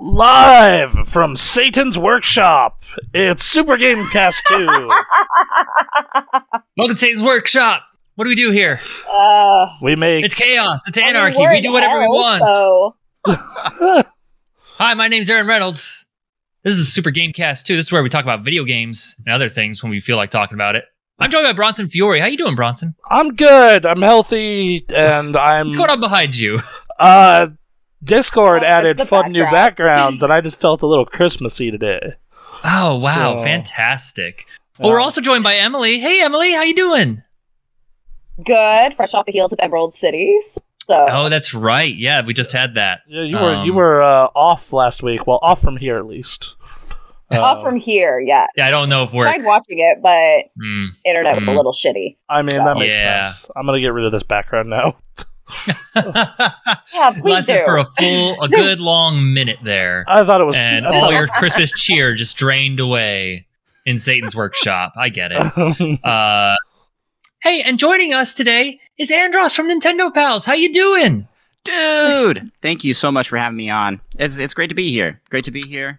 Live from Satan's Workshop, it's Super Gamecast 2. Welcome to Satan's Workshop. What do we do here? Uh, We make. It's chaos. It's I mean, anarchy. we're We in do whatever we hell, want. So Hi, my name's Aaron Reynolds. This is Super Gamecast 2. This is where we talk about video games and other things when we feel like talking about it. I'm joined by Bronson Fiore. How you doing, Bronson? I'm good. I'm healthy, and I'm. What's going on behind you? Uh, Discord Oh, added it's the fun new backgrounds, and I just felt a little Christmassy today. Oh, wow. So- Fantastic. Well, we're also joined by Emily. Hey, Emily. How you doing? good, fresh off the heels of Emerald Cities. So Oh, that's right. Yeah, we just had that. Yeah, you were you Um, were uh, off last week. Well, off from here at least. off Uh, from here, yes. Yeah, I don't know if we're... tried watching it, but Hmm. internet was a Mm. little shitty. I mean, that makes Yeah. sense. I'm gonna get rid of this background now. Yeah, please Lasted do. for a full, a good long minute there. I thought it was. and all your Christmas cheer just drained away in Satan's workshop. I get it. Uh, hey, and joining us today is Andros from Nintendo Pals. How you doing? Dude, thank you so much for having me on. It's it's great to be here. Great to be here.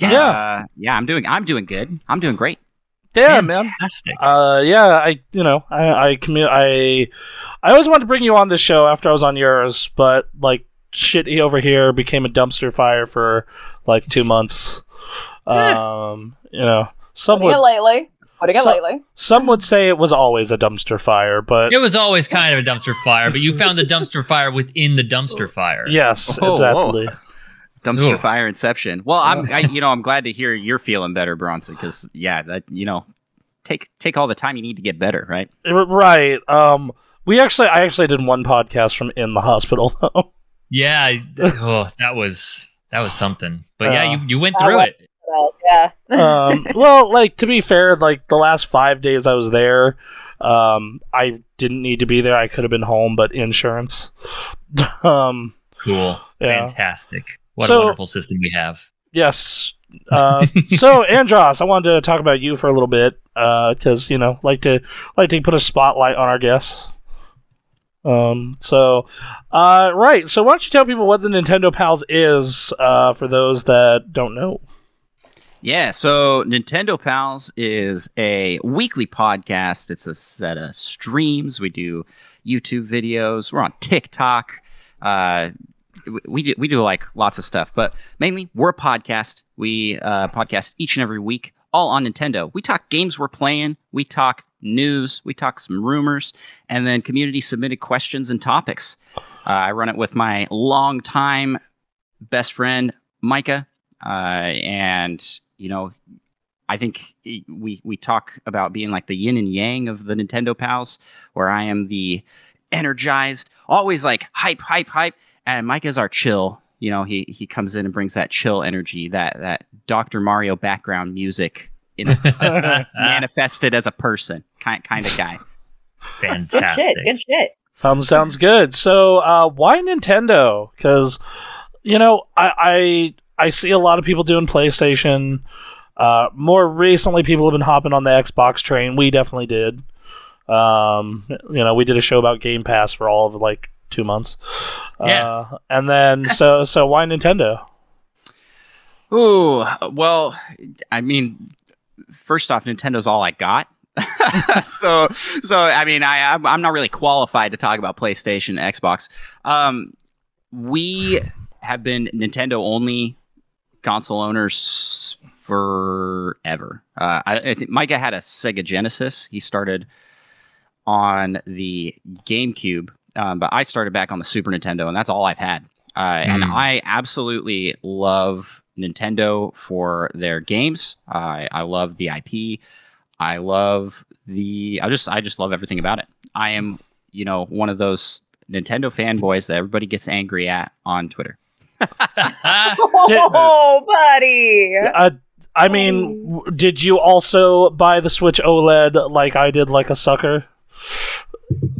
Yes. Uh, yeah, I'm doing I'm doing good. I'm doing great. Yeah, man. Fantastic. Uh, yeah, I you know I I commu- I I always wanted to bring you on this show after I was on yours, but like shit over here became a dumpster fire for like two months. Um, you know, some Putting it would lately. Putting it So- lately. some would say it was always a dumpster fire, but it was always kind of a dumpster fire, but you found the dumpster fire within the dumpster fire. yes, Oh, exactly. Dumpster Oof. fire inception. Well, I'm I, you know I'm glad to hear you're feeling better, Bronson. Because yeah, that you know take take all the time you need to get better, right? Right. Um, we actually I actually did one podcast from in the hospital. though. Yeah. I- Oh, that was that was something. But yeah, Uh, you, you went through it. Well, yeah. um, well, like to be fair, like the last five days I was there, um, I didn't need to be there. I could have been home, but insurance. um, Cool. Yeah. Fantastic. What So- a wonderful system we have. yes. Uh, so Andros, I wanted to talk about you for a little bit because you know like to like to put a spotlight on our guests. Um, so, uh, right. So why don't you tell people what the Nintendo Pals is uh, for those that don't know? Yeah, so Nintendo Pals is a weekly podcast. It's a set of streams. We do YouTube videos. We're on TikTok. Uh, we- do, we do like lots of stuff, but mainly we're a podcast. We uh, podcast each and every week, all on Nintendo. We talk games we're playing. We talk news. We talk some rumors, and then community submitted questions and topics. Uh, I run it with my longtime best friend Micah, uh, and you know, I think we we talk about being like the yin and yang of the Nintendo pals, where I am the energized, always like hype, hype, hype, and Mike is our chill. You know, he he comes in and brings that chill energy, that that Dr. Mario background music, you know, manifested as a person, kind kind of guy. Good Fantastic. shit. Good shit. Sounds sounds good. So, uh, why Nintendo? Because you know, I, I I see a lot of people doing PlayStation. Uh, more recently, people have been hopping on the Xbox train. We definitely did. Um, you know, we did a show about Game Pass for all of like two months. Yeah. Uh, and then so so why Nintendo? Ooh, well, I mean, first off, Nintendo's all I got. so, so I mean, I I'm, I'm not really qualified to talk about PlayStation, Xbox. Um, we have been Nintendo only console owners forever. Uh, I, I think Micah had a Sega Genesis. He started on the GameCube, um, but I started back on the Super Nintendo, and that's all I've had. Uh, And Hmm. I absolutely love Nintendo for their games. I I love the IP. I love the. I just I just love everything about it. I am you know one of those Nintendo fanboys that everybody gets angry at on Twitter. Oh, buddy. Uh, I mean, did you also buy the Switch OLED like I did, like a sucker?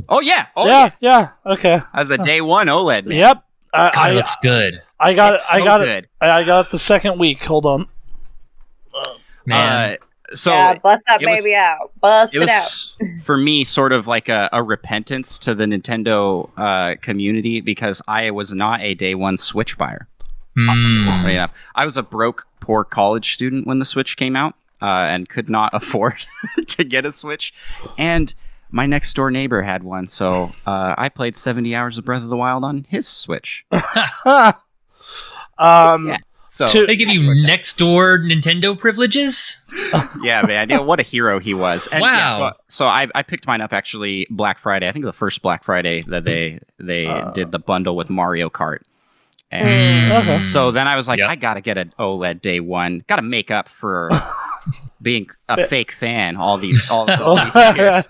Oh yeah, oh yeah. yeah, yeah. Okay. As a day one OLED man. Yep. I, God, it looks good. I got it. It's I so got it. good. I I got it the second week. Hold on. Man. Uh, so yeah, bust that it was- baby out. Bust it it, out. for me sort of like a, a repentance to the Nintendo uh, community because I was not a day one Switch buyer. Funny enough, I was a broke, poor college student when the Switch came out, uh, and could not afford to get a Switch. And my next door neighbor had one, so uh, I played 70 hours of Breath of the Wild on his Switch. um, Yeah. So to- They give you next door Nintendo privileges. yeah, man, yeah, what a hero he was. And yeah, Wow. so so I, I picked mine up actually Black Friday. I think the first Black Friday that they they Uh. did the bundle with Mario Kart. And Mm. Okay. so then I was like, Yep. I gotta get an OLED day one. Gotta make up for being a fake fan all these all, all these years.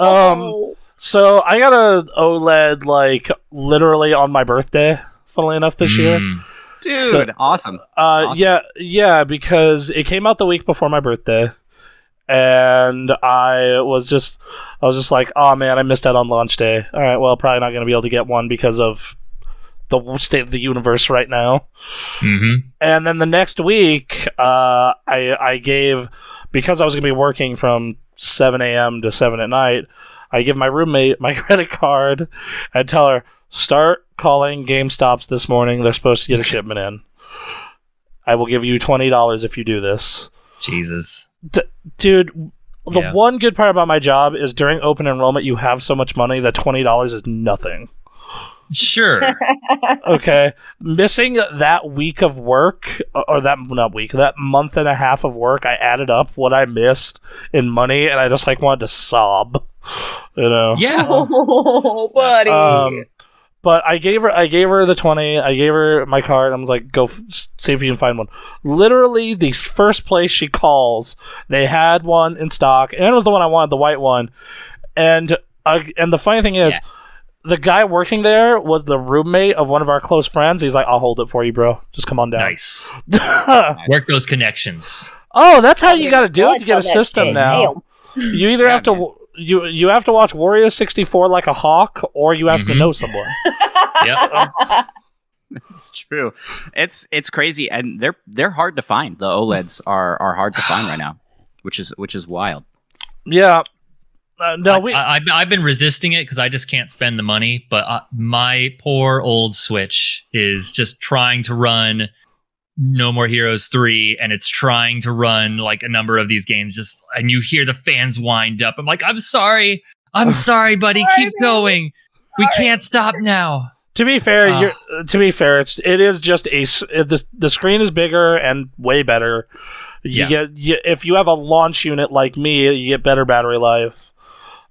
Um, so I got a OLED like literally on my birthday. Funnily enough, this year. Mm. Dude, awesome. Uh, Awesome. yeah, yeah, because it came out the week before my birthday, and I was just, I was just like, oh man, I missed out on launch day. All right, well, probably not gonna be able to get one because of the state of the universe right now. hmm And then the next week, uh, I I gave because I was gonna be working from 7 a.m. to 7 at night. I give my roommate my credit card and tell her start calling GameStops this morning. They're supposed to get a shipment in. I will give you twenty dollars if you do this, Jesus. dude. The Yeah. one good part about my job is during open enrollment, you have so much money that twenty dollars is nothing. Sure. okay missing that week of work or that not week that month and a half of work i added up what i missed in money and i just like wanted to sob you know Yeah. oh, buddy. um but i gave her i gave her the 20 i gave her my card i was like go f- see if you can find one literally the first place she calls they had one in stock and it was the one i wanted the white one and uh, and the funny thing is Yeah. The guy working there was the roommate of one of our close friends. He's like, "I'll hold it for you, bro. Just come on down." Nice. Work those connections. Oh, that's how you got to do it to get a Blood on that system shit. now. You either Yeah, have to man. w- you you have to watch Wario64 like a hawk, or you have to Mhm. know someone. Yep. It's true. It's it's crazy, and they're they're hard to find. The OLEDs are are hard to find right now, which is which is wild. Yeah. Uh, no, I, we. I, I've, I've been resisting it because I just can't spend the money. But uh, my poor old Switch is just trying to run No More Heroes 3, and it's trying to run like a number of these games. Just and you hear the fans wind up. I'm like, I'm sorry, I'm sorry, buddy. Keep going. We can't stop now. to be fair, you're, uh, to be fair, it's it is just a s- the the screen is bigger and way better. You Yeah. get you, if you have a launch unit like me, you get better battery life.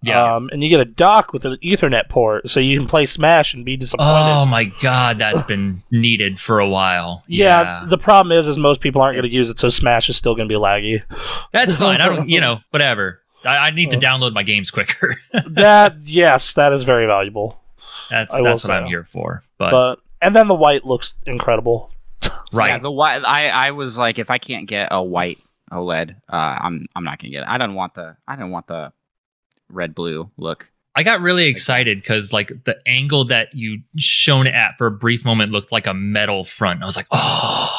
Yeah. Um, and you get a dock with an Ethernet port, so you can play Smash and be disappointed. oh my god, that's been needed for a while. yeah, the problem is, is most people aren't going to use it, so Smash is still going to be laggy. That's fine. I don't, you know, whatever. I, I need to download my games quicker. that yes, that is very valuable. that's I that's what say. I'm here for. But, But and then the white looks incredible. right, Yeah, the white. I I was like, if I can't get a white OLED, uh, I'm I'm not gonna get it. I don't want the I don't want the red blue look. I got really excited because like the angle that you shown it at for a brief moment looked like a metal front. I was like, oh,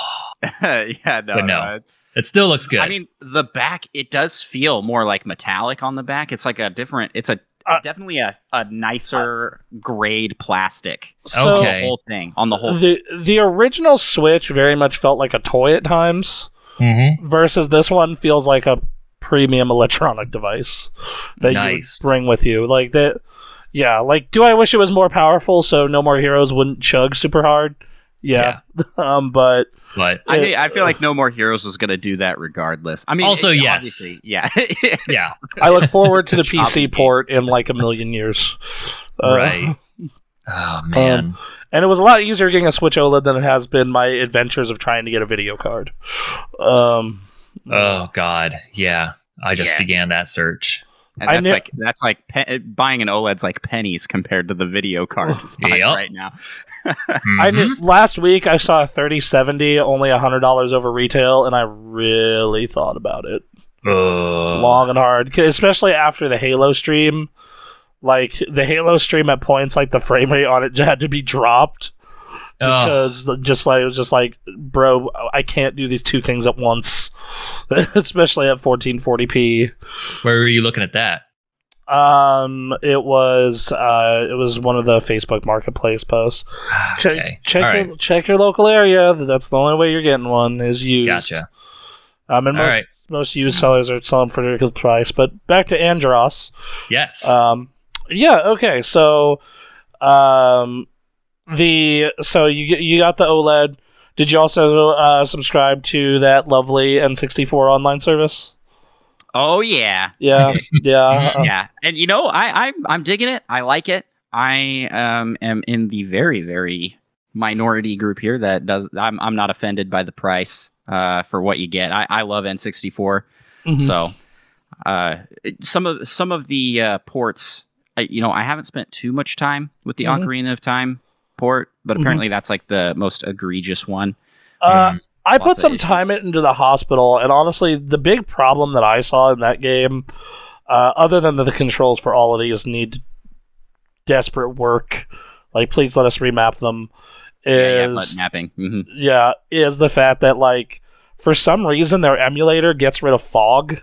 yeah, no, But no. no. it still looks good. I mean, the back it does feel more like metallic on the back. It's like a different. It's a Uh, definitely a, a nicer grade plastic. So, Okay. Whole thing on the whole. The the original Switch very much felt like a toy at times, Mhm. versus this one feels like a premium electronic device that Nice. you bring with you. Like that, yeah. Like, do I wish it was more powerful so No More Heroes wouldn't chug super hard? Yeah. um, but but I, it- think- I feel like No More Heroes was going to do that regardless. I mean, Also, it- yes. obviously, yeah, yeah, I look forward to the PC port in like a million years. Uh, right. Oh man, And it was a lot easier getting a Switch OLED than it has been my adventures of trying to get a video card. Um, oh god, yeah. I just Yeah. began that search. and that's knew- like that's like pe- buying an OLED's like pennies compared to the video card spot Yep. Right now. Mhm. knew, last week I saw a 3070 only $100 over retail, and I really thought about it Ugh. long and hard, especially after the Halo stream. Like, the Halo stream at points, like, the frame rate on it had to be dropped. Because just like it was just like bro i can't do these two things at once especially at 1440p Where were you looking at that? Um, it was uh, it was one of the Facebook Marketplace posts. Check, okay. check All your right. check your local area. That's the only way you're getting one is used. Gotcha. Um, and most right. most used sellers are selling for a good price. But back to Andros. Yes. Um, yeah. Okay. So, um, the so you you got the OLED. Did you also uh, subscribe to that lovely N64 online service? Oh yeah, Yeah. yeah. yeah. And you know, I I'm I'm digging it. I like it. I um am in the very very minority group here that does. I'm I'm not offended by the price uh for what you get. I I love N64. mhm. So, uh, some of some of the uh, ports, I, you know, I haven't spent too much time with the Mhm. Ocarina of Time port, but Mhm. apparently that's like the most egregious one. Uh, I put some issues. time into the hospital, and honestly, the big problem that I saw in that game, uh, other than that the controls for all of these need desperate work, like please let us remap them, is yeah, yeah, button mapping. hmm yeah, is the fact that like for some reason their emulator gets rid of fog.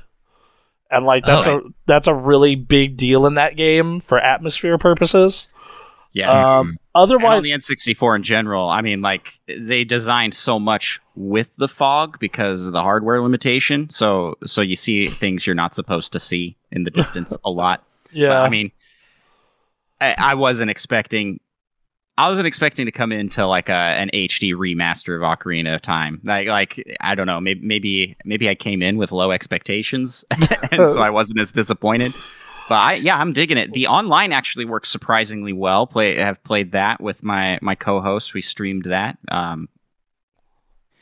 And like that's Oh. a that's a really big deal in that game for atmosphere purposes. Yeah. Um, and otherwise, on the N64 in general, I mean, like they designed so much with the fog because of the hardware limitation. So, so you see things you're not supposed to see in the distance a lot. yeah, But, I mean, I, I wasn't expecting. I wasn't expecting to come into like a, an HD remaster of Ocarina of Time. Like, like I don't know, maybe maybe maybe I came in with low expectations, and so I wasn't as disappointed. But I, yeah, I'm digging it. The online actually works surprisingly well. Play have played that with my my co-host. We streamed that. Um,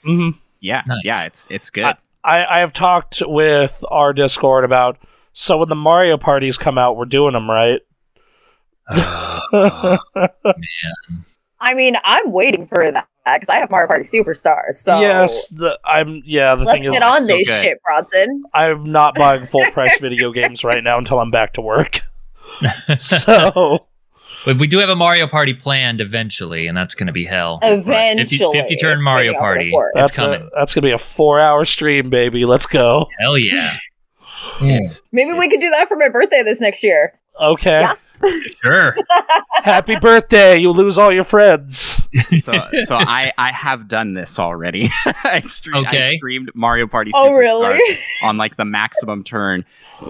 mm-hmm. yeah, Nice. yeah, it's it's good. I, I have talked with our Discord about so when the Mario parties come out, we're doing them right. Uh, I mean, I'm waiting for that because I have Mario Party Superstars. So yes, the, I'm. Yeah, the let's thing get is, on this good. shit, Bronson. I'm not buying full price video games right now until I'm back to work. So but we do have a Mario Party planned eventually, and that's going to be hell. Eventually, 50, turn Mario Party. report. It's that's coming. A, that's gonna be a four hour stream, baby. Let's go. Hell yeah. It's- Maybe we could do that for my birthday this next year. Okay. Yeah. Sure. Happy birthday! You lose all your friends. so so I I have done this already. I, streamed, I Okay. streamed Mario Party. Oh, Superstars really? on like the maximum turn,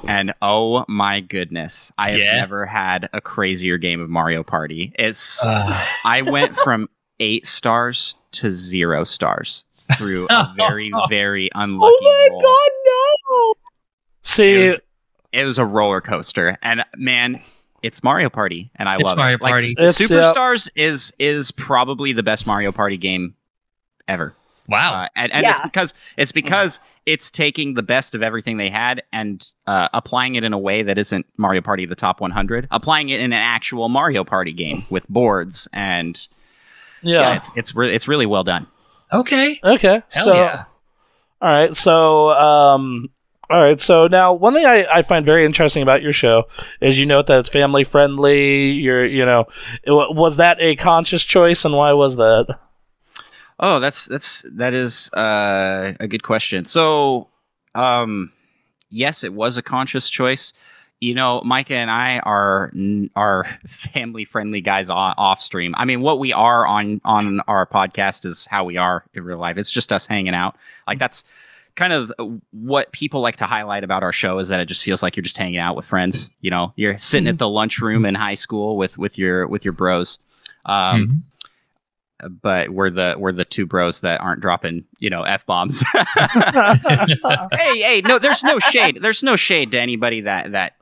and oh my goodness, I have Yeah? never had a crazier game of Mario Party. It's Uh, I went from eight stars to zero stars through a very very unlucky oh my roll. god, no! See, It was, it was a roller coaster, and man. It's Mario Party, and I It's love Mario it. Like, Party. It's- yeah. Superstars is is probably the best Mario Party game ever. wow. Uh, and and it's because it's because it's taking the best of everything they had and uh, applying it in a way that isn't Mario Party the top 100, applying it in an actual Mario Party game with boards and yeah, yeah. it's it's re- it's really well done. okay. okay. Hell so, yeah. All right. So, um, all right. So now, one thing I, I find very interesting about your show is you note that it's family friendly. You're, you know, it, was that a conscious choice, and why was that? Oh, that's that's that is uh, a good question. So, um, yes, it was a conscious choice. You know, Micah and I are are family friendly guys off stream. I mean, what we are on on our podcast is how we are in real life. It's just us hanging out. Like that's kind of what people like to highlight about our show is that it just feels like you're just hanging out with friends. You know, you're sitting at the lunchroom in high school with with your with your bros. Um, Mhm. but we're the we're the two bros that aren't dropping you know f bombs. hey, hey, no, there's no shade. There's no shade to anybody that that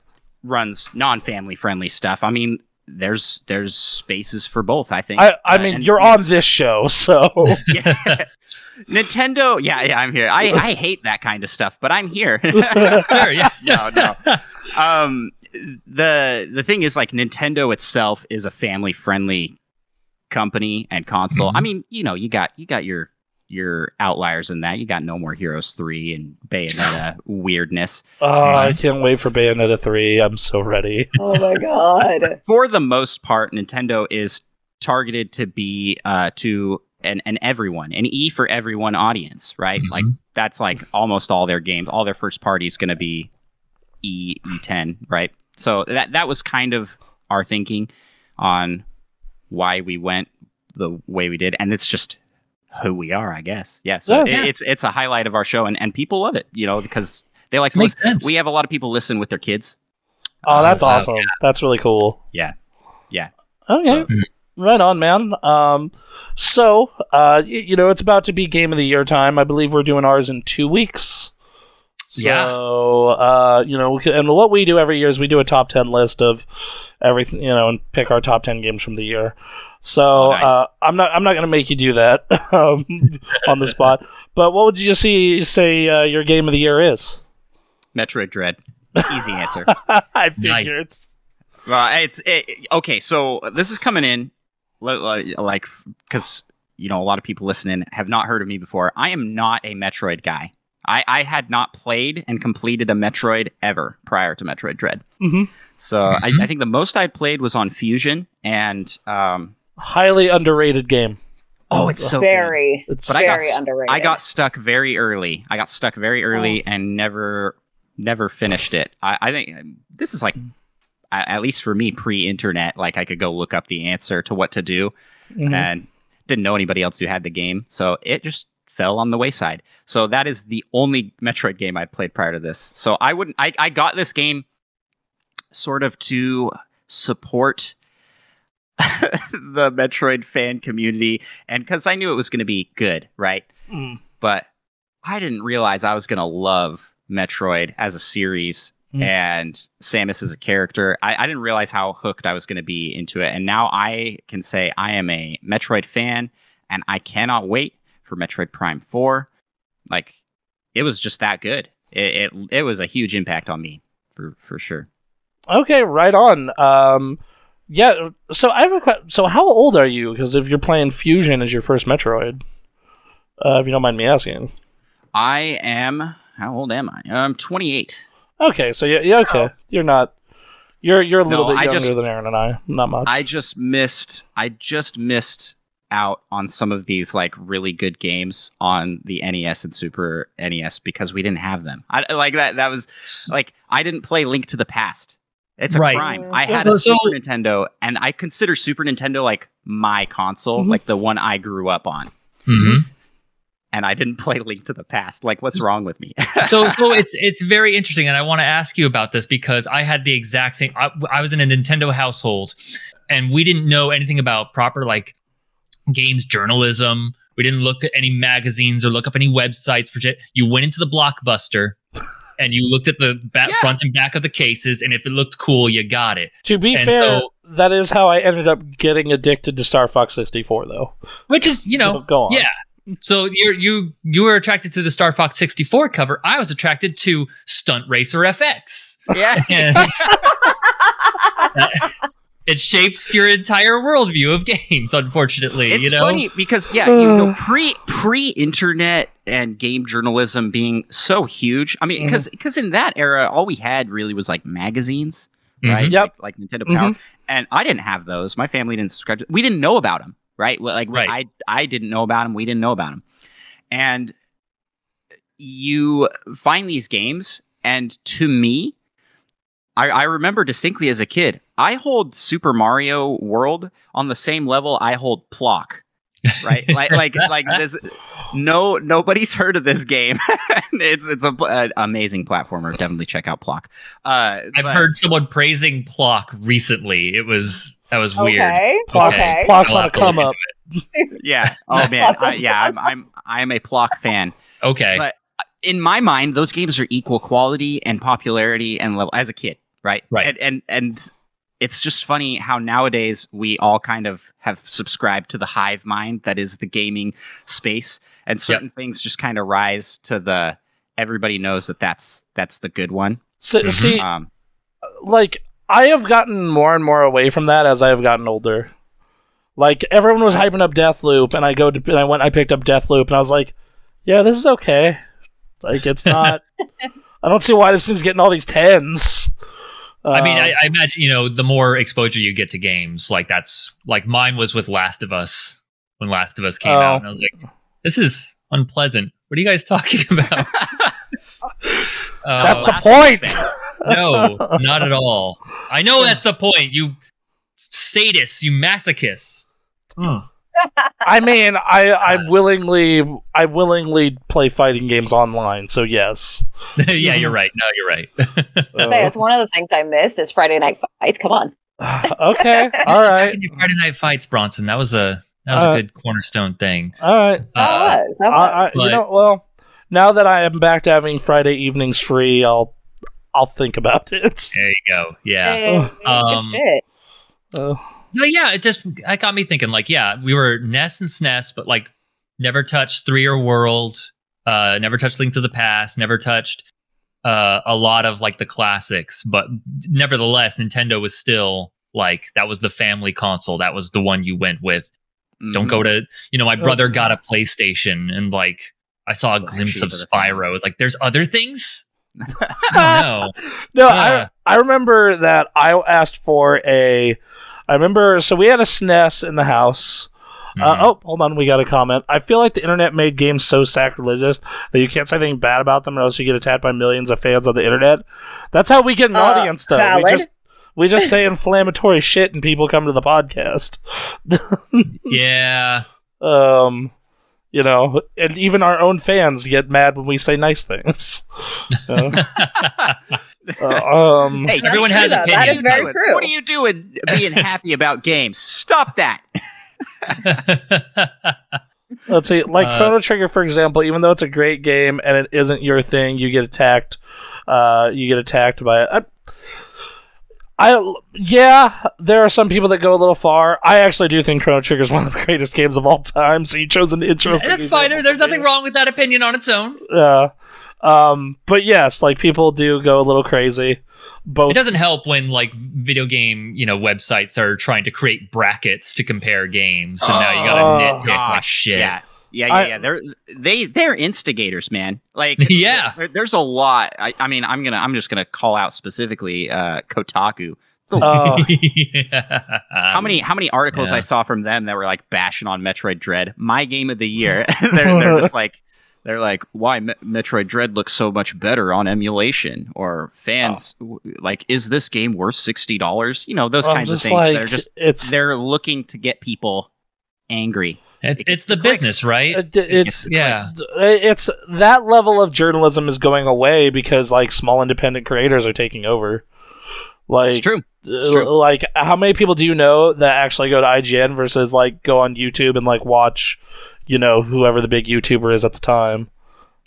runs non family friendly stuff. I mean, there's there's spaces for both. I think. I, I Uh, mean, and- you're on this show, so Yeah. Nintendo. Yeah, yeah, I'm here. I I hate that kind of stuff, but I'm here. Sure, yeah. no, no. Um, the the thing is, like, Nintendo itself is a family friendly company and console. Mhm. I mean, you know, you got you got your your outliers in that. You got No More Heroes three and Bayonetta weirdness. oh, I can't wait for Bayonetta three. I'm so ready. Oh my god. For the most part, Nintendo is targeted to be uh to an, an everyone, an E for everyone audience, right? Mhm. Like that's like almost all their games. All their first party is going to be E E10, right? so that that was kind of our thinking on why we went the way we did, and it's just who we are, I guess. Yeah. So Yeah. it- it's it's a highlight of our show, and and people love it, you know, because they like to Makes listen. sense. We have a lot of people listen with their kids. Oh, that's wow. awesome. That's really cool. Yeah. Yeah. Okay. So- Right on, man. Um, so, uh, y- you know, it's about to be game of the year time. I believe we're doing ours in two weeks. Yeah. So, uh, you know, and what we do every year is we do a top 10 list of everything, you know, and pick our top 10 games from the year. So, Oh, nice. uh, I'm not, I'm not going to make you do that, um, on the spot. But what would you see, say, uh, your game of the year is? Metroid Dread. Easy answer. I Nice. figured. Well, it's it, okay. So this is coming in, li- li- like, because you know a lot of people listening have not heard of me before. I am not a Metroid guy. I, I had not played and completed a Metroid ever prior to Metroid Dread. hmm So Mhm. I, I think the most I'd played was on Fusion, and um, Highly underrated game. oh, it's so good. very, It's But I got very underrated. I got stuck very early. I got stuck very early Oh. and never never finished it. I, I think um, this is like at least for me pre-internet. Like I could go look up the answer to what to do, Mhm. and didn't know anybody else who had the game, so it just fell on the wayside. So that is the only Metroid game I played prior to this. So I wouldn't. I, I got this game sort of to support the Metroid fan community, and because I knew it was going to be good, right? Mm. But I didn't realize I was going to love Metroid as a series Mm. and Samus as a character. I, I didn't realize how hooked I was going to be into it. And now I can say I am a Metroid fan and I cannot wait for Metroid Prime 4. Like, it was just that good. It, it, it was a huge impact on me for, for sure. Okay, right on. Um, yeah. So I have a que- so how old are you? Because if you're playing Fusion as your first Metroid, uh, if you don't mind me asking. I am, how old am I? I'm 28. Okay, so yeah, yeah okay, you're not. You're you're a little No, bit younger just- than Aaron and I. Not much. I just missed I just missed out on some of these like really good games on the NES and Super NES because we didn't have them. I like that that was like I didn't play Link to the Past. It's a Right. crime. I Yeah. had a So- so- Super Nintendo and I consider Super Nintendo like my console, Mhm. like the one I grew up on. Mhm. And I didn't play Link to the Past. Like what's wrong with me? so so it's it's very interesting and i want to ask you about this because i had the exact same I, I was in a nintendo household and we didn't know anything about proper like games journalism we didn't look at any magazines or look up any websites for j- you went into the blockbuster and you looked at the back, Yeah. front and back of the cases and if it looked cool you got it to be and fair, so- that is how I ended up getting addicted to Star Fox 64, though. which is you know go on. yeah so you're you you were attracted to the star fox 64 cover i was attracted to stunt race fx yeah. and uh, it shapes your entire worldview of games unfortunately It's you know funny because yeah, you know, pre pre internet and game journalism being so huge. I mean, because because in that era, all we had really was like magazines, right? Mhm. Yep. Like, like Nintendo Power, and I didn't have those. My family didn't subscribe. To, we didn't know about them, right? Well, Like Right. I I didn't know about them. We didn't know about them, and you find these games, and to me. I, I remember distinctly as a kid, I hold Super Mario World on the same level I hold Plok right? like like like this. No, nobody's heard of this game. it's it's a, an amazing platformer. Definitely check out Plok. Uh, i've but- heard someone praising Plok recently it was that was weird Okay. Plok's, Okay. Plok's on a come up. Yeah. Oh man. I, yeah. I'm I'm I am a Plok fan. okay But- In my mind, those games are equal quality and popularity and level as a kid, right? Right. And and and it's just funny how nowadays we all kind of have subscribed to the hive mind that is the gaming space, and certain things just kind of rise to the. Everybody knows that that's that's the good one. So, Mhm. See, Um, like I have gotten more and more away from that as I have gotten older. Like everyone was hyping up Deathloop, and I go to and I went I picked up Deathloop, and I was like, yeah, this is okay. Like it's not. I don't see why this thing's getting all these tens. I mean, Um, I, I imagine you know the more exposure you get to games, like that's like mine was with Last of Us when Last of Us came Oh. out, and I was like, "This is unpleasant. What are you guys talking about?" that's Uh, the Last point. no, not at all. I know that's the point. You sadists, you masochists. I mean, I I willingly I willingly play fighting games online, so yes. yeah, you're right. No, you're right. Uh, Say it's one of the things I missed is Friday night fights. Come on. okay, all Back in your Friday Night Fights, Bronson. That was a that was Uh, a good cornerstone thing. all right. That Uh, was. That I, I, was. you know, well, now that I am back to having Friday evenings free, I'll I'll think about it. there you go. Yeah. Hey, good Um, shit. Uh, But yeah, it just it got me thinking. Like, yeah, we were NES and SNES, but like never touched Three or World, uh, never touched Link to the Past, never touched uh, a lot of like the classics. But nevertheless, Nintendo was still like that was the family console. That was the one you went with. Don't go to you know. My brother got a PlayStation, and like I saw a glimpse of of the family. Spyro. It's like there's other things. I don't no, Yeah. I I remember that I asked for a. I remember so we had a SNES in the house. Uh, Mhm. oh, hold on, we got a comment. I feel like the internet made games so sacrilegious that you can't say anything bad about them, or else you get attacked by millions of fans on the internet. That's how we get an Uh, audience, though. We valid. just, we just say inflammatory shit, and people come to the podcast. Yeah. um, you know, and even our own fans get mad when we say nice things. Uh, um, Hey, everyone has though. That opinions, is very What- true. What are you doing being happy about games? Stop that. Let's see, like Uh, Chrono Trigger, for example. Even though it's a great game and it isn't your thing, you get attacked. Uh, you get attacked by it. I, I, yeah, there are some people that go a little far. I actually do think Chrono Trigger is one of the greatest games of all time. So you chose an interesting. That's fine. example There- There's nothing wrong with that opinion on its own. Yeah. Um, but yes, like people do go a little crazy. Both It doesn't help when like video game, you know, websites are trying to create brackets to compare games, and now you gotta Oh, nitpick like gosh, shit. Yeah. Yeah, yeah, I- yeah. They're they they're instigators, man. Like Yeah. there- there's a lot. I, I mean, I'm gonna I'm just gonna call out specifically uh, Kotaku. Yeah. how many how many articles yeah. I saw from them that were like bashing on Metroid Dread, my game of the year. they're they're just like they're like why Me- Metroid Dread looks so much better on emulation or fans w- like is this game worth sixty dollars? You know those I'm kinds of things. like, they're just it's they're looking to get people angry. It's, it's the business, right? it's It's- yeah. it's that level of journalism is going away because like small independent creators are taking over. Like It's true. It's uh, true. like how many people do you know that actually go to IGN versus like go on YouTube and like watch, you know, whoever the big YouTuber is at the time.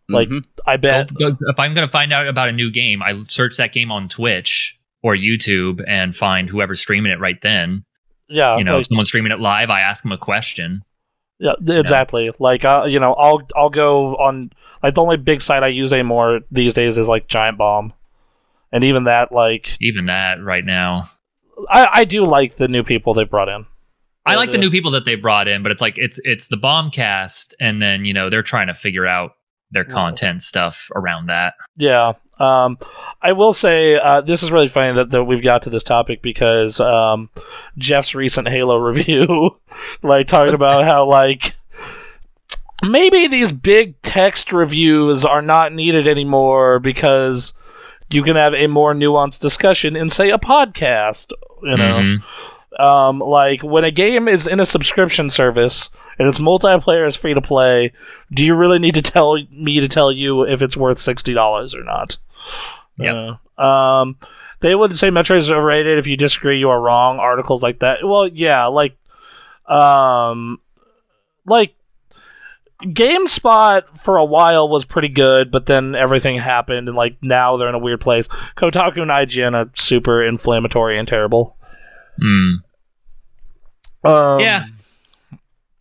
Like Mhm. I bet Go- go- if I'm gonna find out about a new game, I search that game on Twitch or YouTube and find whoever's streaming it right then. yeah, You know, like, if someone's streaming it live, I ask them a question. Yeah, exactly. Like uh, you know, I'll I'll go on like the only big site I use anymore these days is like Giant Bomb. And even that like Even that right now. I, I do like the new people they brought in. I like the new people that they brought in, but it's like it's it's the bombcast, and then you know they're trying to figure out their Yeah. content stuff around that. Yeah. Um, I will say uh, this is really funny that, that we've got to this topic because um, Jeff's recent Halo review, like talking about how like maybe these big text reviews are not needed anymore because you can have a more nuanced discussion in say a podcast. You know, Mhm. um, like when a game is in a subscription service and it's multiplayer is free to play, do you really need to tell me to tell you if it's worth sixty dollars or not? Yep. Uh, um, they would say Metroid is overrated. If you disagree, you are wrong. Articles like that. Well, yeah, like, um, like GameSpot for a while was pretty good, but then everything happened, and like now they're in a weird place. Kotaku and IGN are super inflammatory and terrible. Mm. Um, Yeah.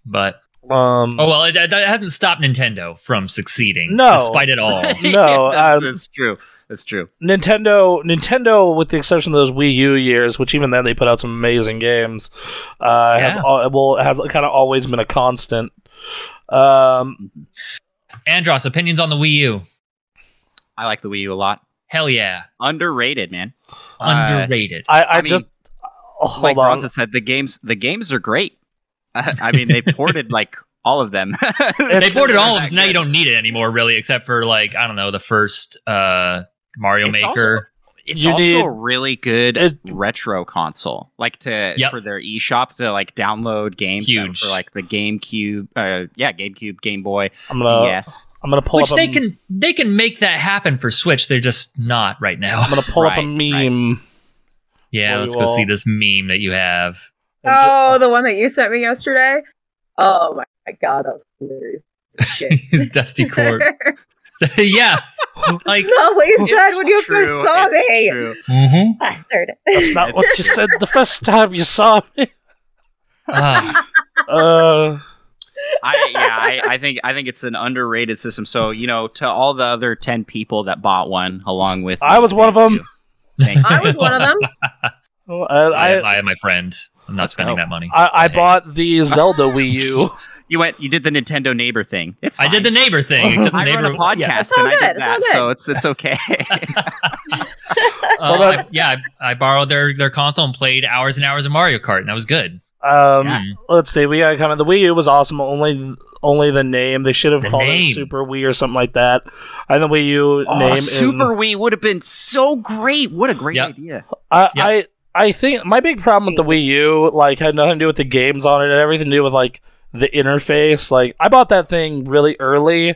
But Um, oh well, it, that hasn't stopped Nintendo from succeeding, No. despite it all. No, that's, um, that's true. That's true. Nintendo, Nintendo, with the exception of those Wii U years, which even then they put out some amazing games, uh, has Yeah. al- well has kind of always been a constant. Um, Andros, opinions on the Wii U? I like the Wii U a lot. Hell yeah, Underrated, man. Uh, underrated. I, I, I mean, just oh, hold like on. Bronson said, the games the games are great. I mean, they ported like all of them. they ported all of them, so now you don't need it anymore, really, except for like I don't know the first uh, Mario It's Maker. It's You also need- a really good it- retro console, like to Yep. for their eShop to like download games Huge. for like the GameCube, uh, yeah, GameCube, Game Boy, I'm gonna DS. I'm gonna pull Which up. they a, can they can make that happen for Switch. They're just not right now. I'm gonna pull up a Right, right. meme. Yeah, let's you go see this meme that you have. And ju- Oh, the one that you sent me yesterday. Oh my, my god, that was hilarious. Shit. Dusty Court. yeah, like no, what you said when you true, first saw me, true. mhm. bastard. That's not what you said the first time you saw me. Ah, Uh, I yeah, I, I think I think it's an underrated system. So you know, to all the other ten people that bought one along with, I was one of thank them. you. I was one of them. I, I, I, I my friend. I'm not Let's spending go. that money. I, I Hey. bought the Zelda Wii U. You went, you did the Nintendo neighbor thing. It's I did the neighbor thing, except the I neighbor. run a podcast Yeah, It's all and I good, did it's all that, good. so it's it's okay. uh, Well, I- yeah, I, I borrowed their their console and played hours and hours of Mario Kart, and that was good. Um, Yeah. let's see. We got kind of the Wii U was awesome. Only, only the name. They should have The called name. it Super Wii or something like that. I think the Wii U Oh, name Super In, Wii would have been so great. What a great Yep. idea. I, Yep. I, I think my big problem with the Wii U like had nothing to do with the games on it. It had everything to do with like the interface. Like I bought that thing really early,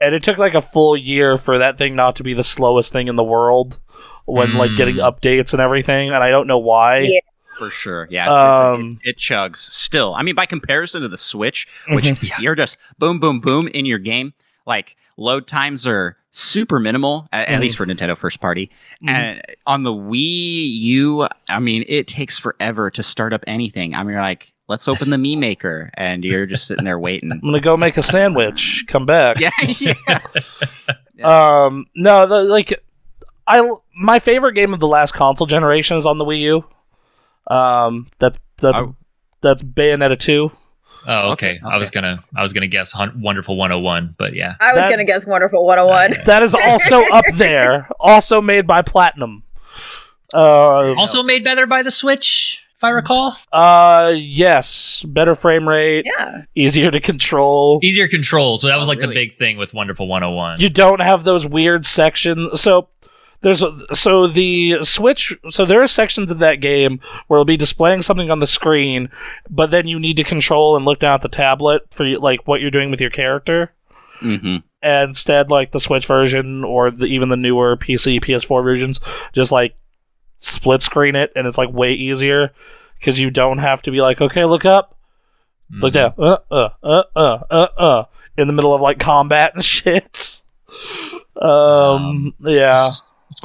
and it took like a full year for that thing not to be the slowest thing in the world when like getting Mm. updates and everything. And I don't know why. Yeah. For sure. Yeah. It's, it's- Um, it, it chugs still. I mean, by comparison to the Switch, which Mhm. you're just boom, boom, boom in your game, like load times are super minimal, at, at Mhm. least for Nintendo first party. Mhm. And on the Wii U, I mean, it takes forever to start up anything. I mean, you're like, let's open the Mii Maker, and you're just sitting there waiting. I'm gonna go make a sandwich. Come back. yeah. yeah. Um, no, the, like, I my favorite game of the last console generation is on the Wii U. Um, that's that's Oh. that's Bayonetta two. Oh, okay. Okay, I was gonna I was gonna guess hun- Wonderful 101, but yeah. I was That- gonna guess Wonderful 101. That is also up there. Also made by Platinum. Uh, Also made better by the Switch, if I recall. uh, yes, better frame rate, Yeah. easier to control. Easier control. So that was Oh, like the big thing with Wonderful 101. You don't have those weird sections. So there's so the Switch. So there are sections of that game where it'll be displaying something on the screen, but then you need to control and look down at the tablet for like what you're doing with your character. hmm And instead, like the Switch version or the, even the newer PC, PS4 versions, just like split screen it, and it's like way easier because you don't have to be like, okay, look up, look Mhm. down, uh, uh, uh, uh, uh, uh, in the middle of like combat and shit. Um, yeah.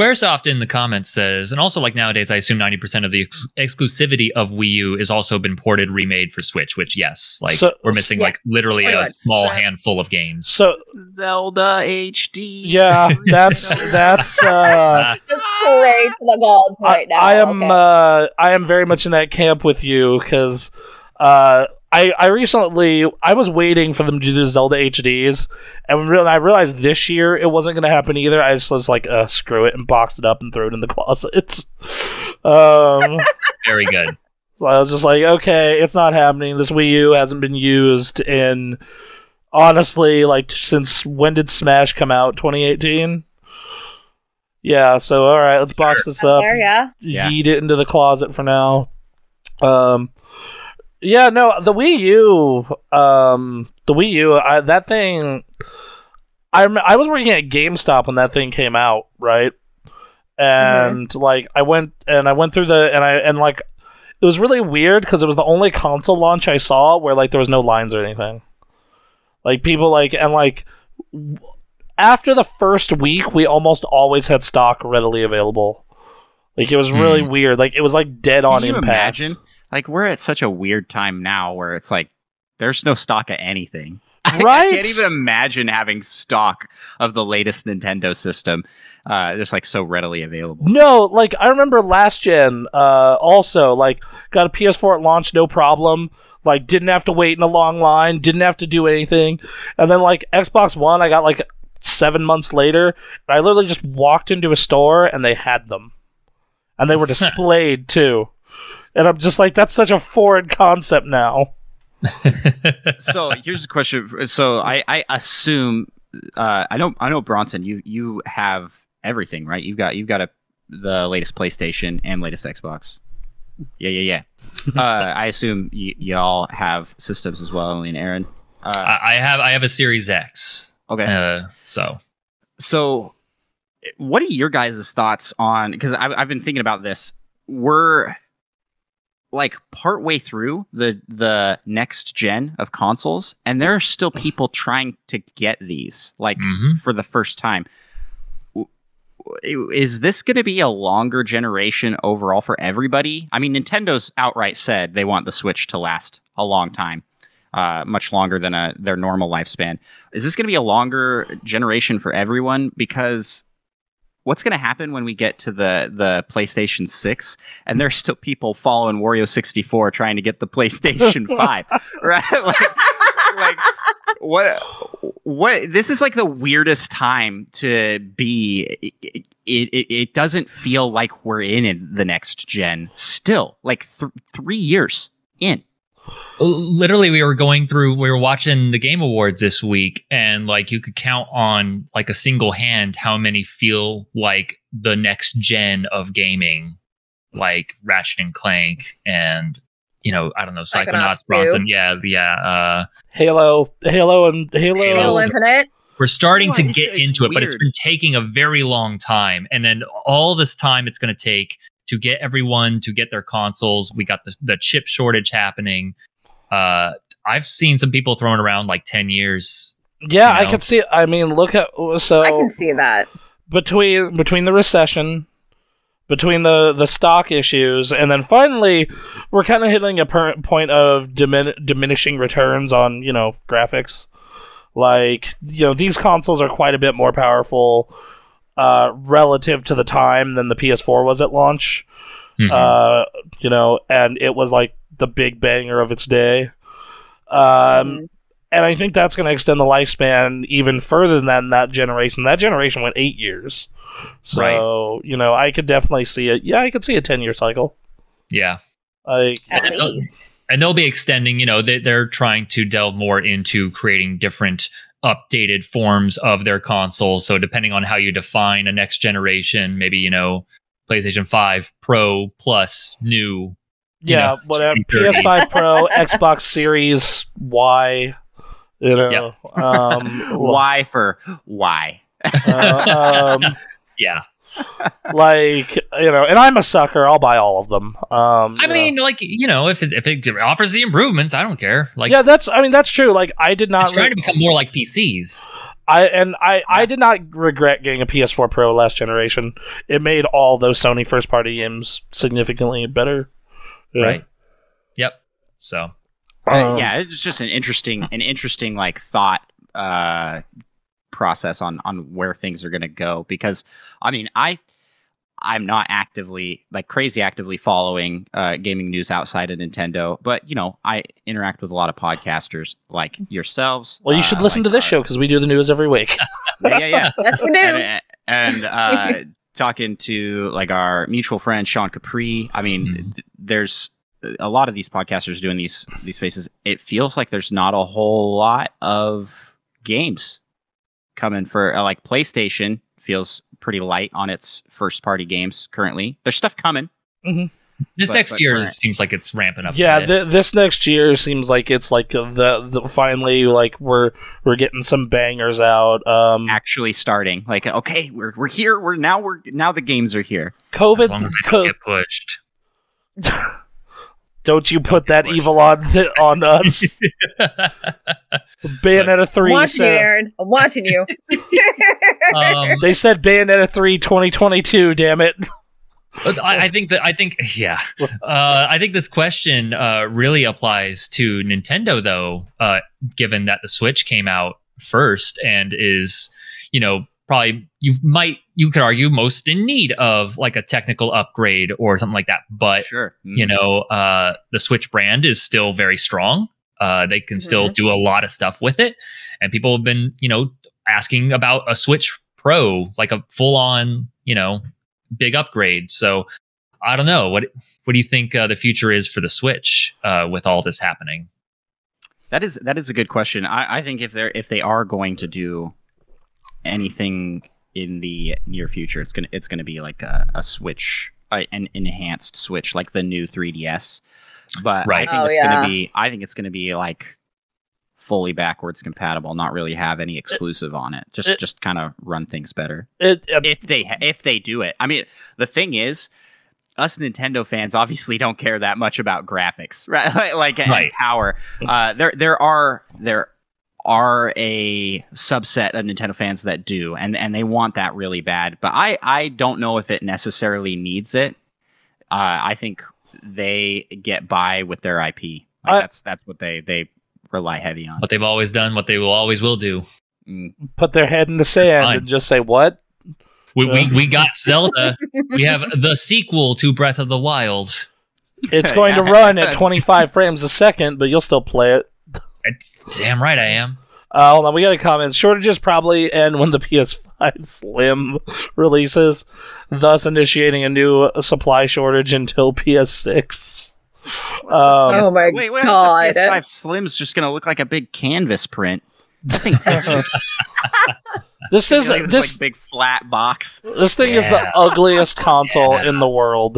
Squaresoft in the comments says, and also like nowadays, I assume 90% of the ex- exclusivity of Wii U has also been ported, remade for Switch, which, yes, like So- we're missing Yeah. like literally Pretty a much. small So- handful of games. So Zelda HD. yeah, that's that's uh Just pray to the gods I, right now. I am okay? uh I am very much in that camp with you because uh I I recently I was waiting for them to do Zelda HDs and when I realized this year it wasn't gonna happen either. I just was like uh screw it and boxed it up and threw it in the closet. Um Very good. So I was just like, okay, it's not happening. This Wii U hasn't been used in honestly like since when did Smash come out? 2018. Yeah, so all right, let's box this Up up. there, yeah. Yeah. Yeet it into the closet for now. Um, yeah, no, the Wii U, um, the Wii U, I, that thing. I rem- I was working at GameStop when that thing came out, right? And like I went and I went through the and I and like it was really weird because it was the only console launch I saw where like there was no lines or anything. Like people like and like after the first week, we almost always had stock readily available. Like it was really weird. Like it was like dead on Can you impact. imagine? Like we're at such a weird time now where it's like there's no stock of anything. I- Right? I can't even imagine having stock of the latest Nintendo system. Uh, just like so readily available. No, like I remember last gen. Uh, also like got a PS4 at launch, no problem. Like didn't have to wait in a long line, didn't have to do anything. And then like Xbox One, I got like seven months later. I literally just walked into a store and they had them, and they were displayed too. And I'm just like, that's such a foreign concept now. so here's a question. So I, I assume uh, I know I know Bronson. You you have everything right. You've got you've got a the latest PlayStation and latest Xbox. Yeah, yeah, yeah. uh, I assume y- y'all have systems as well, and Aaron. Uh, I, I have I have a Series X. okay. Uh, so So, what are your guys' thoughts on? Because I've, I've been thinking about this. We're like partway through the the next gen of consoles, and there are still people trying to get these like mhm. for the first time. Is this going to be a longer generation overall for everybody? I mean, Nintendo's outright said they want the Switch to last a long time, uh, much longer than a, their normal lifespan. Is this going to be a longer generation for everyone? Because what's going to happen when we get to the the PlayStation 6 and there's still people following Wario64 trying to get the PlayStation 5, right? Like, like what what this is like the weirdest time to be it, it, it doesn't feel like we're in the next gen still like th- 3 years in literally we were going through we were watching the game awards this week and like you could count on like a single hand how many feel like the next gen of gaming like ratchet and clank and you know i don't know psychonauts Psychonauts 2. bronson yeah yeah uh Halo, Halo, and Halo. Halo. Halo Infinite. we're starting Well, to get it's into it but it's been taking a very long time and then all this time it's going to take to get everyone to get their consoles we got the, the chip shortage happening uh i've seen some people throwing around like 10 years Yeah, you I can see. I mean, look at so I can see that. between between the recession, between the the stock issues, and then finally, we're kind of hitting a per- point of dimin- diminishing returns on you know graphics. Like you know, these consoles are quite a bit more powerful uh, relative to the time than the PS4 was at launch. Mhm. Uh, you know, and it was like the big banger of its day. Um, Mhm. and I think that's going to extend the lifespan even further than that generation. That generation went eight years, so you know I could definitely see it. Yeah, I could see a ten year cycle. yeah Like, At And- least. and they'll be extending you know they, they're trying to delve more into creating different updated forms of their consoles so depending on how you define a next generation maybe you know playstation 5 pro plus new You yeah, know, whatever. PS5 Pro, Xbox Series Y. You know, um, why for why uh, um, yeah like you know, and I'm a sucker. I'll buy all of them. Um, i you know. mean like you know if it, if it offers the improvements i don't care like yeah, that's. I mean, that's true. Like, I did not. it's trying re- to become more like pcs I and I, I did not regret getting a PS4 Pro last generation. It made all those Sony first party games significantly better. Yeah. right yep so Uh, Um, yeah, it's just an interesting, an interesting like thought uh, process on on where things are going to go. Because I mean, I I'm not actively like crazy actively following uh, gaming news outside of Nintendo, but you know, I interact with a lot of podcasters like yourselves. Well, you should uh, listen like to this our- show because we do the news every week. Yeah, yeah, yeah. Yes, we do. and, and uh, talking to like our mutual friend Sean Capri. I mean, Mhm. th- there's a lot of these podcasters doing these these spaces. It feels like there's not a whole lot of games coming for uh, like PlayStation. Feels pretty light on its first party games currently. There's stuff coming. this But- next but year current. seems like it's ramping up a yeah, bit. th- this next year seems like it's like the, the finally like we're we're getting some bangers out. Um, Actually, starting like okay, we're we're here. We're now we're now the games are here. COVID. as long as I co- get pushed don't you put that pushed. evil on on us? Bayonetta I'm three. watching you, Aaron. I'm watching you. um, they said Bayonetta 3 2022. Damn it. I, I think that I think yeah, uh, I think this question uh, really applies to Nintendo though, uh, given that the Switch came out first and is you know probably you might you could argue most in need of like a technical upgrade or something like that, but Sure, you know uh, the Switch brand is still very strong. Uh, they can still Mhm. do a lot of stuff with it, and people have been you know asking about a Switch Pro, like a full on you know big upgrade. So I don't know what what do you think uh, the future is for the Switch uh, with all this happening? That is that is a good question. I, I think if they're if they are going to do anything in the near future. It's gonna it's gonna be like a, a Switch, uh, an enhanced Switch, like the new 3DS. But Right. I think Oh, it's yeah. gonna be I think it's gonna be like fully backwards compatible, not really have any exclusive on it. Just it- just kind of run things better It, uh, if they ha- if they do it. I mean, the thing is, us Nintendo fans obviously don't care that much about graphics, right? like and Right. power. Uh, there there are there are a subset of Nintendo fans that do, and and they want that really bad. But I I don't know if it necessarily needs it. Uh, I think they get by with their IP. Like I- that's that's what they they rely heavy on. What they've always done, what they will always will do. Mm. put their head in the sand Fine. and just say what? We, we, we got Zelda. we have the sequel to Breath of the Wild. It's going to run at 25 frames a second, but you'll still play it. It's, damn right I am. Uh, hold on, we got a comment. Shortages probably end when the PS5 Slim releases, thus initiating a new supply shortage until PS6. Um, oh my Wait, wait, god. the PS5 Slim's just gonna look like a big canvas print. This is like this, this like big flat box. this thing is the ugliest console in the world.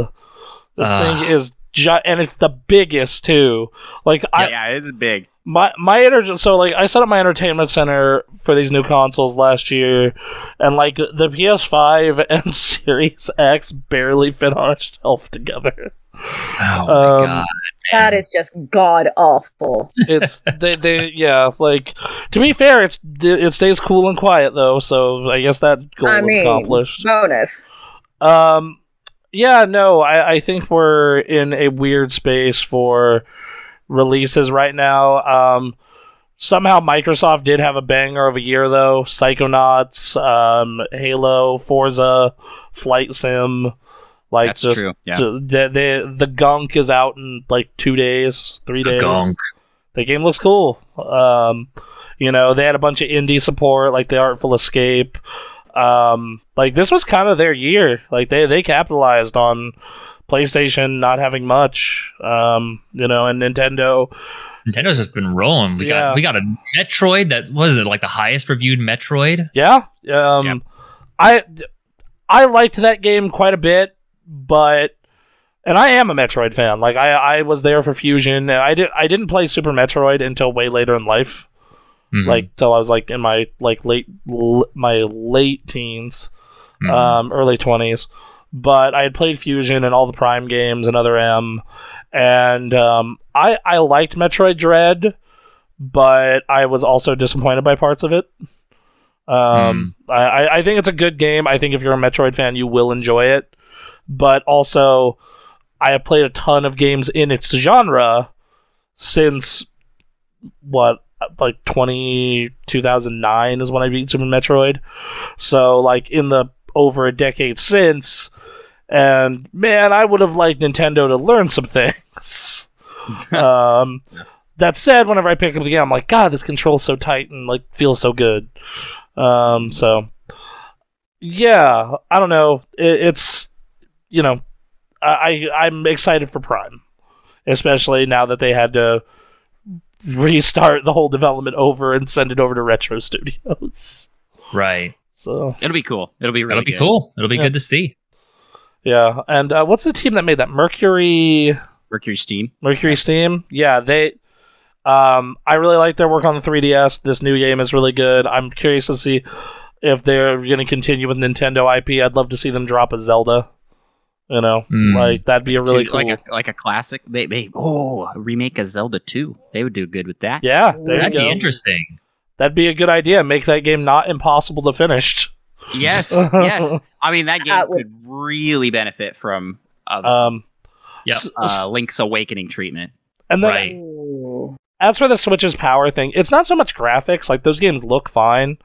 This Ah. thing is gi- and it's the biggest too. Like I, yeah, it's big. my my enter- so like I set up my entertainment center for these new consoles last year, and like the PS5 and Series X barely fit on a shelf together. Oh my Um, god. that is just god awful. It's they they yeah like to be fair, it's it stays cool and quiet though, so I guess that goal I mean, accomplished. bonus. Um, yeah, no, I, I think we're in a weird space for releases right now. Um, somehow Microsoft did have a banger of a year though. Psychonauts, um, Halo, Forza, Flight Sim. Like That's just, true. Yeah. the, the the gunk is out in like two days, three days. Gunk. The game looks cool. Um, you know, they had a bunch of indie support, like the Artful Escape. Um, like this was kind of their year. Like they they capitalized on PlayStation not having much. Um, you know, and Nintendo. Nintendo's just been rolling. We Yeah. got we got a Metroid that was it like the highest reviewed Metroid. Yeah. Um, Yep. I I liked that game quite a bit, but and I am a Metroid fan. Like I I was there for Fusion. I did I didn't play Super Metroid until way later in life. Mhm. like till I was like in my like late l- my late teens, Mhm. um, early twenties. But I had played Fusion and all the Prime games and other M, and um, I I liked Metroid Dread, but I was also disappointed by parts of it. Um, I I- I think it's a good game. I think if you're a Metroid fan, you will enjoy it. But also, I have played a ton of games in its genre since what like 20 2009 is when I beat Super Metroid. So like in the over a decade since and man, I would have liked Nintendo to learn some things. um that said, whenever I pick up the game, I'm like, God, this control's so tight and like feels so good. Um, so yeah, I don't know. It, it's you know, I I- I'm excited for Prime, especially now that they had to restart the whole development over and send it over to Retro Studios. right. So It'll be cool. It'll be really That'll be good. cool. It'll be Yeah. good to see. yeah, and uh, what's the team that made that Mercury? Mercury Steam. Mercury Steam. Yeah, they. Um, I really like their work on the 3DS. This new game is really good. I'm curious to see if they're going to continue with Nintendo IP. I'd love to see them drop a Zelda. You know, Mm. like that'd be a really Two- cool. like a like a classic. They, they, oh, a remake of Zelda 2. They would do good with that. yeah, there That'd you be interesting. That'd be a good idea. Make that game not impossible to finish. Yes, yes. I mean that game That would- could really benefit from a Um, Yep. uh, Link's Awakening treatment. and then Right. Ooh. as for the Switch's power thing, it's not so much graphics. Like those games look fine.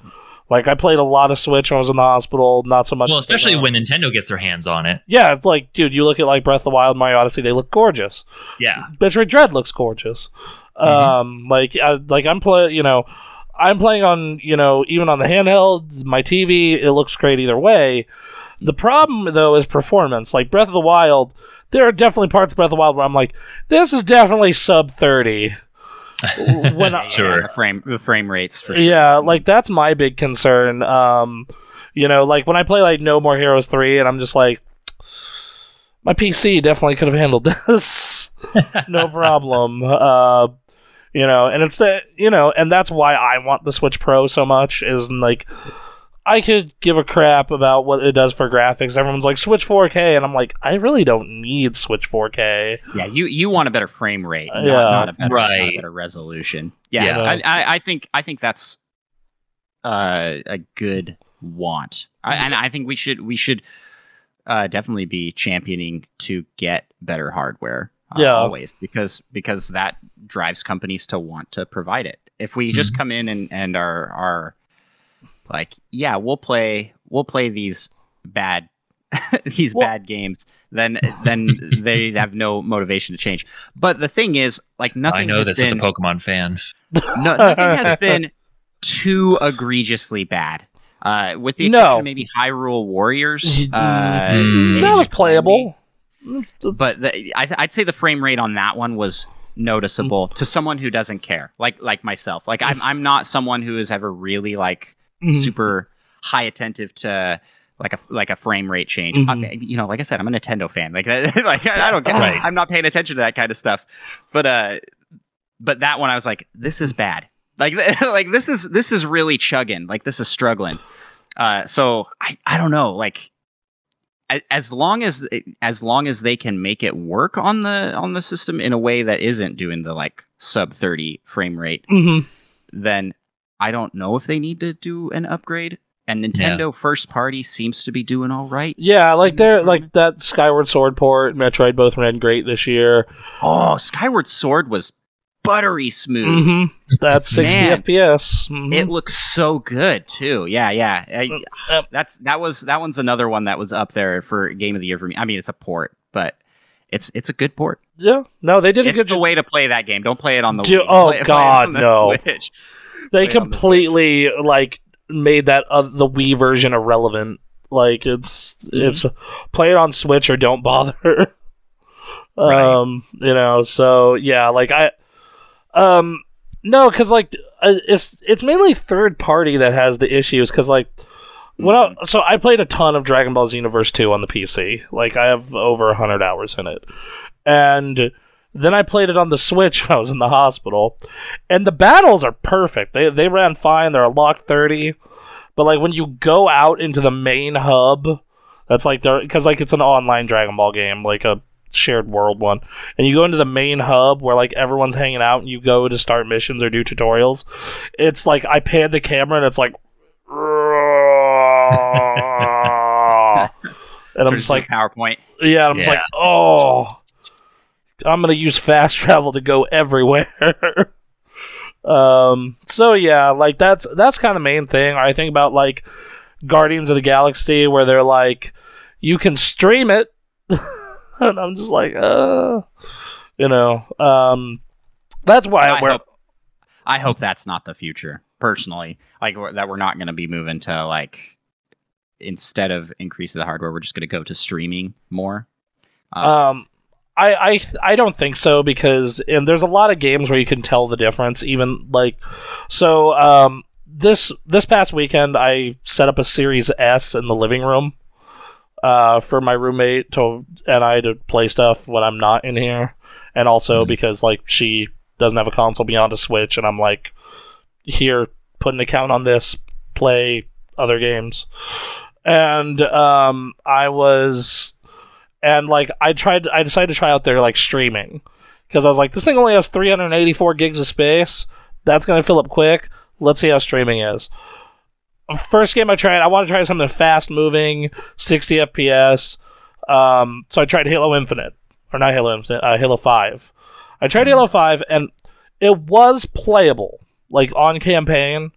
Like I played a lot of Switch when I was in the hospital. Not so much. Well, especially when Nintendo gets their hands on it. Yeah, it's like dude, you look at like Breath of the Wild, Mario Odyssey. They look gorgeous. Yeah. Metroid Dread looks gorgeous. Um, like uh, like I'm play, you know, I'm playing on you know even on the handheld, my TV, it looks great either way. The problem though is performance. Like Breath of the Wild, there are definitely parts of Breath of the Wild where I'm like, this is definitely sub thirty. When I, Sure. Yeah, the frame the frame rates for sure. yeah, like that's my big concern. Um, You know, like when I play like No More Heroes 3 and I'm just like my PC definitely could have handled this. no problem. Uh you know, and it's the you know, and that's why I want the Switch Pro so much is like I could give a crap about what it does for graphics. Everyone's like Switch 4K, and I'm like, I really don't need Switch 4K. Yeah, you you want a better frame rate, not, Yeah. not a better, not a better resolution. Yeah, Yeah. I, I, I think I think that's uh, a good want, I, and I think we should we should uh, definitely be championing to get better hardware. Uh, Yeah. always because because that drives companies to want to provide it. If we just come in and and are are like, yeah, we'll play we'll play these bad these Well- bad games, then then they have no motivation to change. But the thing is, like nothing I know has this is a Pokemon fan. no, nothing has been too egregiously bad. Uh, with the No. exception of maybe Hyrule Warriors. Uh, Mm. Age that was playable. But the, I, I'd say the frame rate on that one was noticeable to someone who doesn't care, like like myself. Like I'm I'm not someone who is ever really like Mhm. super high attentive to like a like a frame rate change. Mhm. Uh, you know, like I said, I'm a Nintendo fan. Like, like I don't get. Right. I'm not paying attention to that kind of stuff. But uh, but that one I was like, this is bad. Like like this is this is really chugging. Like this is struggling. Uh, so I I don't know. Like as long as as long as they can make it work on the on the system in a way that isn't doing the like sub 30 frame rate Mhm. then I don't know if they need to do an upgrade. And Nintendo first party seems to be doing all right. Yeah, like they're like that Skyward Sword port, Metroid both ran great this year. Oh, Skyward Sword was buttery smooth. hmm That's 60 Man. FPS. Mhm. It looks so good too. Yeah, yeah. I- Uh, that's that was that one's another one that was up there for game of the year for me. I mean, it's a port, but it's it's a good port. yeah, no, they did a good. It's the job. way to play that game. Don't play it on the Do- Wii. oh, Play- play it God, on the no. Switch. They completely like made that uh, the Wii version irrelevant. Like it's Mm-hmm. it's play it on Switch or don't bother. Right. um, you know, so yeah, like I, um, no, because like uh, it's it's mainly third party that has the issues. Because like when I, Mm-hmm. so I played a ton of Dragon Ball Xenoverse 2 on the PC. Like I have over hundred hours in it, and then I played it on the Switch when I was in the hospital, and the battles are perfect. They they ran fine. They're a lock thirty, but like when you go out into the main hub, that's like they're because like it's an online Dragon Ball game, like a shared world one, and you go into the main hub where like everyone's hanging out, and you go to start missions or do tutorials. It's like I pan the camera and it's like. and I'm just like, PowerPoint. yeah, I'm just Yeah. like, oh, I'm gonna use fast travel to go everywhere. um, so yeah, like that's that's kind of the main thing. I think about like Guardians of the Galaxy, where they're like, you can stream it, and I'm just like, uh, you know, um, that's why I where. hope, I hope that's not the future. Personally, like that, we're not going to be moving to like instead of increasing the hardware, we're just going to go to streaming more. Uh, Um, I, I I don't think so because and there's a lot of games where you can tell the difference. Even like, so um, this this past weekend I set up a Series S in the living room, uh, for my roommate to and I to play stuff when I'm not in here, and also Mhm. because like she doesn't have a console beyond a Switch, and I'm like, here, put an account on this, play other games, and um, I was and like I tried, I decided to try out their like streaming because I was like, this thing only has 384 gigs of space. That's gonna fill up quick. Let's see how streaming is. First game I tried, I want to try something fast moving, 60 FPS. Um, so I tried Halo Infinite, or not Halo Infinite, uh, Halo 5. I tried Halo 5, and it was playable, like on campaign.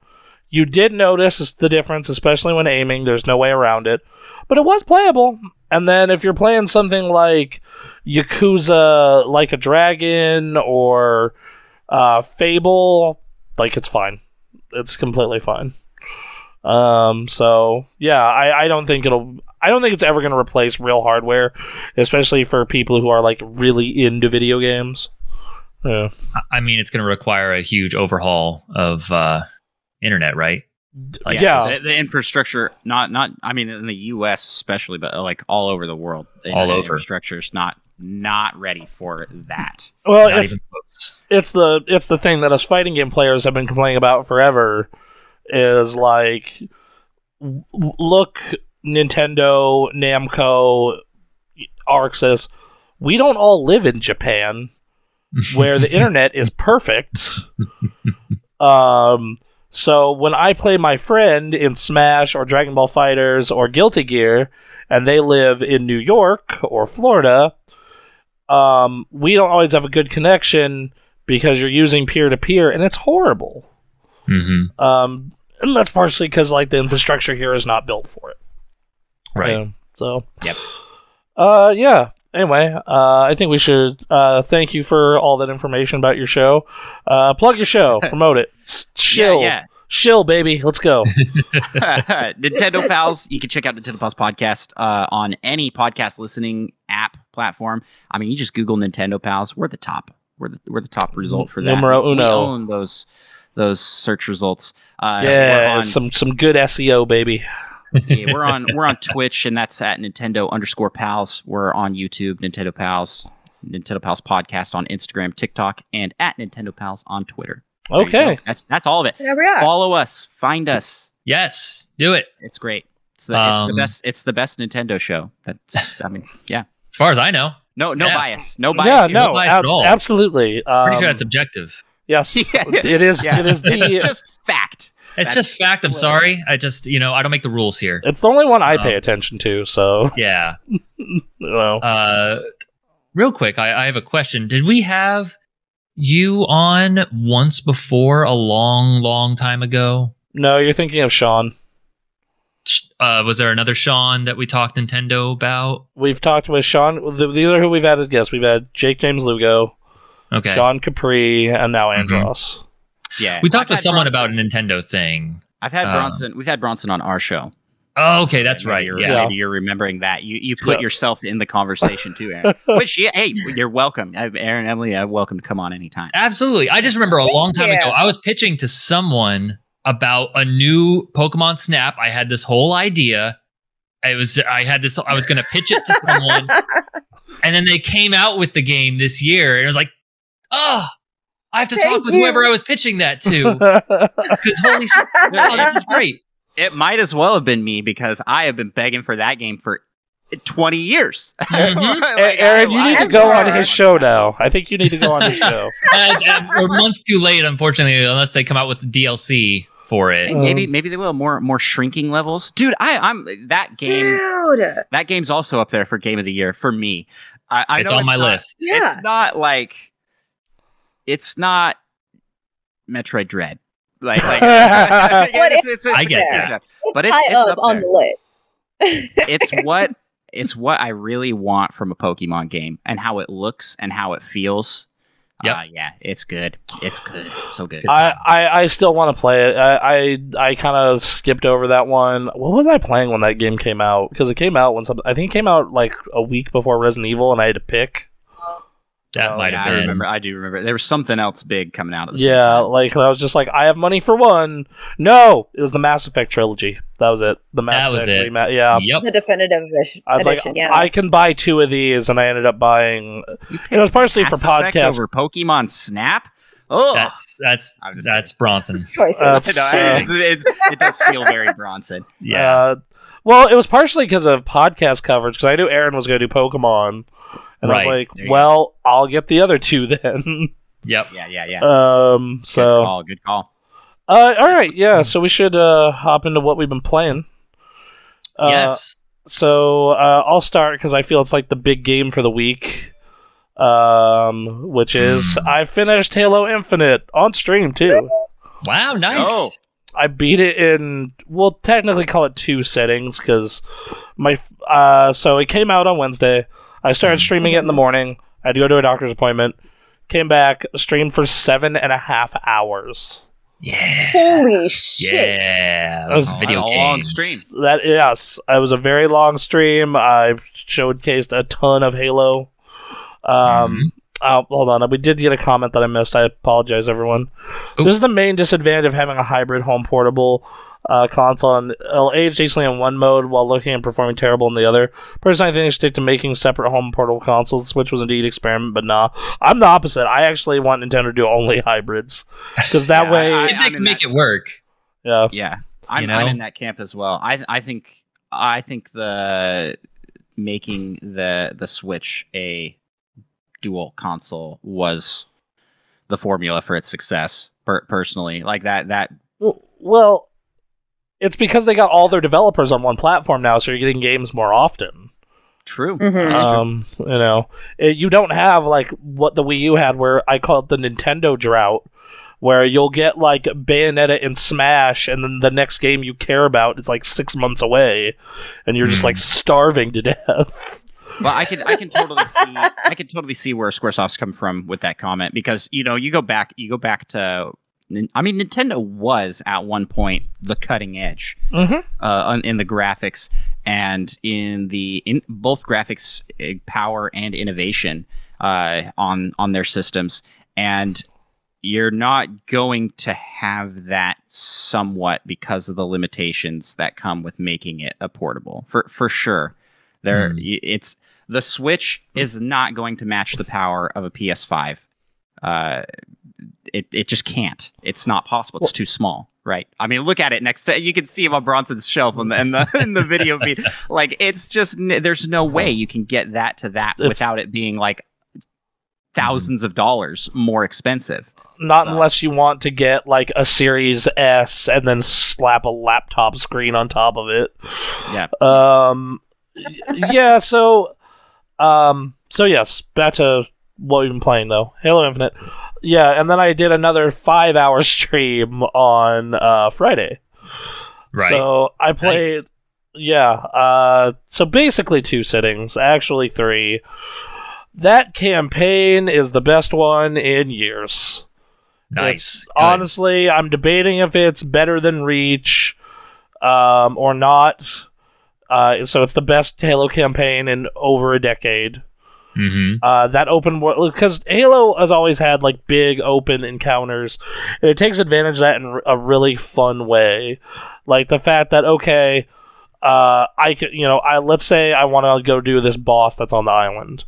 You did notice the difference, especially when aiming. There's no way around it, but it was playable. And then if you're playing something like Yakuza, like a dragon, or uh, Fable, like it's fine. It's completely fine. Um, so yeah, I, I don't think it'll. I don't think it's ever going to replace real hardware, especially for people who are like really into video games. Yeah. I- mean, it's going to require a huge overhaul of uh, internet, right? Like, yeah. the, the infrastructure, not not. I mean, in the U.S. especially, but uh, like all over the world, the All internet over. infrastructure's not not ready for that. Well, not it's it's the it's the thing that us fighting game players have been complaining about forever is like look Nintendo, Namco, Arc Sys, we don't all live in Japan where the internet is perfect. Um so when I play my friend in Smash or Dragon Ball FighterZ or Guilty Gear and they live in New York or Florida, um, we don't always have a good connection because you're using peer to peer and it's horrible. Mhm. Um, and that's partially because like the infrastructure here is not built for it. Right. Yeah, so. Yep. Uh, yeah. Anyway, uh, I think we should uh, thank you for all that information about your show. Uh, plug your show, promote it. S- Shill, Yeah, shill, baby. Let's go. Nintendo Pals. You can check out Nintendo Pals podcast uh, on any podcast listening app platform. I mean, you just Google Nintendo Pals. We're the top. We're the we're the top result for that. Numero we, we own those those search results. Uh, yeah, on- some some good SEO, baby. Yeah, we're on we're on Twitch and that's at Nintendo underscore pals. We're on YouTube, Nintendo Pals, Nintendo Pals podcast on Instagram, TikTok, and at Nintendo Pals on Twitter. There Okay. that's that's all of it. There we are. Follow us, find us. Yes, do it. It's great. It's the, it's the Um, best. It's the best Nintendo show. That's, I mean, yeah. As far as I know, No, no Yeah. bias. No bias. Yeah, here. no, bias at all. absolutely. Um, pretty sure that's objective. yes, Yeah. it is. Yeah. It is the. It's just fact. It's just fact. I'm sorry. I just you know I don't make the rules here. It's the only one I pay Um, attention to. So, Yeah. know. Uh, real quick, I, I have a question. Did we have you on once before a long, long time ago? no, you're thinking of Sean. Uh, was there another Sean that we talked Nintendo about? We've talked with Sean. These are who we've added guests. We've had Jake James Lugo, Okay. Sean Capri, and now Andros. Yeah. we talked I've with someone Bronson. about a Nintendo thing. I've had uh, Bronson. We've had Bronson on our show. Oh, okay, that's right. You're, Yeah. Maybe you're remembering that. You you put Yeah. yourself in the conversation too, Aaron. Which yeah, hey, you're welcome, Uh, Aaron, Emily. I'm welcome to come on anytime. Absolutely. I just remember a Thank long time you. ago, I was pitching to someone about a new Pokemon Snap. I had this whole idea. I was I had this I was going to pitch it to someone and then they came out with the game this year and it was like, "Oh, I have to Thank talk with you. whoever I was pitching that to cuz holy shit, oh, this is great." It might as well have been me because I have been begging for that game for 20 years. Mhm. Like, Aaron, you need to go on his show now. I think you need to go on his show. And, and we're months too late unfortunately unless they come out with the DLC for it. maybe Um, maybe they will more more shrinking levels, dude. I I'm that game. Dude. That game's also up there for game of the year for me. I, I It's know on my not- list. Yeah. It's not like it's not Metroid Dread. Like, like What it's, it's, it's, I get it's- that. It's But it's- high it's up, up on there. the list. it's what it's what I really want from a Pokemon game and how it looks and how it feels. Yep. Uh, yeah, it's good. It's good. So good. good. I, I, I still want to play it. I I, I kind of skipped over that one. What was I playing when that game came out? Because it came out when some, I think it came out like a week before Resident Evil, and I had to pick. That Oh, might Yeah, have I remember. I do remember. There was something else big coming out of the same Yeah, like I was just like, I have money for one. No, it was the Mass Effect trilogy. That was it. The Mass That was Effect it. rema- yeah. Yep. The definitive edition. I was like, yeah. I can buy two of these, and I ended up buying. You It was partially for Mass Effect podcast. over Pokemon Snap. Oh, That's that's that's Bronson. Choices. Uh, no, it's, it's, it does feel very Bronson. Yeah. Uh, well, it was partially because of podcast coverage, because I knew Aaron was going to do Pokemon, and I Right. was like, There you well, I'll get the other two then. yep. Yeah, yeah, yeah. um, so good so, call. Good call. uh, all right, yeah. So we should uh, hop into what we've been playing. Uh, yes. So uh, I'll start because I feel it's like the big game for the week, um, which is Hmm. I finished Halo Infinite on stream too. Wow. Nice. Oh. I beat it in we'll technically call it two settings because my uh so it came out on Wednesday. I started Mhm. streaming it in the morning. I had to go to a doctor's appointment. Came back, streamed for seven and a half hours. Yeah. Holy shit. Yeah. Oh, Video a long stream. That yes, it was a very long stream. I showcased a ton of Halo. Um, uh, hold on, we did get a comment that I missed. I apologize, everyone. Oop. This is the main disadvantage of having a hybrid home portable. Uh, console and it'll age decently in one mode while looking and performing terrible in the other. Personally, I think they should stick to making separate home portable consoles. Switch was indeed experiment, but nah. I'm the opposite. I actually want Nintendo to do only hybrids because that Yeah, way, I- if they I'm can make that- it work. yeah. Yeah, I'm, You know? I'm in that camp as well. I I think I think the making the the Switch a dual console was the formula for its success. Per- personally, like that that W- Well, it's because they got all their developers on one platform now, so you're getting games more often. true. Mhm. Um, you know, it, you don't have like what the Wii U had, where I call it the Nintendo drought, where you'll get like Bayonetta and Smash, and then the next game you care about is like six months away, and you're just Hmm. like starving to death. Well, I can I can totally see I can totally see where SquareSoft's come from with that comment because you know you go back you go back to I mean Nintendo was at one point the cutting edge mm-hmm. uh, in the graphics and in the in both graphics uh, power and innovation uh, on on their systems and you're not going to have that somewhat because of the limitations that come with making it a portable for for sure there Hmm. y- it's the switch is not going to match the power of a ps5 uh it, it just can't it's not possible it's too small right i mean look at it next to you can see him on bronson's shelf in the in the, in the video feed like it's just there's no way you can get that to that It's- without it being like thousands of dollars more expensive Not So- unless you want to get like a Series S and then slap a laptop screen on top of it. yeah Um, yeah. So, um, so yes, back to what we've been playing though. Halo Infinite. Yeah, and then I did another five-hour stream on uh, Friday. Right. So I played. Nice. Yeah. Uh, so basically two sittings, actually three. That campaign is the best one in years. nice. Honestly, I'm debating if it's better than Reach um, or not. Uh, so it's the best Halo campaign in over a decade. Mhm. Uh, that open world because Halo has always had like big open encounters. It takes advantage of that in a really fun way, like the fact that okay, uh, I could you know I let's say I want to go do this boss that's on the island.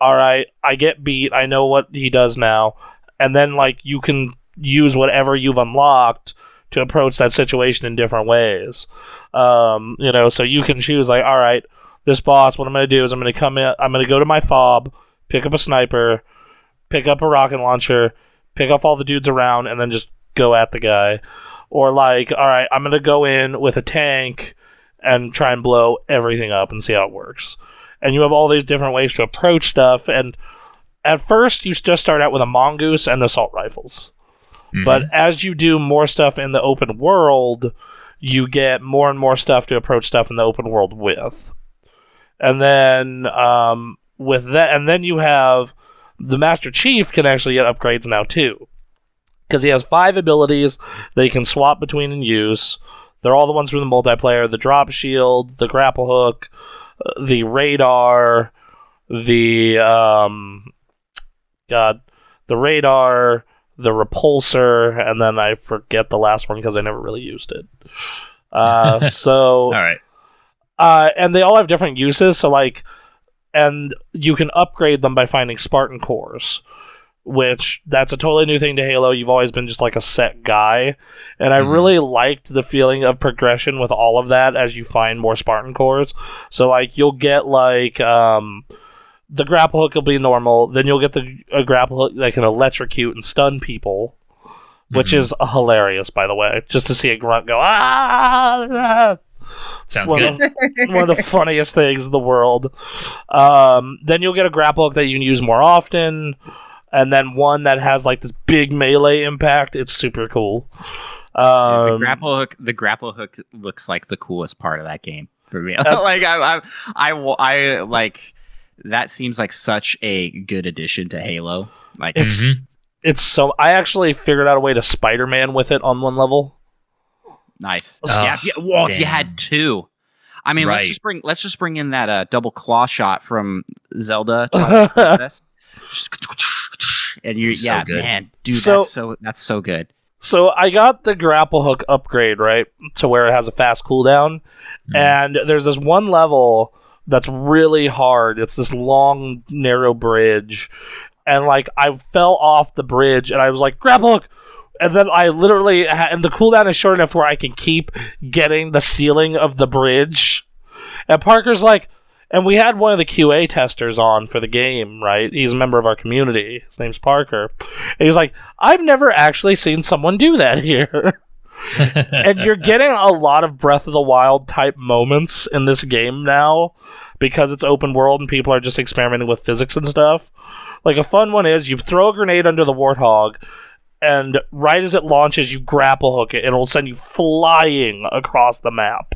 All right, I get beat. I know what he does now, and then like you can use whatever you've unlocked to approach that situation in different ways. Um, you know, so you can choose like, all right, this boss, what I'm gonna do is I'm gonna come in, I'm gonna go to my fob, pick up a sniper, pick up a rocket launcher, pick up all the dudes around, and then just go at the guy. Or like, all right, I'm gonna go in with a tank and try and blow everything up and see how it works. And you have all these different ways to approach stuff. And at first, you just start out with a mongoose and assault rifles. Mhm. But as you do more stuff in the open world, you get more and more stuff to approach stuff in the open world with. And then um, with that, and then you have the Master Chief can actually get upgrades now too, because he has five abilities that he can swap between and use. They're all the ones from the multiplayer: the drop shield, the grapple hook, uh, the radar, the um, God, the radar, the repulsor, and then I forget the last one because I never really used it. Uh, so all right. Uh, and they all have different uses. So like, and you can upgrade them by finding Spartan cores, which that's a totally new thing to Halo. You've always been just like a set guy, and I Mhm. really liked the feeling of progression with all of that as you find more Spartan cores. So like, you'll get like um. The grapple hook will be normal. Then you'll get the a grapple hook that can electrocute and stun people, which Mhm. is hilarious, by the way. Just to see a grunt go ah, ah sounds one good. of, one of the funniest things in the world. Um, then you'll get a grapple hook that you can use more often, and then one that has like this big melee impact. It's super cool. Um, the grapple hook the grapple hook looks like the coolest part of that game for me like I, I i i like that seems like such a good addition to halo like It's- Mhm. it's so. I actually figured out a way to Spider-Man with it on one level. Nice. Oh, yeah if you, well, if you had two. I mean let's just bring let's just bring in that uh, double claw shot from zelda and you So yeah good. man dude So- that's so that's so good. So I got the grapple hook upgrade right to where it has a fast cooldown, Mhm. and there's this one level that's really hard. It's this long, narrow bridge, and like I fell off the bridge, and I was like grapple hook, and then I literally ha- and the cooldown is short enough where I can keep getting the ceiling of the bridge, and Parker's like. And we had one of the QA testers on for the game, right? He's a member of our community. His name's Parker. And he's like, I've never actually seen someone do that here. and you're getting a lot of Breath of the Wild type moments in this game now because it's open world and people are just experimenting with physics and stuff. Like a fun one is you throw a grenade under the warthog, and right as it launches, you grapple hook it, and it'll send you flying across the map.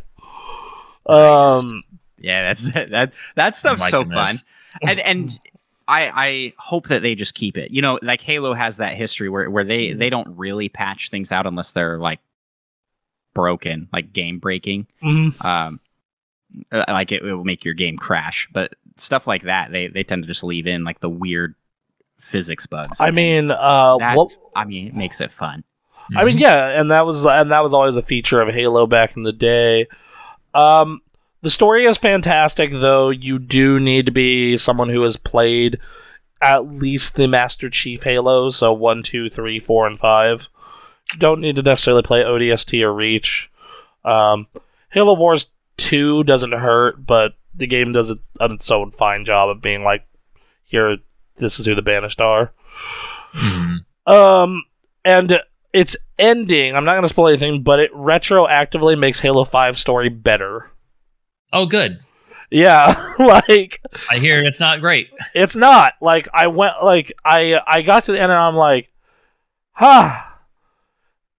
Nice. Um, Yeah, that's that. That stuff's My so goodness. fun, and and I I hope that they just keep it. You know, like Halo has that history where where they they don't really patch things out unless they're like broken, like game breaking. mhm. Um, uh, like it, it will make your game crash, but stuff like that they they tend to just leave in like the weird physics bugs. I mean, uh, what, I mean, it makes it fun. I mean, yeah, and that was and that was always a feature of Halo back in the day. Um, the story is fantastic, though. You do need to be someone who has played at least the Master Chief Halos, so one, two, three, four, and five. Don't need to necessarily play ODST or Reach. Um, Halo Wars two doesn't hurt, but the game does a, a so fine job of being like, here, this is who the Banished are. Mhm. Um, and its ending, I'm not going to spoil anything, but it retroactively makes Halo 5 story better. Oh, good. Yeah, like I hear it's not great. it's not like I went like I I got to the end and I'm like, huh,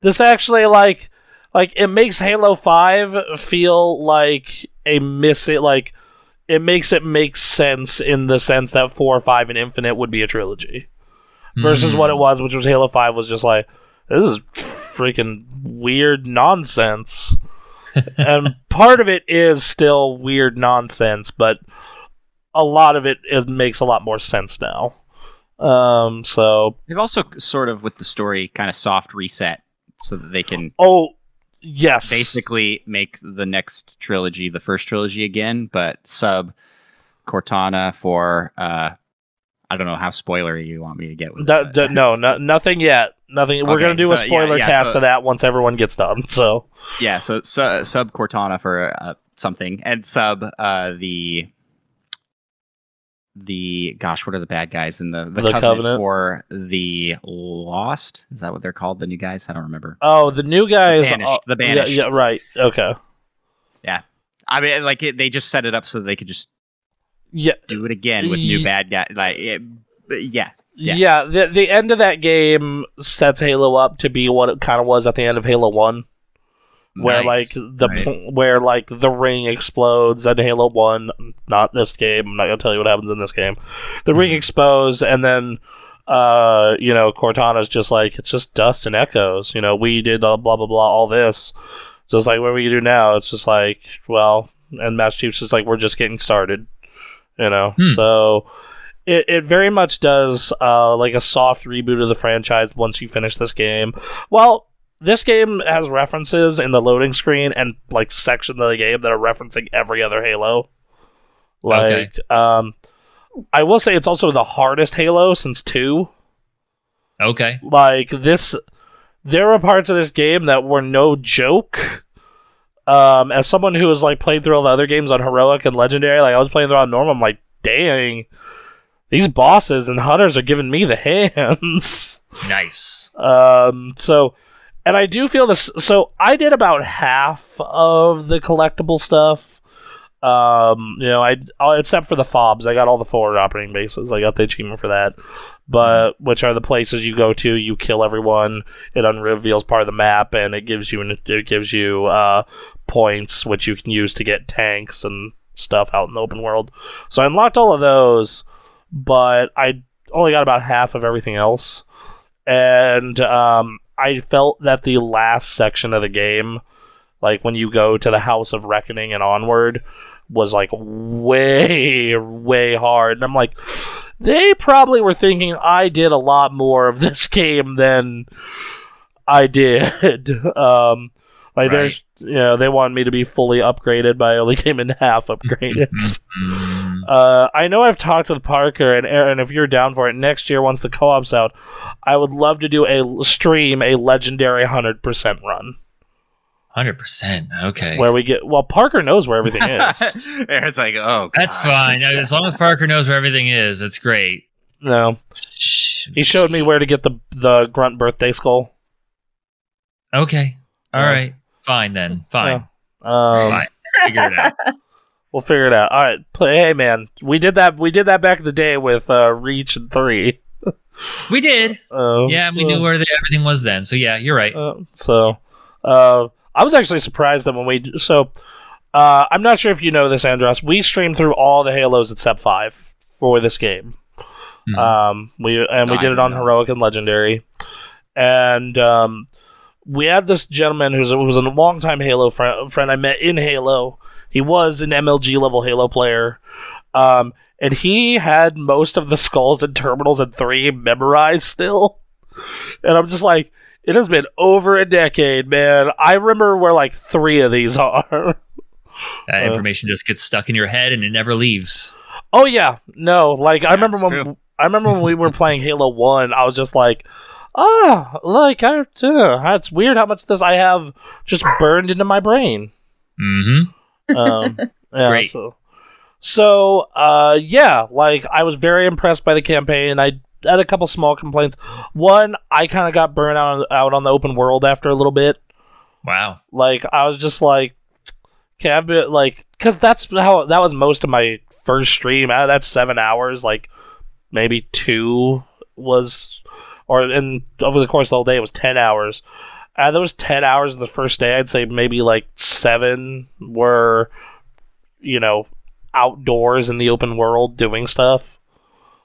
this actually like like it makes Halo 5 feel like a miss it like it makes it make sense in the sense that 4, 5, and Infinite would be a trilogy. versus Mhm. what it was, which was Halo 5 was just like, this is freaking weird nonsense. and part of it is still weird nonsense, but a lot of it is, makes a lot more sense now. Um, so, They've also sort of with the story kind of soft reset so that they can oh, yes. basically make the next trilogy the first trilogy again, but sub Cortana for uh I don't know how spoilery you want me to get with d- no, no, nothing yet. Nothing. We're gonna do a so, yeah, spoiler yeah, cast so- of that once everyone gets done. So, Yeah, so, so sub Cortana for uh, something and sub uh the the gosh, what are the bad guys in the the, The covenant, Covenant? for the Lost? Is that what they're called? The new guys? I don't remember. oh, the new guys. Banished, are- the yeah, Banished. Yeah, right. Okay. Yeah, I mean, like it, they just set it up so they could just Yeah. do it again with new bad guy. Like, it, yeah, Yeah, Yeah. the the end of that game sets Halo up to be what it kind of was at the end of Halo One, where Nice. like the Right. where like the ring explodes in Halo One. Not this game. I'm not gonna tell you what happens in this game. The ring explodes, and then uh, you know Cortana's just like it's just dust and echoes. You know, we did uh, blah blah blah all this. So it's like, what are we do now? It's just like, well, and Master Chief's just like, we're just getting started. You know, Hmm. so it, it very much does uh, like a soft reboot of the franchise once you finish this game. Well, this game has references in the loading screen and like sections of the game that are referencing every other Halo. Like, um, I will say it's also the hardest Halo since two. Okay. Like this, there were parts of this game that were no joke. Um, as someone who has like played through all the other games on heroic and legendary, like I was playing through on normal, I'm like, dang, these bosses and hunters are giving me the hands. Nice. Um, so, and I do feel this. So I did about half of the collectible stuff. Um, you know, I uh, except for the fobs, I got all the forward operating bases. I got the achievement for that. But which are the places you go to? You kill everyone. It unreveals part of the map, and it gives you it gives you uh, points which you can use to get tanks and stuff out in the open world. So I unlocked all of those, but I only got about half of everything else and um, I felt that the last section of the game, like when you go to the House of Reckoning and onward, was like way, way hard. And I'm like, they probably were thinking I did a lot more of this game than I did. Um, like Right. there's, you know, they wanted me to be fully upgraded, but I only came in half upgraded. Mm, uh, I know I've talked with Parker and Aaron. If you're down for it, next year once the co-op's out, I would love to do a stream a legendary hundred percent run 100%. Okay. where we get. Well, Parker knows where everything is. Aaron's like, oh, That's fine. As long as Parker knows where everything is, that's great. no, he showed me where to get the the grunt birthday skull. Okay. All Yeah. right. Fine then. Fine. Um, Fine. Figure it out. We'll figure it out. All right, play, hey man, we did that. We did that back in the day with uh, Reach and Three. We did. Uh, Yeah, we so- knew where the, everything was then. So yeah, you're right. Uh, so, uh, I was actually surprised that when we so, uh, I'm not sure if you know this, Andros. We streamed through all the Halos except five for this game. Mhm. Um, we and No, we I did it on know. heroic and legendary, and um, we had this gentleman who's who was a longtime Halo friend, friend I met in Halo. He was an MLG level Halo player, um, and he had most of the skulls and terminals in three memorized still. And I'm just like, it has been over a decade, man. I remember where like three of these are. that uh, information just gets stuck in your head and it never leaves. Oh yeah, no, like I remember when true. I remember when we were playing Halo One, I was just like, ah, like I, uh, it's weird how much this I have just burned into my brain. Mm-hmm. Um, yeah, Great. So, so uh, yeah, like I was very impressed by the campaign. I had a couple small complaints. One, I kind of got burned out out on the open world after a little bit. Wow. Like I was just like, okay, I've been like, because that's how that was most of my first stream. Out of that seven hours, like maybe two was, or and over the course of the whole day, it was ten hours. Out of those ten hours in the first day, I'd say maybe like seven were, you know, outdoors in the open world doing stuff.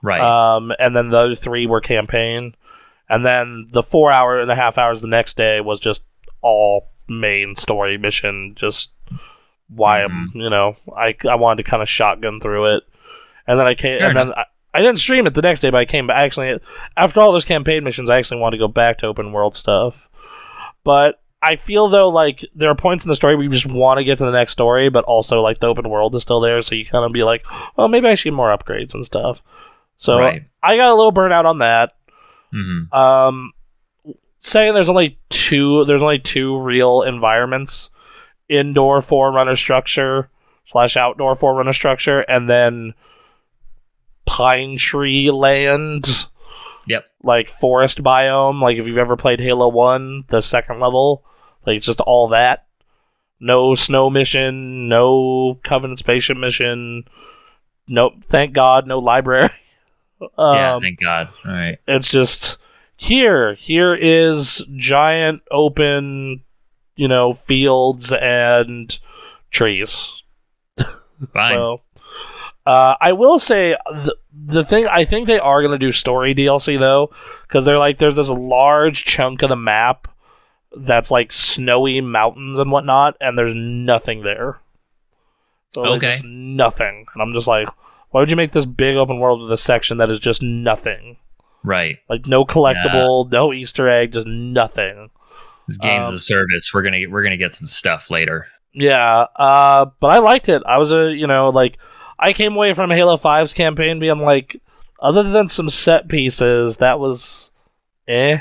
Right. Um, and then the other three were campaign, and then the four hour and a half hours the next day was just all main story mission. Just why I'm, you know, I I wanted to kind of shotgun through it, and then I came, Fair and then I, I didn't stream it the next day, but I came back. Actually, after all those campaign missions, I actually want to go back to open world stuff, but. I feel though like there are points in the story where you just want to get to the next story, but also like the open world is still there, so you kind of be like, well, maybe I should get more upgrades and stuff. So right. I got a little burnout on that. Mm-hmm. Um, saying there's only two, there's only two real environments: indoor forerunner structure slash outdoor forerunner structure, and then pine tree land. Yep. Like forest biome. Like if you've ever played Halo One, the second level, like it's just all that. No snow mission, no Covenant spaceship mission. Nope. Thank God, no library. yeah. Um, Thank God. All right. it's just here. Here is giant open, you know, fields and trees. Fine. So, uh, I will say the, the thing I think they are gonna do story DLC though, because they're like there's this large chunk of the map that's like snowy mountains and whatnot, and there's nothing there. So Okay. nothing, and I'm just like, why would you make this big open world with a section that is just nothing? right. Like no collectible, no Easter egg, just nothing. This game's Um, a service. We're gonna we're gonna get some stuff later. Yeah, uh, but I liked it. I was a, you know, like I came away from Halo 5's campaign being like, other than some set pieces, that was, eh.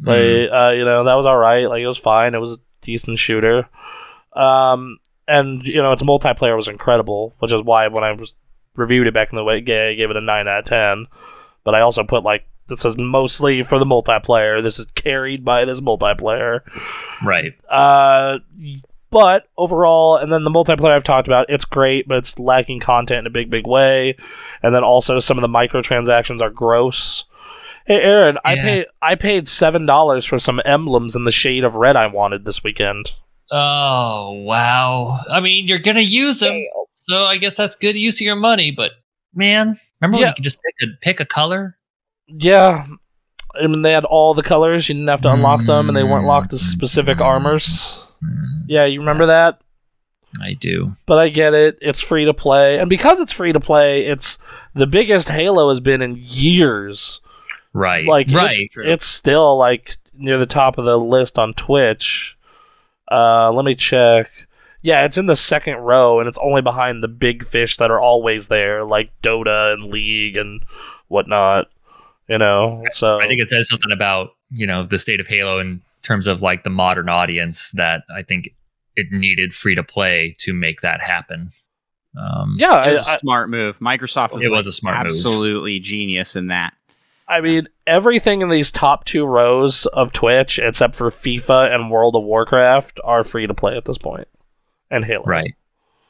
Mm. Like, uh, you know, that was all right. Like it was fine. It was a decent shooter. Um, and you know, its multiplayer was incredible, which is why when I was reviewed it back in the way, I gave it a nine out of ten. But I also put like. This is mostly for the multiplayer. This is carried by this multiplayer. right. Uh, but overall, and then the multiplayer I've talked about, it's great, but it's lacking content in a big, big way. And then also some of the microtransactions are gross. Hey, Aaron, I paid I paid seven dollars for some emblems in the shade of red I wanted this weekend. Oh wow. I mean, you're gonna use them, so I guess that's good use of your money. But man, remember when you could just pick a pick a color? Yeah, I mean they had all the colors. You didn't have to unlock them, and they weren't locked to specific Mm. armors. Yeah, you remember that? I do. but I get it. It's free to play, and because it's free to play, it's the biggest Halo has been in years. Right. Like, right. It's, it's still like near the top of the list on Twitch. Uh, let me check. Yeah, it's in the second row, and it's only behind the big fish that are always there, like Dota and League and whatnot. You know, so I think it says something about you know the state of Halo in terms of like the modern audience that I think it needed free to play to make that happen. Um, yeah, It was I- a smart move. Microsoft was It was like, a smart move. absolutely genius in that. I mean, everything in these top two rows of Twitch, except for FIFA and World of Warcraft, are free to play at this point, and Halo. right.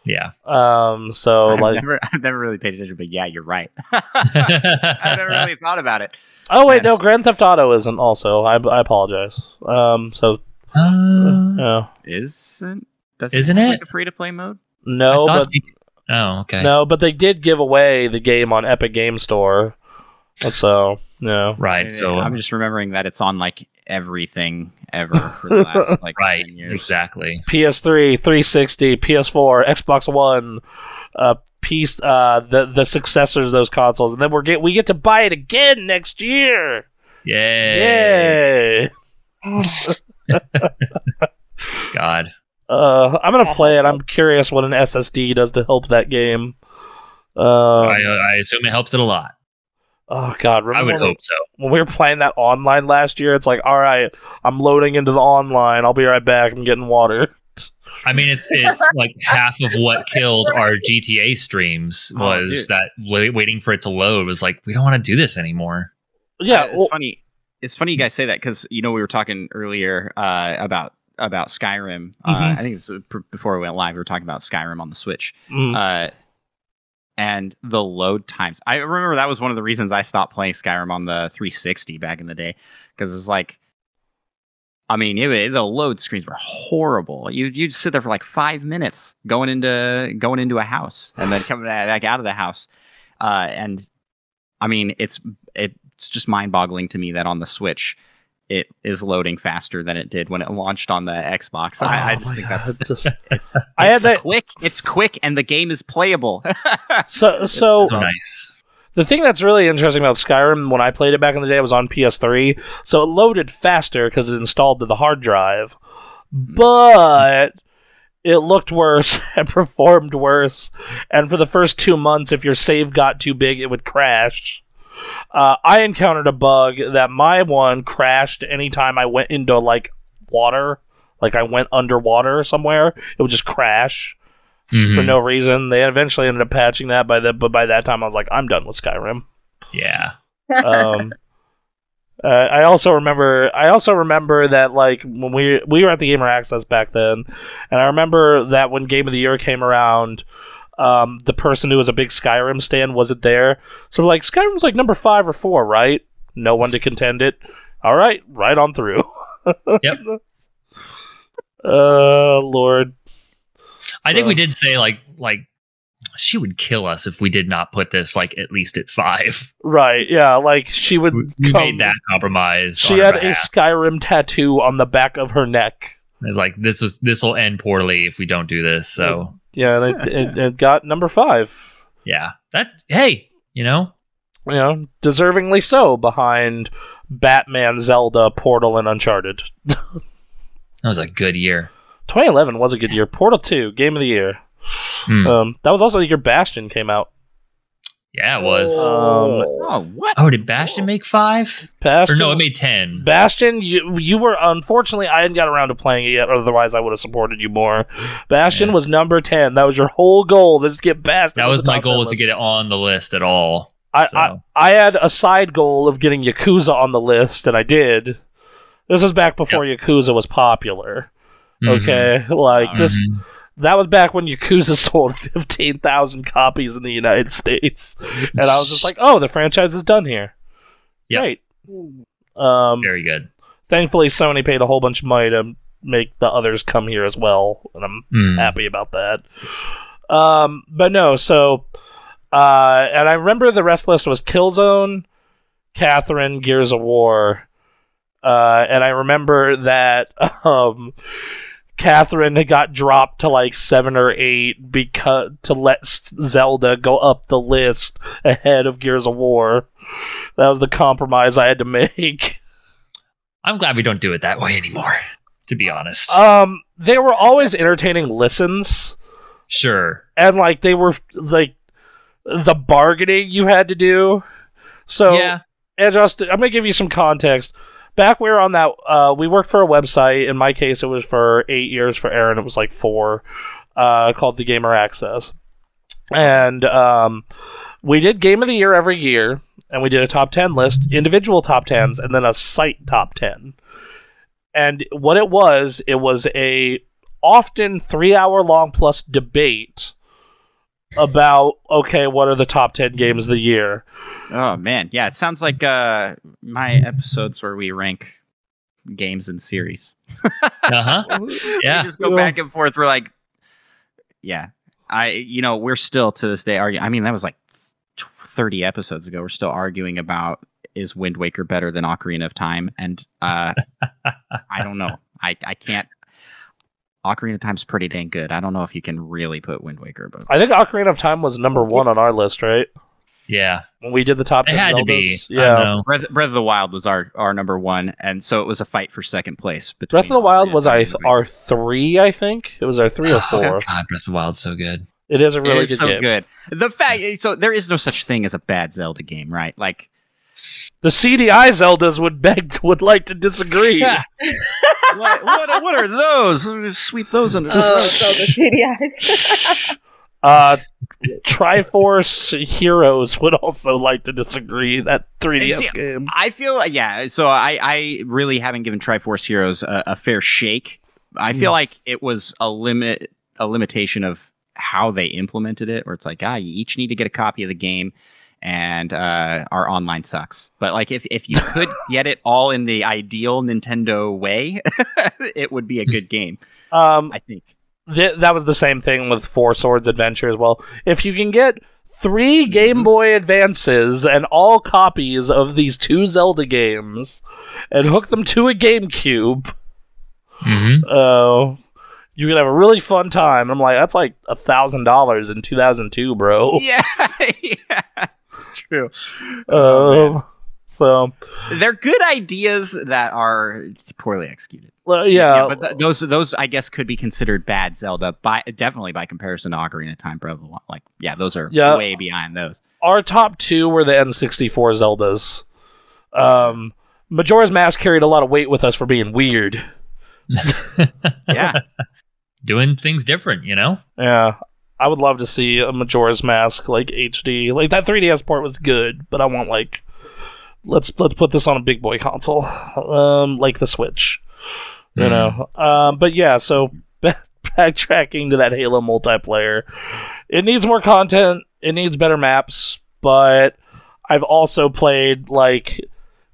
Yeah. Um. So I've, like, never, I've never really paid attention, but yeah, you're right. I've never really thought about it. oh wait, Yeah. no, Grand Theft Auto isn't. Also, I, I apologize. Um. So Uh, yeah, Isn't does Isn't have, it? like a free to play mode? no, but you- oh, okay. no, but they did give away the game on Epic Game Store. So no. Right. So I'm just remembering that it's on like everything ever for the last like right. 10 years. Exactly. PS3, 360, PS4, Xbox One, uh, piece, uh, the the successors of those consoles, and then we're get we get to buy it again next year. Yay. Yay! God. Uh, I'm gonna play it. I'm curious what an SSD does to help that game. Uh, I, I assume it helps it a lot. Oh God, I would when, hope so. when we were playing that online last year? It's like, all right, I'm loading into the online. I'll be right back. I'm getting water. I mean, it's it's like half of what killed our GTA streams Oh, was dude. that waiting for it to load was like we don't want to do this anymore. Yeah, Uh, it's well, funny. It's funny you guys say that because you know we were talking earlier uh, about about Skyrim. Uh, Mhm. I think it was before we went live, we were talking about Skyrim on the Switch. mm, Uh, and the load times. I remember that was one of the reasons I stopped playing Skyrim on the 360 back in the day because it's like, I mean, it, the load screens were horrible. You you would sit there for like five minutes going into going into a house and then coming back out of the house, uh, and I mean, it's it's just mind boggling to me that on the Switch. It is loading faster than it did when it launched on the Xbox. I, I oh just think God, that's just- it's, I had it's that- quick. It's quick, and the game is playable. so so So nice. The thing that's really interesting about Skyrim, when I played it back in the day, it was on PS3, so it loaded faster because it installed to the hard drive, mm-hmm. but it looked worse and performed worse. And for the first two months, if your save got too big, it would crash. Uh, I encountered a bug that my one crashed anytime I went into like water, like I went underwater somewhere. It would just crash for Mhm. no reason. They eventually ended up patching that by the, but by that time I was like, I'm done with Skyrim. Yeah. Um, uh, I also remember, I also remember that like when we we were at the Gamer Access back then, and I remember that when Game of the Year came around, um, the person who was a big Skyrim stand wasn't there. So we're like, Skyrim's like number five or four, right? No one to contend it. All right, right on through. Yep. Uh, Lord. I think we Uh, did say like like she would kill us if we did not put this like at least at five. Right, yeah, like she would. We, we come- made that compromise. She had a. Skyrim tattoo on the back of her neck. It's like this was this will end poorly if we don't do this. So Yeah, and it, it, it got number five. yeah, that hey, you know, You know, deservingly so behind Batman, Zelda, Portal, and Uncharted. that was a good year. 2011 was a good year. Portal 2, Game of the Year. Hmm. Um, that was also the year Bastion came out. Yeah, it was. Um, oh, what? oh, did Bastion make five? Bastion, Or no, it made ten. Bastion, you you were unfortunately I hadn't got around to playing it yet. Otherwise, I would have supported you more. Bastion Yeah. was number 10. That was your whole goal. to Just get Bastion. that was my goal ten was to get it on the list at all. I, so. I I had a side goal of getting Yakuza on the list, and I did. This was back before Yakuza was popular. Mhm. Okay, like this. That was back when Yakuza sold fifteen thousand copies in the United States, and I was just like, "Oh, the franchise is done here." Yep. Great. Um, very good. thankfully, Sony paid a whole bunch of money to make the others come here as well, and I'm Mm. happy about that. Um, but no, so uh, and I remember the rest list was Killzone, Catherine, Gears of War, uh, and I remember that um, Catherine had got dropped to like seven or eight because to let Zelda go up the list ahead of Gears of War. That was the compromise I had to make. I'm glad we don't do it that way anymore. To be honest, Um, they were always entertaining listens, sure. and like they were like the bargaining you had to do. So yeah. and just I'm gonna give you some context. Back we were on that, uh, we worked for a website. In my case, it was for eight years. For Aaron, it was like four. Uh, called the Gamer Access, and um, we did Game of the Year every year, and we did a top ten list, individual top tens, and then a site top ten. And what it was, it was a often three hour long plus debate about okay, what are the top ten games of the year? Oh man, yeah, it sounds like uh, my episodes where we rank games and series. Uh huh. Yeah. we just go back and forth. We're like, yeah, I, you know, we're still to this day arguing. I mean, that was like thirty episodes ago. We're still arguing about is Wind Waker better than Ocarina of Time, and uh, I don't know. I, I can't. Ocarina of Time's pretty dang good. I don't know if you can really put Wind Waker above. I think Ocarina of Time was number one on our list, right? Yeah. When we did the top It 10 had to be. Yeah. Breath, Breath of the Wild was our, our number one, and so it was a fight for second place. Between Breath of the Wild was of I, Time and Wind our three, I think. It was our three or oh four. God, Breath of the Wild's so good. It is a really it good is so game. good. The fact, so there is no such thing as a bad Zelda game, right? Like, The CDI Zeldas would beg would like to disagree. Yeah. what, what, what are those? Sweep those under. Oh, so the CDIs. Uh, Triforce Heroes would also like to disagree. That 3DS See, game. I feel yeah. So I I really haven't given Triforce Heroes a, a fair shake. I feel Mm. like it was a limit a limitation of how they implemented it, where it's like ah, you each need to get a copy of the game, and uh, our online sucks. But like if if you could get it all in the ideal Nintendo way, it would be a good game. Um, I think. th- that was the same thing with Four Swords Adventure as well. If you can get three Game Mhm. Boy Advances and all copies of these two Zelda games and hook them to a GameCube, Mm-hmm. uh, you can have a really fun time. I'm like, that's like a thousand dollars in 2002, bro. Yeah, yeah, it's true. Oh, Um, so They're good ideas that are poorly executed. well, yeah, but th- those those I guess could be considered bad Zelda by definitely by comparison to Ocarina of Time, Breath of the Wild. Like, yeah, those are Yeah. way behind those. our top two were the N64 Zeldas. Um, Majora's Mask carried a lot of weight with us for being weird. Yeah, Doing things different, you know? Yeah, I would love to see a Majora's Mask like HD. Like that 3DS port was good, but I want like let's let's put this on a big boy console, um, like the Switch. You Hmm. know, um, but yeah. So backtracking to that Halo multiplayer, it needs more content. It needs better maps, but I've also played like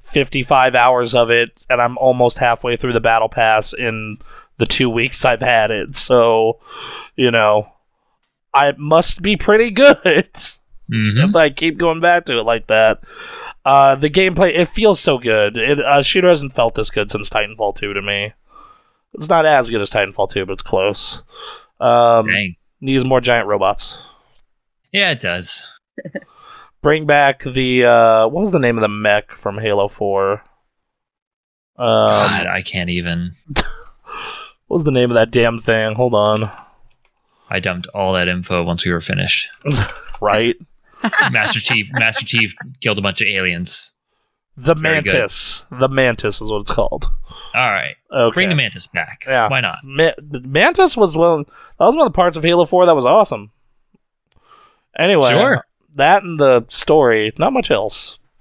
55 hours of it, and I'm almost halfway through the battle pass in the two weeks I've had it. So, you know, I must be pretty good hmm if I keep going back to it like that. Uh, the gameplay, it feels so good. It, uh, shooter hasn't felt this good since Titanfall 2 to me. It's not as good as Titanfall 2, but it's close. Um, Dang. needs more giant robots. Yeah, it does. Bring back the uh, what was the name of the mech from Halo 4? Um, God, I can't even. what was the name of that damn thing? Hold on. I dumped all that info once we were finished. Right, Master Chief, Master Chief killed a bunch of aliens. the Very good. Mantis. The Mantis is what it's called. All right, Okay. bring the mantis back. Yeah. Why not? Ma- the Mantis was one. That was one of the parts of Halo Four that was awesome. Anyway, Sure. that and the story, not much else.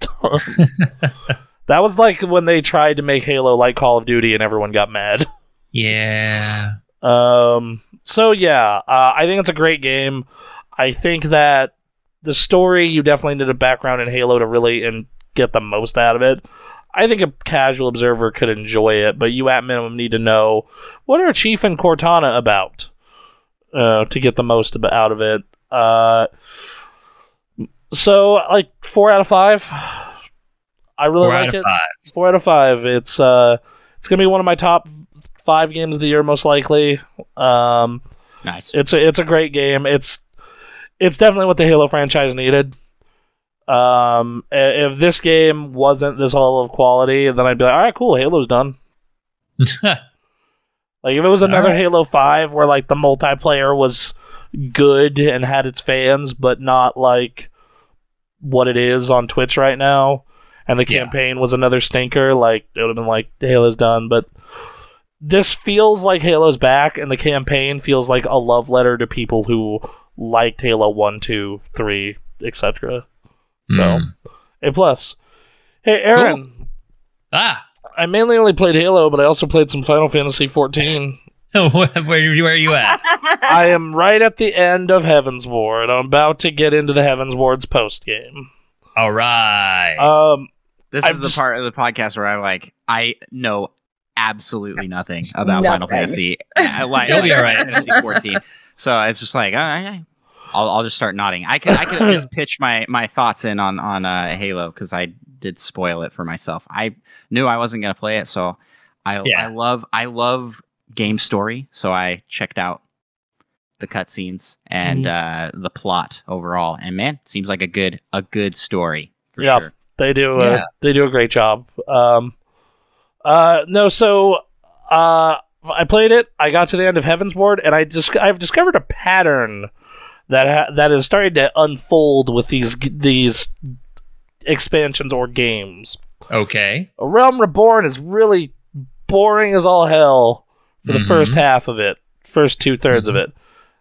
that was like when they tried to make Halo like Call of Duty and everyone got mad. Yeah. Um, so yeah, uh, I think it's a great game. I think that the story you definitely need a background in Halo to really and get the most out of it. I think a casual observer could enjoy it, but you at minimum need to know what are Chief and Cortana about uh, to get the most out of it. Uh, so like four out of five. I really Four like out of it five. four out of five. It's uh, it's gonna be one of my top five games of the year, most likely. Um, nice. it's a it's a great game. It's it's definitely what the Halo franchise needed. Um, if this game wasn't this level of quality, then I'd be like, all right, cool, Halo's done. Like if it was another Alright. Halo Five where like the multiplayer was good and had its fans, but not like what it is on Twitch right now, and the Yeah. campaign was another stinker, like it would have been like Halo's done. But this feels like Halo's back, and the campaign feels like a love letter to people who liked Halo One, Two, Three, etc. So Mm. A plus. Hey Aaron, Ah, I mainly only played Halo, but I also played some Final Fantasy 14. where, where are you at? I am right at the end of Heavensward. I'm about to get into the Heavensward's post game. All right. Um, This I've is the just- part of the podcast where I'm like, I know absolutely nothing about Final Fantasy. I like You'll be all right. Fantasy 14. So it's just like, all right, I'll, I'll just start nodding. I could I could least pitch my my thoughts in on on uh, Halo because I did spoil it for myself. I knew I wasn't gonna play it, so I Yeah. I love I love game story. So I checked out the cutscenes and uh, the plot overall, and man, seems like a good a good story for Yeah. sure. they do. Uh, Yeah. They do a great job. Um, uh, no, so uh, I played it. I got to the end of Heavensward, and I just I've discovered a pattern that ha- that is starting to unfold with these these expansions or games. okay. A Realm Reborn is really boring as all hell for the Mhm. first half of it, first two thirds of it.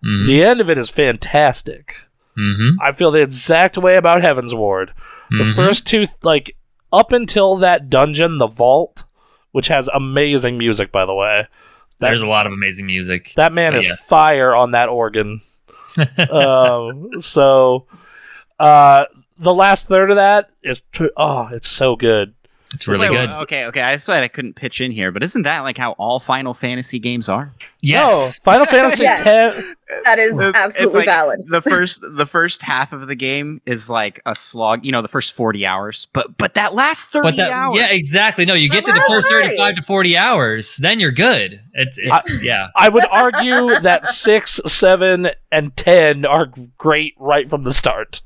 Mm-hmm. The end of it is fantastic. Mm-hmm. I feel the exact way about Heavensward. The Mhm. first two, like, up until that dungeon, the Vault, which has amazing music, by the way. That, There's a lot of amazing music. that man is yes. fire on that organ. um, so, uh, the last third of that is, oh, it's so good. It's really Wait, good. wait, Okay, okay. I said I couldn't pitch in here, but isn't that like how all Final Fantasy games are? Yes. No, Final Fantasy Yes. X. that is It's absolutely like valid. The first the first half of the game is like a slog, you know, the first 40 hours. But but that last 30 But that, hours. yeah, exactly. No, you get to the Right. first 35 to 40 hours, then you're good. It's, it's yeah. I would argue that six, seven, and ten are great right from the start.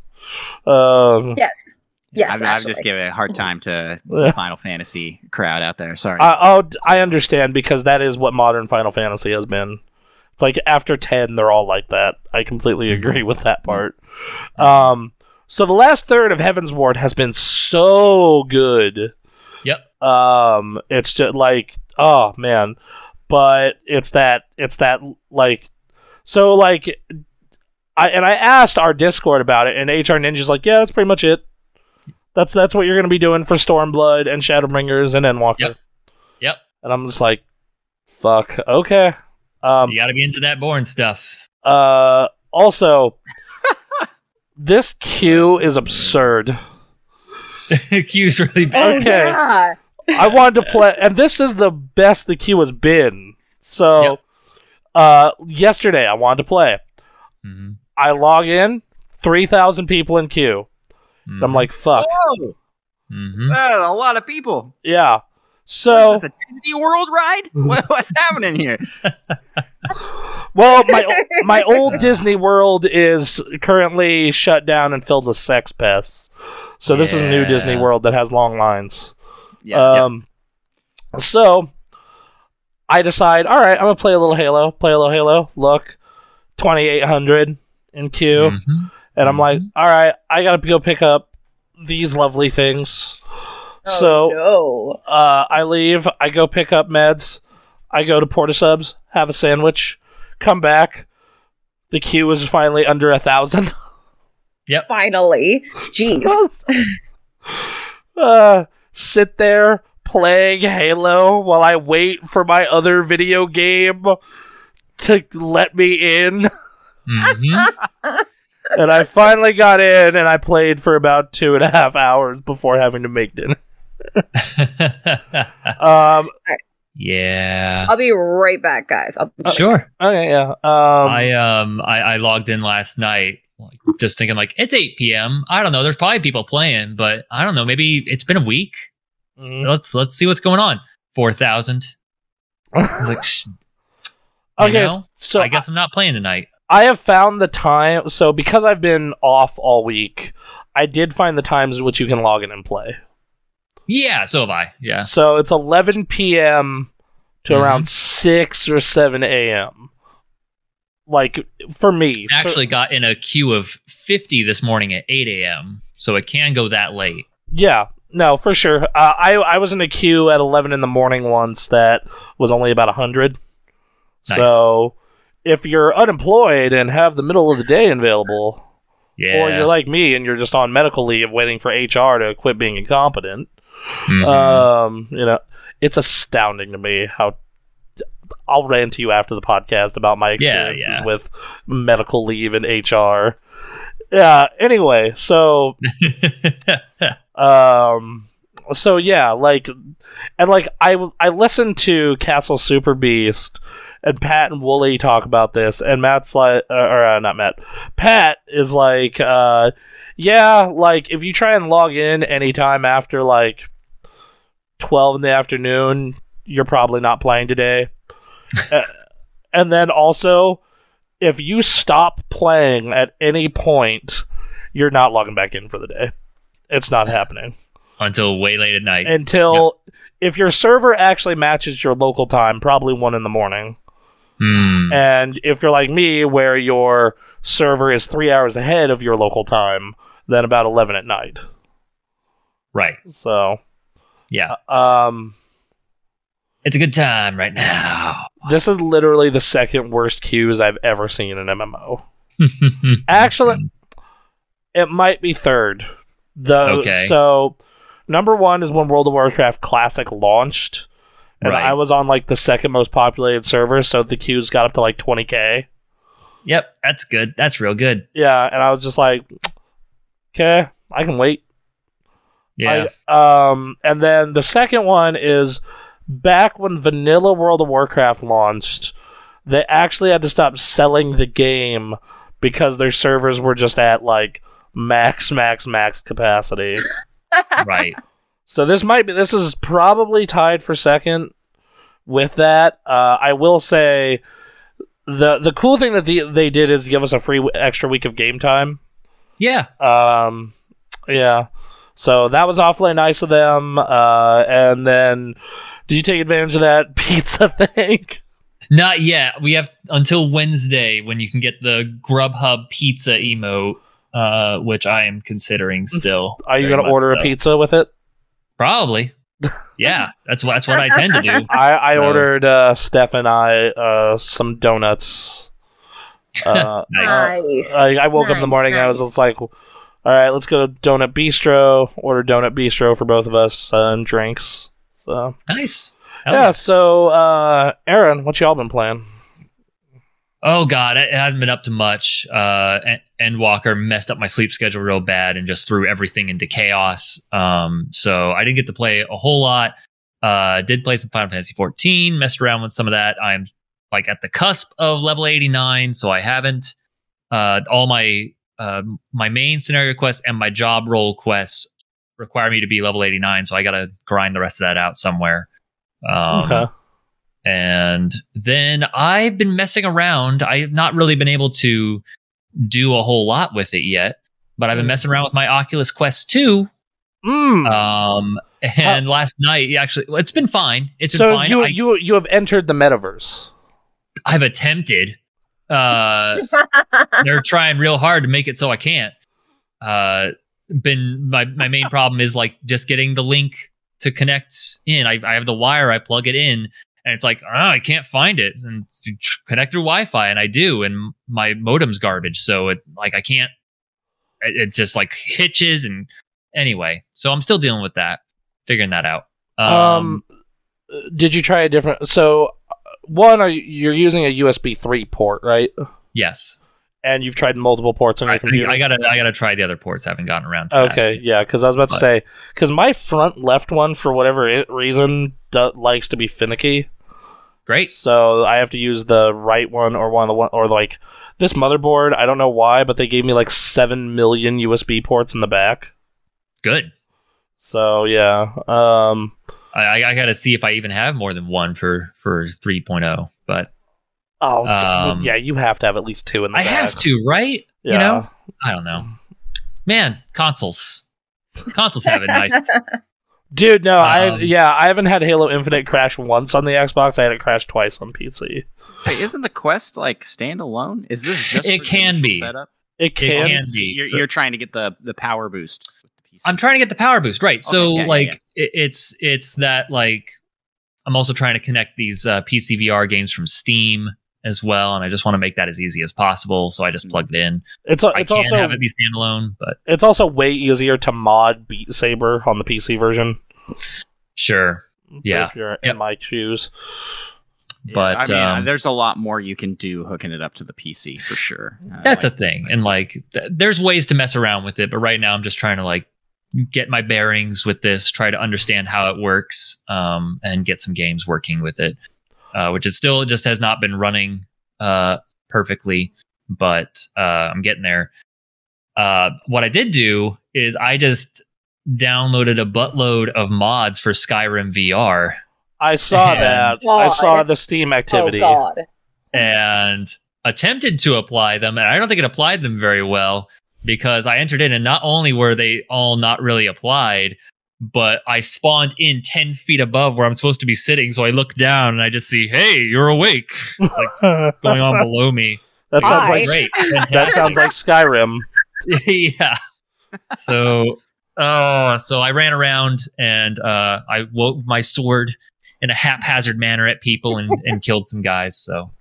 Um, Yes. Yes. I'm, I'm just giving a hard time to the Final Fantasy crowd out there. Sorry. I, I'll, I understand because that is what modern Final Fantasy has been. It's like after ten, they're all like that. I completely agree with that part. Um, so the last third of Heavensward has been so good. Yep. Um, it's just like, oh man, but it's that, it's that like, so like, I and I asked our Discord about it, and HR Ninja's like, yeah, that's pretty much it. That's that's what you're gonna be doing for Stormblood and Shadowbringers and Endwalker. Yep. Yep. And I'm just like, fuck, okay. Um, You got to be into that boring stuff. uh, also, this queue is absurd. Queue's really Oh, bad. Okay. yeah. I wanted to play, and this is the best the queue has been. So, Yep. uh, yesterday I wanted to play. Mhm. I log in, three thousand people in queue. Mhm. I'm like, fuck, Whoa, Mhm. that's a lot of people. yeah. What So, is this, a Disney World ride? What, what's happening here? well, my my old Disney World is currently shut down and filled with sex pests. So this is a new Disney World that has long lines. Yeah, Um, so I decide, all right, I'm gonna play a little Halo. Play a little Halo. Look, 2800 in queue, Mhm. And I'm like, all right, I gotta go pick up these lovely things. so Oh, uh, I leave. I go pick up meds. I go to Port of Subs, have a sandwich, come back. The queue is finally under a thousand. Yep. Finally. Jeez. uh, sit there playing Halo while I wait for my other video game to let me in. Mhm. And I finally got in, and I played for about two and a half hours before having to make dinner. Um, yeah. I'll be right back, guys. I'll be Sure. okay, yeah. Um, I um I, I logged in last night, like, just thinking like it's 8 p.m. I don't know. There's probably people playing, but I don't know. Maybe it's been a week. mhm. Let's let's see what's going on. Four thousand. I was like, okay, know, so I guess I'm not playing tonight. I have found the time. So because I've been off all week, I did find the times in which you can log in and play. Yeah, so have I. Yeah. So it's 11 p.m. to Mhm. around 6 or 7 a.m. Like for me, so- Actually got in a queue of 50 this morning at 8 a.m. So it can go that late. yeah, no, for sure. Uh, I I was in a queue at 11 in the morning once that was only about 100. Nice. So if you're unemployed and have the middle of the day available, Yeah. or you're like me and you're just on medical leave waiting for HR to quit being incompetent, Mhm. um, you know, it's astounding to me how. I'll rant to you after the podcast about my Yeah, experiences yeah. with medical leave and HR. Yeah. Anyway, so um, so yeah, like, and like I I listened to Castle Super Beast and Pat and Woolie talk about this, and Matt's like, uh, or uh, not Matt, Pat is like, uh, yeah, like if you try and log in anytime after like twelve in the afternoon, you're probably not playing today. Uh, and then also, if you stop playing at any point, you're not logging back in for the day. It's not happening Until way late at night. until if your server actually matches your local time, probably one in the morning. Hmm. And if you're like me, where your server is three hours ahead of your local time, then about eleven at night. Right. So, Yeah. um, It's a good time right now. this is literally the second worst queues I've ever seen in MMO. Actually, it might be third. The Okay. so number one is when World of Warcraft Classic launched, and Right. I was on like the second most populated server, so the queues got up to like 20k. Yep, that's good. That's real good. Yeah, and I was just like, okay, I can wait. Yeah. I, um, and then the second one is back when Vanilla World of Warcraft launched. They actually had to stop selling the game because their servers were just at like max, max, max capacity. right. So this might be this is probably tied for second with that. Uh, I will say the the cool thing that the, they did is give us a free w- extra week of game time. Yeah. Um, yeah. So that was awfully nice of them. Uh, and then did you take advantage of that pizza thing? Not yet. We have until Wednesday when you can get the Grubhub pizza emote, uh, which I am considering still. Are you gonna much order a pizza with it? Probably. Yeah, that's what that's what I tend to do. I, I So- ordered uh, Steph and I uh, some donuts. Uh, Nice. Nice. I, I woke up in the Nice, morning and I was just like, all right, let's go to Donut Bistro. Order Donut Bistro for both of us uh, and drinks. So Nice. Hell yeah. So uh, Aaron, what y'all been playing? Oh God, it hasn't been up to much. Uh, Endwalker messed up my sleep schedule real bad and just threw everything into chaos. Um, so I didn't get to play a whole lot. Uh, did play some Final Fantasy 14, messed around with some of that. I'm like at the cusp of level 89, so I haven't. Uh, all my uh, my main scenario quests and my job role quests require me to be level 89, so I got to grind the rest of that out somewhere. Um, okay. And then I've been messing around. I have not really been able to do a whole lot with it yet, but I've been messing around with my Oculus Quest 2. Mm. Um, and last night, actually, well, it's been fine. It's been so fine. you I, you you have entered the metaverse. I've attempted. Uh, they're trying real hard to make it so I can't. Uh, been my my main problem is like just getting the link to connect in. I, I have the wire, I plug it in, and it's like, oh, I can't find it. And to connect through Wi-Fi, and I do, and my modem's garbage, so it like I can't. It, it just like hitches and anyway. So I'm still dealing with that, figuring that out. Um, Um, did you try a different? So, uh, one, are you, you're using a USB three port, right? yes, And you've tried multiple ports on I, your computer. I gotta I gotta try the other ports. I haven't gotten around to that. Okay, yeah, because I was about to say, because my front left one, for whatever reason, do, likes to be finicky, Great. so I have to use the right one or one of the one or like this motherboard. I don't know why, but they gave me like seven million USB ports in the back. Good. So yeah, um, I, I- I got to see if I even have more than one for for 3.0, but oh Um, yeah, you have to have at least two in the I back. have to, right? Yeah. You know, I don't know. man, consoles, consoles have it nice. Dude, no, I Um, yeah, I haven't had Halo Infinite crash once on the Xbox. I had it crash twice on PC. Wait, isn't the Quest like standalone? Is this just It can be. setup? It It can. can be. You're, So- you're trying to get the the power boost. With the PC. I'm trying to get the power boost, right? so Okay, yeah, yeah, like It, it's it's that like I'm also trying to connect these uh, PC VR games from Steam as well, and I just want to make that as easy as possible. So I just Mhm. plugged it in. It's a, I it's can also have it be standalone, but it's also way easier to mod Beat Saber on the PC version. sure. Yeah. if you're Yep. in my shoes. Yeah, but, I mean, um, there's a lot more you can do hooking it up to the PC for sure. Uh, That's like- the thing, and like th- there's ways to mess around with it, but right now I'm just trying to like get my bearings with this, try to understand how it works, um, and get some games working with it, uh, which it still just has not been running uh, perfectly, but uh, I'm getting there. Uh, what I did do is I just downloaded a buttload of mods for Skyrim VR I saw And- that. I saw the Steam activity. Oh God. and attempted to apply them and i don't think it applied them very well because i entered in and not only were they all not really applied but i spawned in 10 feet above where i'm supposed to be sitting so i look down and i just see hey you're awake like going on below me that sounds Hi. like great that sounds like Skyrim. yeah so oh so i ran around and uh i woke my sword in a haphazard manner at people and, and killed some guys so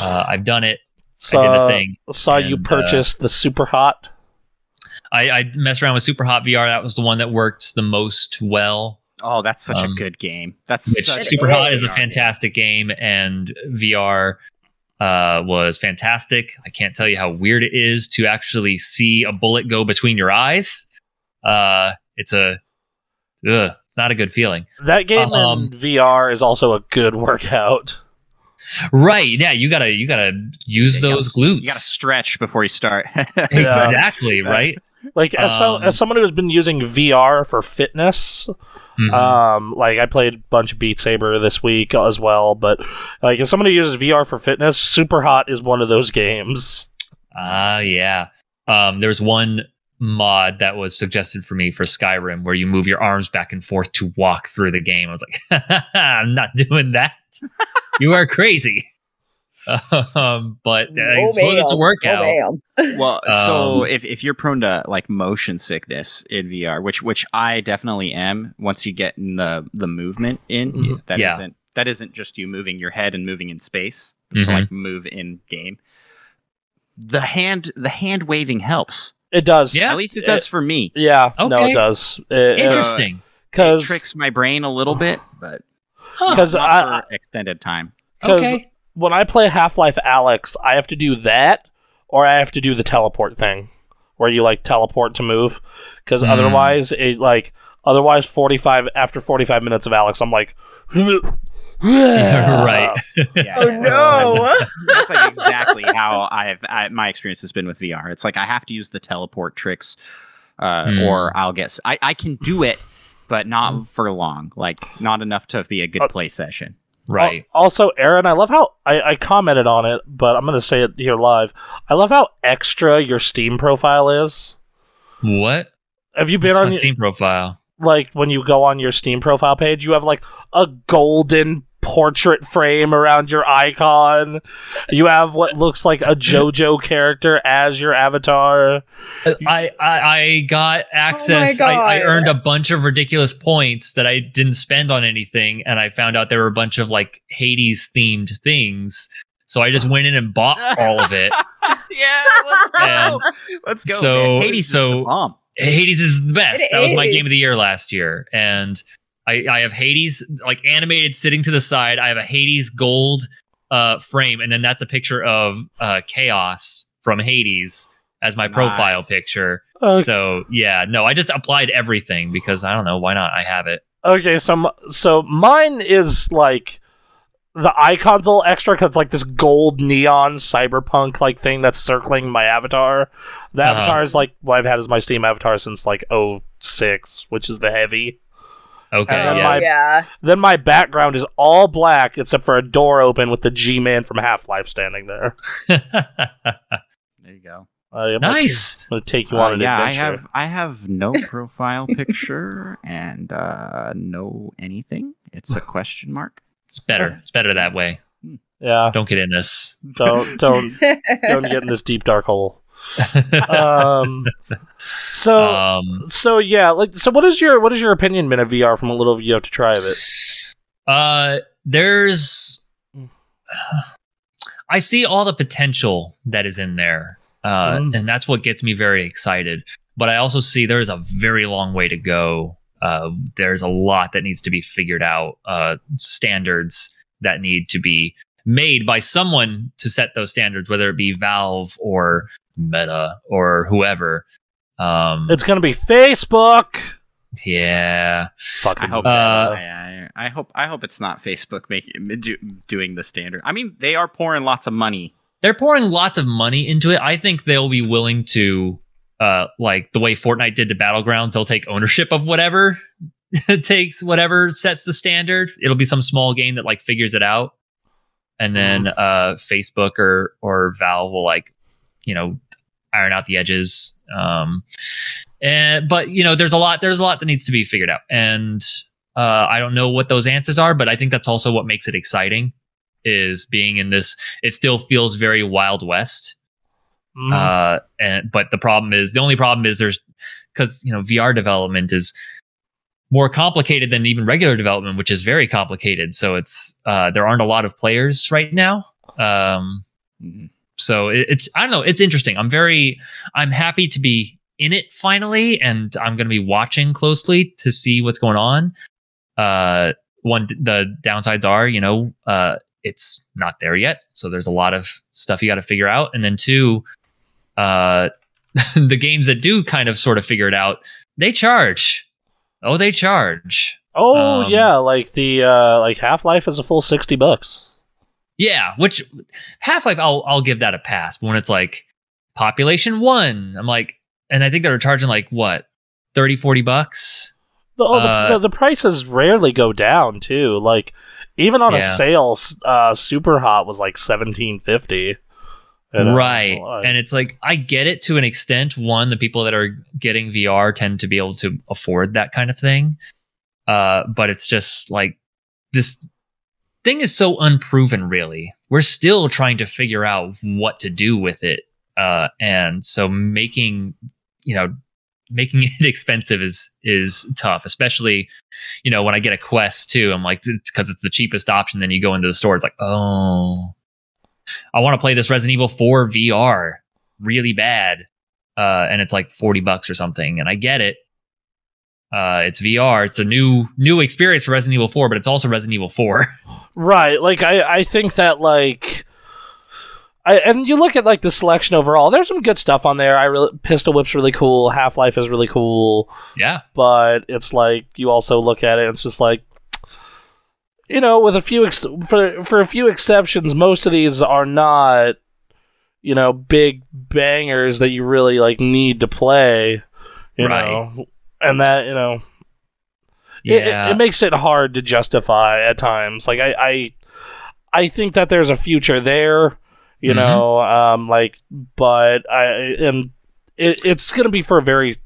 uh, i've done it So, i did the thing saw you and, uh, purchase the Super Hot. I, I messed around with Super Hot VR. That was the one that worked the most well. Oh, that's such Um, a good game. That's such Super Hot is a VR game. fantastic game, and VR uh, was fantastic. I can't tell you how weird it is to actually see a bullet go between your eyes. Uh, it's a, ugh, it's not a good feeling. That game um, in VR is also a good workout. Right? Yeah, you gotta you gotta use Yeah, you those gotta- You gotta stretch before you start. exactly right. Like as, so, Um, as someone who has been using VR for fitness, Mhm. um, like I played a bunch of Beat Saber this week as well. But like as someone who uses VR for fitness, Super Hot is one of those games. Ah, yeah. Um, there's one mod that was suggested for me for Skyrim where you move your arms back and forth to walk through the game. I was like, I'm not doing that. you are crazy. Um, but I Oh, suppose it's a workout. Oh, ma'am. well, so Um, if, if you're prone to like motion sickness in VR, which which I definitely am, once you get in the the movement in, Mhm. that Yeah. not that isn't just you moving your head and moving in space Mhm. to like move in game. The hand the hand waving helps. It does. Yeah. At least it does for me. Yeah. No, it does. It, Interesting. It Because tricks my brain a little bit, but Because not I- extended time. Okay. When I play Half Life Alyx, I have to do that, or I have to do the teleport thing, where you like teleport to move. Because Hmm. otherwise, it like otherwise forty five after forty five minutes of Alyx, I'm like, right. Yeah, Oh no. that's like exactly how I've I, my experience has been with VR. It's like I have to use the teleport tricks, uh, Hmm. or I'll get. I can do it, but not for long. Like not enough to be a good Uh, play session. Right. Also, Aaron, I love how I, I commented on it, but I'm gonna say it here live. I love how extra your Steam profile is. What? Have you been What's on your- Steam profile? like when you go on your Steam profile page, you have like a golden portrait frame around your icon. You have what looks like a JoJo character as your avatar. I, I I got oh access. I, I earned a bunch of ridiculous points that I didn't spend on anything, and I found out there were a bunch of like Hades themed things. So I just went in and bought all of it. yeah, let's go. let's go, So- man. Hades so- is the bomb. Hades is the best. It that was my game of the year last year, and I, I have Hades like animated sitting to the side. I have a Hades gold uh, frame, and then that's a picture of uh, Chaos from Hades as my profile picture. Uh, So yeah, no, I just applied everything because I don't know why not. I have it. okay, so m- so mine is like the icon's a little extra because like this gold neon cyberpunk like thing that's circling my avatar. The Uh-huh. avatar is like what I've had as my Steam avatar since like 06, which is the heavy. Okay, And then yeah. my- yeah. Then my background is all black except for a door open with the G Man from Half Life standing there. There you go. Uh, I'm gonna Nice. I'm gonna take you Uh, on an yeah, I have I have no profile picture and uh, no anything. It's a question mark. It's better. It's better that way. Yeah, Don't get in this. don't don't don't get in this deep dark hole. Um, so um, so yeah, like so. What is your what is your opinion been of VR from a little you have to try of it? Uh, there's. I see all the potential that is in there, uh, Mm. and that's what gets me very excited. But I also see there's a very long way to go. Uh, there's a lot that needs to be figured out. Uh, standards that need to be made by someone to set those standards, whether it be Valve or Meta or whoever. Um, It's gonna be Facebook. yeah, Fucking I hope. Uh, I, I, I hope. I hope it's not Facebook making do, doing the standard. I mean, they are pouring lots of money. they're pouring lots of money into it. I think they'll be willing to, uh, like the way Fortnite did to Battlegrounds, they'll take ownership of whatever takes whatever sets the standard. It'll be some small game that like figures it out, and then uh, Facebook or or Valve will like, you know, iron out the edges. Um, and but you know, there's a lot there's a lot that needs to be figured out, and uh, I don't know what those answers are, but I think that's also what makes it exciting. Is being in this, it still feels very Wild West. Mhm. Uh, and but the problem is the only problem is there's because you know VR development is more complicated than even regular development, which is very complicated. So it's uh, there aren't a lot of players right now. Um, Mhm. So it, it's I don't know. It's interesting. I'm very I'm happy to be in it finally, and I'm going to be watching closely to see what's going on. Uh, one the downsides are you know uh, it's not there yet, so there's a lot of stuff you got to figure out, and then two, uh, the games that do kind of sort of figure it out, they charge. Oh, they charge. oh um, yeah, like the uh, like Half Life is a full sixty bucks. Yeah, which Half Life, I'll I'll give that a pass. But when it's like Population One, I'm like, and I think they were charging like what 30, 40 bucks. The, oh, the, Uh, the, the prices rarely go down too. Like even on Yeah. a sale, uh, Super Hot was like seventeen fifty. right. And it's like I get it to an extent. One, the people that are getting VR tend to be able to afford that kind of thing. Uh, but it's just like this thing is so unproven, really. We're still trying to figure out what to do with it. Uh, and so making, you know, making it expensive is is tough, especially, you know, when I get a Quest too. I'm like, it's because it's the cheapest option. Then you go into the store, it's like, oh, I want to play this Resident Evil 4 VR really bad. Uh, and it's like 40 bucks or something. And I get it. Uh, it's VR. It's a new new experience for Resident Evil 4, but it's also Resident Evil 4. Right. Like I, I think that like I and you look at like the selection overall, there's some good stuff on there. I really Pistol Whip's really cool, Half Life is really cool, yeah. but it's like you also look at it, it's just like you know, with a few ex- for for a few exceptions, most of these are not you know big bangers that you really like need to play. You Right. know, and that you know it- it, Yeah. it, makes it hard to justify at times. Like I, I, I think that there's a future there, you Mhm. know, um, like, but I and it, it's gonna be for a very,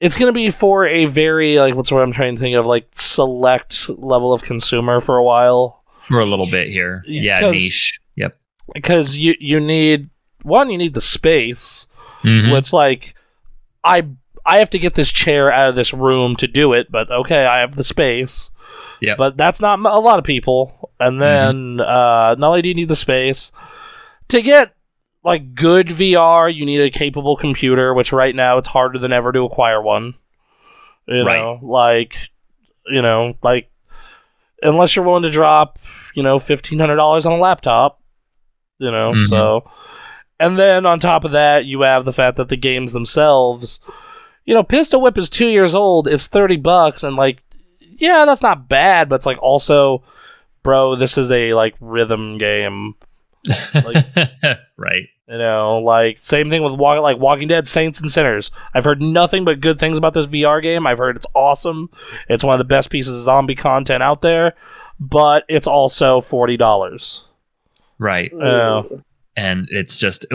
it's gonna be for a very like what's what I'm trying to think of like select level of consumer for a while for a little bit here. Yeah, niche. Yep. because you you need one you need the space Mhm. which like I I have to get this chair out of this room to do it, but okay, I have the space. Yeah. But that's not a lot of people. And then uh, not only do you need the space to get like good VR, you need a capable computer, which right now it's harder than ever to acquire one. You Right. know, like you know, like unless you're willing to drop, you know, fifteen hundred dollars on a laptop. You know, Mhm. so and then on top of that, you have the fact that the games themselves, you know, Pistol Whip is two years old. It's thirty bucks, and like, yeah, that's not bad. But it's like also, bro, this is a like rhythm game. Like, right. You know, like same thing with Walk, like Walking Dead, Saints and Sinners. I've heard nothing but good things about this VR game. I've heard it's awesome. It's one of the best pieces of zombie content out there, but it's also forty dollars. Right. Uh, yeah. and it's just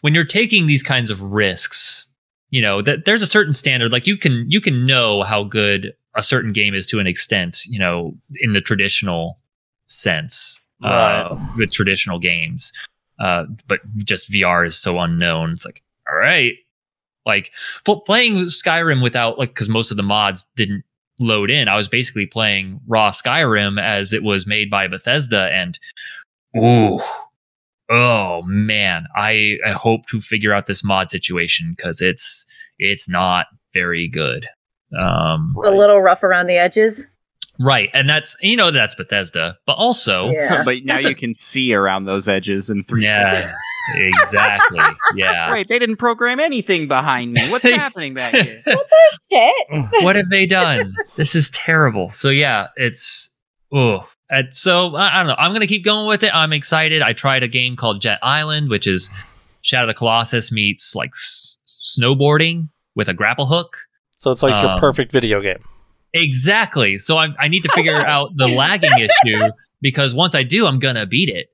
when you're taking these kinds of risks, you know that there's a certain standard. Like you can you can know how good a certain game is to an extent, you know, in the traditional sense, Right. uh, with traditional games. Uh, but just VR is so unknown. It's like, all right, like pl- playing Skyrim without like because most of the mods didn't load in. I was basically playing raw Skyrim as it was made by Bethesda, and ooh, oh man, I I hope to figure out this mod situation because it's it's not very good. Um, A little rough around the edges. right, and that's you know that's Bethesda, but also Yeah. but now That's a- you can see around those edges in three yeah, exactly, yeah. Wait, they didn't program anything behind me. What's happening back here? Shit. what have they done? This is terrible. So yeah, it's oh. And so I, I don't know. I'm gonna keep going with it. I'm excited. I tried a game called Jet Island, which is Shadow of the Colossus meets like s- snowboarding with a grapple hook. So it's like your Um, perfect video game. Exactly. So I, I need to figure out the lagging issue because once I do, I'm gonna beat it.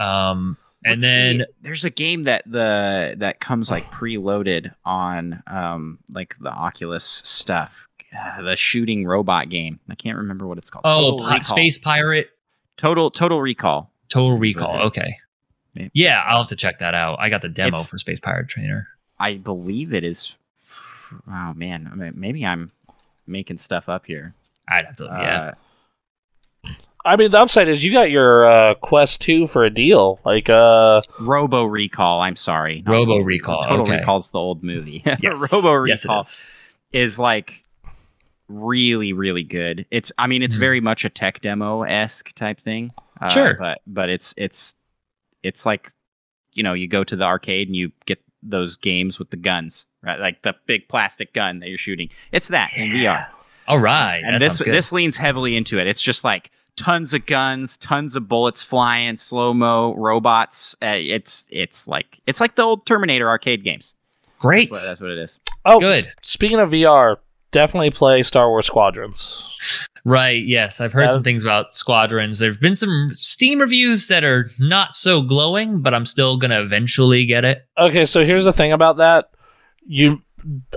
Um, and What's then the- there's a game that the that comes like preloaded on um like the Oculus stuff. Uh, the shooting robot game. I can't remember what it's called. oh, Total Pi- Space Pirate Total Total Recall. Total Recall. Okay. Yeah. Yeah, I'll have to check that out. I got the demo It's- for Space Pirate Trainer. I believe it is. Oh man, I mean, maybe I'm making stuff up here. I'd have to. Yeah. Uh, I mean, the upside is you got your uh, Quest 2 for a deal. Like, uh, Robo Recall. I'm sorry. not Robo Total Recall, Total okay. Recall's the old movie. Yes. Robo Yes, Recall is. is like really really good. It's I mean it's Mhm. very much a tech demo esque type thing. Uh, Sure. but but it's it's it's like you know you go to the arcade and you get those games with the guns right like the big plastic gun that you're shooting. It's that in VR. All right. And that this this leans heavily into it. It's just like tons of guns, tons of bullets flying, slow mo robots. Uh, it's it's like it's like the old Terminator arcade games. Great. But that's what it is. oh, Good. speaking of VR, definitely play Star Wars Squadrons. Right. Yes, I've heard Yeah. some things about Squadrons. There've been some Steam reviews that are not so glowing, but I'm still gonna eventually get it. Okay, so here's the thing about that. You,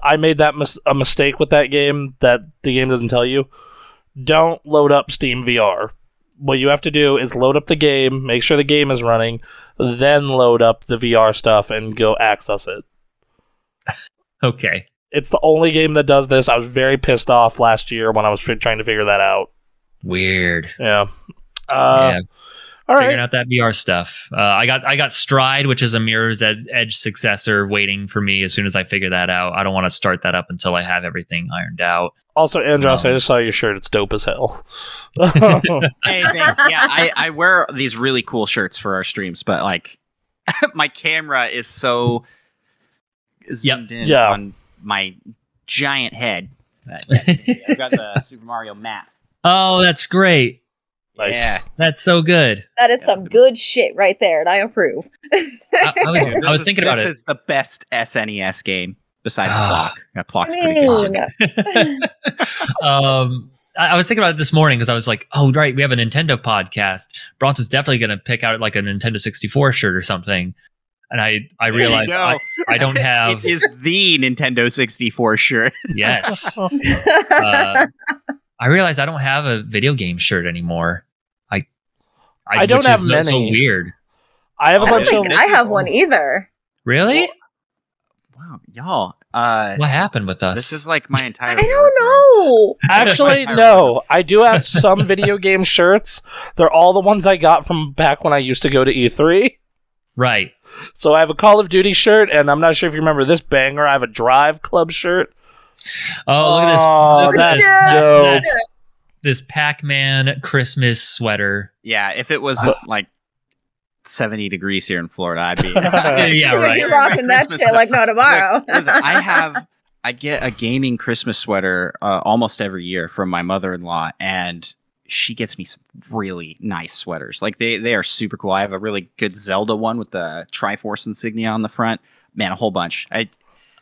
I made that mis- a mistake with that game that the game doesn't tell you. Don't load up Steam VR. What you have to do is load up the game, make sure the game is running, then load up the VR stuff and go access it. Okay. It's the only game that does this. I was very pissed off last year when I was fi- trying to figure that out. Weird. Yeah. Uh, yeah. All Figuring right. out that VR stuff. Uh, I got I got Stride, which is a Mirror's Ed- Edge successor, waiting for me as soon as I figure that out. I don't want to start that up until I have everything ironed out. Also, Andros, I Um, just saw your shirt. It's dope as hell. Hey, thanks. yeah, I, I wear these really cool shirts for our streams, but like my camera is so zoomed in Yeah. on my giant head. that- I've got the Super Mario map. oh, that's great. Nice. Yeah. That's so good. That is Yeah. some good shit right there, and I approve. I, I was This I was is- thinking about it. this is the best SNES game besides Ah. Plok. Yeah, Plok's pretty good. um, I, I was thinking about it this morning because I was like, oh, right, we have a Nintendo podcast. Bronson's definitely going to pick out like a Nintendo 64 shirt or something. And I, I There realized. I, I don't have. it is the Nintendo 64 shirt. yes. Uh, I realized I don't have a video game shirt anymore. I, I don't have is so- so many. weird. I have a I bunch of. I have one either. Really? Wow, y'all. Uh, What happened with us? this is like my entire. I don't know. Actually, no. I do have some video game shirts. They're all the ones I got from back when I used to go to E3. right. So I have a Call of Duty shirt, and I'm not sure if you remember this banger. I have a Drive Club shirt. Oh, look at this! Oh, Look at this! that's dope. That's- this Pac-Man Christmas sweater. Yeah, if it was Uh, like 70 degrees here in Florida, I'd be. Yeah, right. You're rocking that Christmas shit like no tomorrow. Look, listen, I have I get a gaming Christmas sweater uh, almost every year from my mother-in-law, and she gets me some really nice sweaters. Like they they are super cool. I have a really good Zelda one with the Triforce insignia on the front. Man, a whole bunch. I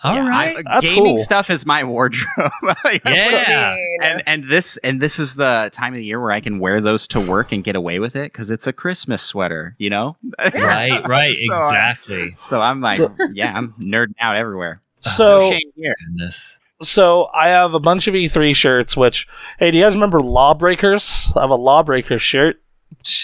All Yeah, right. I- That's gaming cool. stuff is my wardrobe. Yeah. And and this and this is the time of the year where I can wear those to work and get away with it because it's a Christmas sweater, you know. right, right, So I- exactly. So I'm like, So- yeah, I'm nerding out everywhere. No So shame here. Goodness. So I have a bunch of E3 shirts. Which hey, do you guys remember Lawbreakers? I have a Lawbreakers shirt.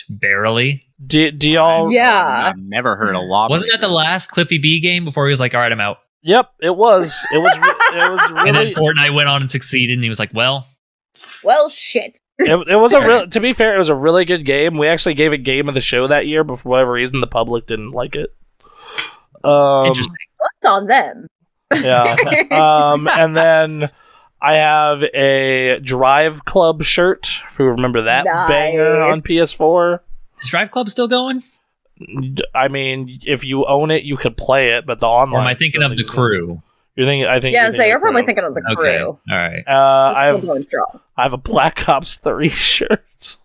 Barely. Do, do y'all? Yeah. I've never heard a law. Wasn't that the last Cliffy B game before he was like, all right, I'm out? Yep, it was. It was. re- It was And then. Fortnite went on and succeeded, and he was like, well, well, shit. It, it was a real. To be fair, it was a really good game. We actually gave it game of the show that year, but for whatever reason, the public didn't like it. Um, interesting. What's on them? Yeah. um, and then I have a Drive Club shirt. If you remember that banger on PS4. Is Drive Club still going? I mean, if you own it, you could play it, but the online. Or am I thinking of the doesn't crew? You're thinking. I think. Yeah, you're so you're probably Crew. thinking of the crew. Okay. All right. Uh, It's I still have going strong. I have a Black Ops Three shirt.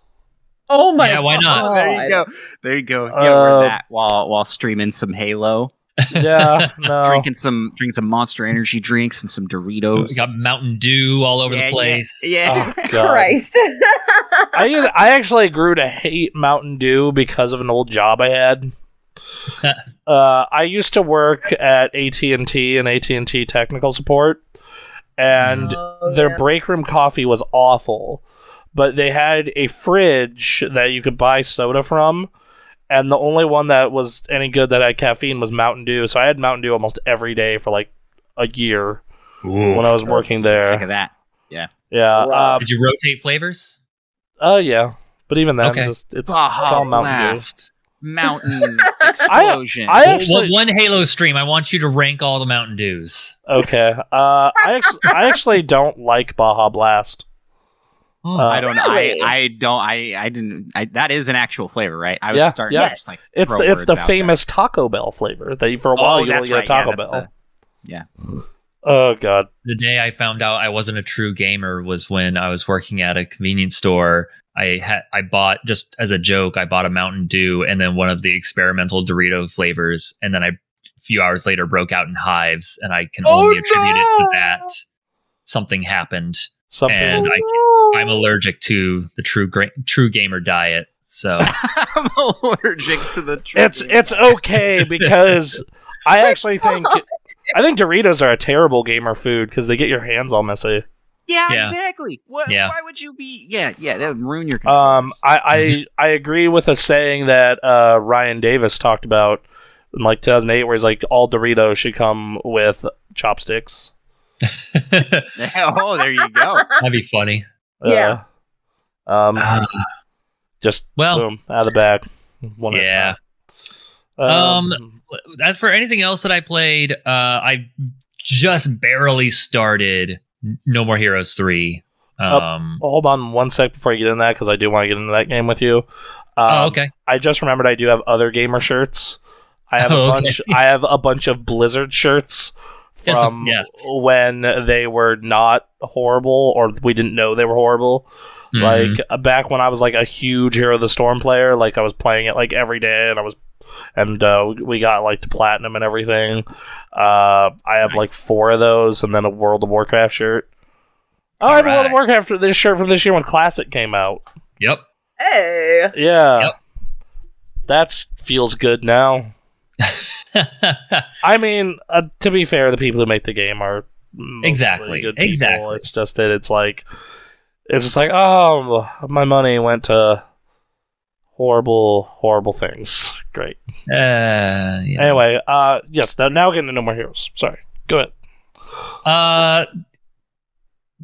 Oh my Yeah, why not? Oh, there you go. There you go. Yeah, wear Uh, that while while streaming some Halo, Yeah, no. drinking some drinking some Monster Energy drinks and some Doritos. We got Mountain Dew all over Yeah, the place. Yeah. Oh, Christ. I used- I actually grew to hate Mountain Dew because of an old job I had. uh, I used to work at AT and T and AT and T technical support, and Oh, their yeah. break room coffee was awful. But they had a fridge that you could buy soda from, and the only one that was any good that had caffeine was Mountain Dew. So I had Mountain Dew almost every day for like a year when I was working Sick there. of that. Yeah. Rough. Uh, Did you rotate flavors? uh, yeah. But even then, Okay. just, it's, it's Baja all Mountain Dew. Blast, mountain explosion. I Well, actually- one Halo stream. I want you to rank all the Mountain Dews. Okay. Uh, I actually, I actually don't like Baja Blast. Oh, Uh, I don't know. I, Really? I don't. I I didn't. I, that is an actual flavor, right? I was Yeah, starting yeah. to just like It's throw the, it's words the out famous Taco Bell flavor that you, for a while Oh, you only right. get Taco yeah, Bell. the- Oh god. the day I found out I wasn't a true gamer was when I was working at a convenience store. I had I bought just as a joke. I bought a Mountain Dew and then one of the experimental Dorito flavors, and then I a few hours later broke out in hives, and I can Oh, only attribute it to that. Something happened, Something. and I I'm allergic to the true gra- true gamer diet. So I'm allergic to the. True it's trigger. it's okay because I actually think I think Doritos are a terrible gamer food because they get your hands all messy. yeah, Yeah. exactly. What? Yeah. Why would you be? Yeah, yeah. That would ruin your. controls. Um, I I, I agree with a saying that uh, Ryan Davis talked about in like 2008, where he's like all Doritos should come with chopsticks. oh, there you go. That'd be funny. Yeah. Uh, um, Uh, just well, boom out of the bag. One yeah. time. Um, as for anything else that I played, uh, I just barely started No More Heroes three. Um, hold on one sec before you get in that because I do want to get into that game with you. Um, oh, okay. I just remembered I do have other gamer shirts. I have Oh, a okay. bunch. I have a bunch of Blizzard shirts Yes, from yes. when they were not horrible or we didn't know they were horrible. Mhm. Like uh, back when I was like a huge Hero of the Storm player, like I was playing it like every day, and I was, and uh, we got like to platinum and everything. Uh, I have like four of those, and then a World of Warcraft shirt. Oh, I have a World of Warcraft this shirt from this year when Classic came out. yep. Hey. Yeah, Yep. that feels good now. I mean, uh, to be fair, the people who make the game are Exactly, exactly. It's just that it's like, it's just like, oh, my money went to horrible, horrible things. Great. uh, yeah. Anyway, uh, yes. Now, now getting to No More Heroes. Sorry. Go ahead. Uh,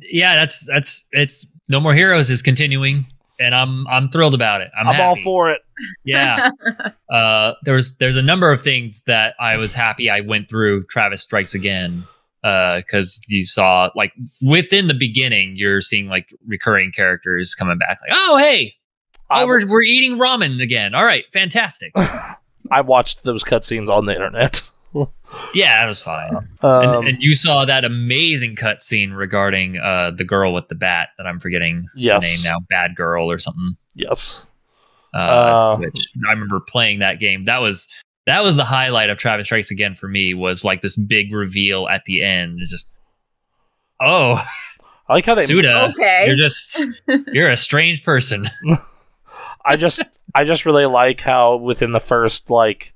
yeah, that's that's it's No More Heroes is continuing, and I'm I'm thrilled about it. I'm, I'm, all for it. Yeah. uh, there's there's a number of things that I was happy I went through. Travis Strikes Again, because you saw like within the beginning, you're seeing like recurring characters coming back. Like, oh hey, oh we're we're eating ramen again. All right, fantastic. I watched those cutscenes on the internet. Yeah, that was fine. Um, and, and you saw that amazing cutscene regarding uh, the girl with the bat that I'm forgetting Yes. the name now, Bad Girl or something. yes. Uh, Uh, which I remember playing that game. That was that was the highlight of Travis Strikes Again for me. Was like this big reveal at the end. It's just, oh, I like how they. Suda, Okay. you're just you're a strange person. I just I just really like how within the first like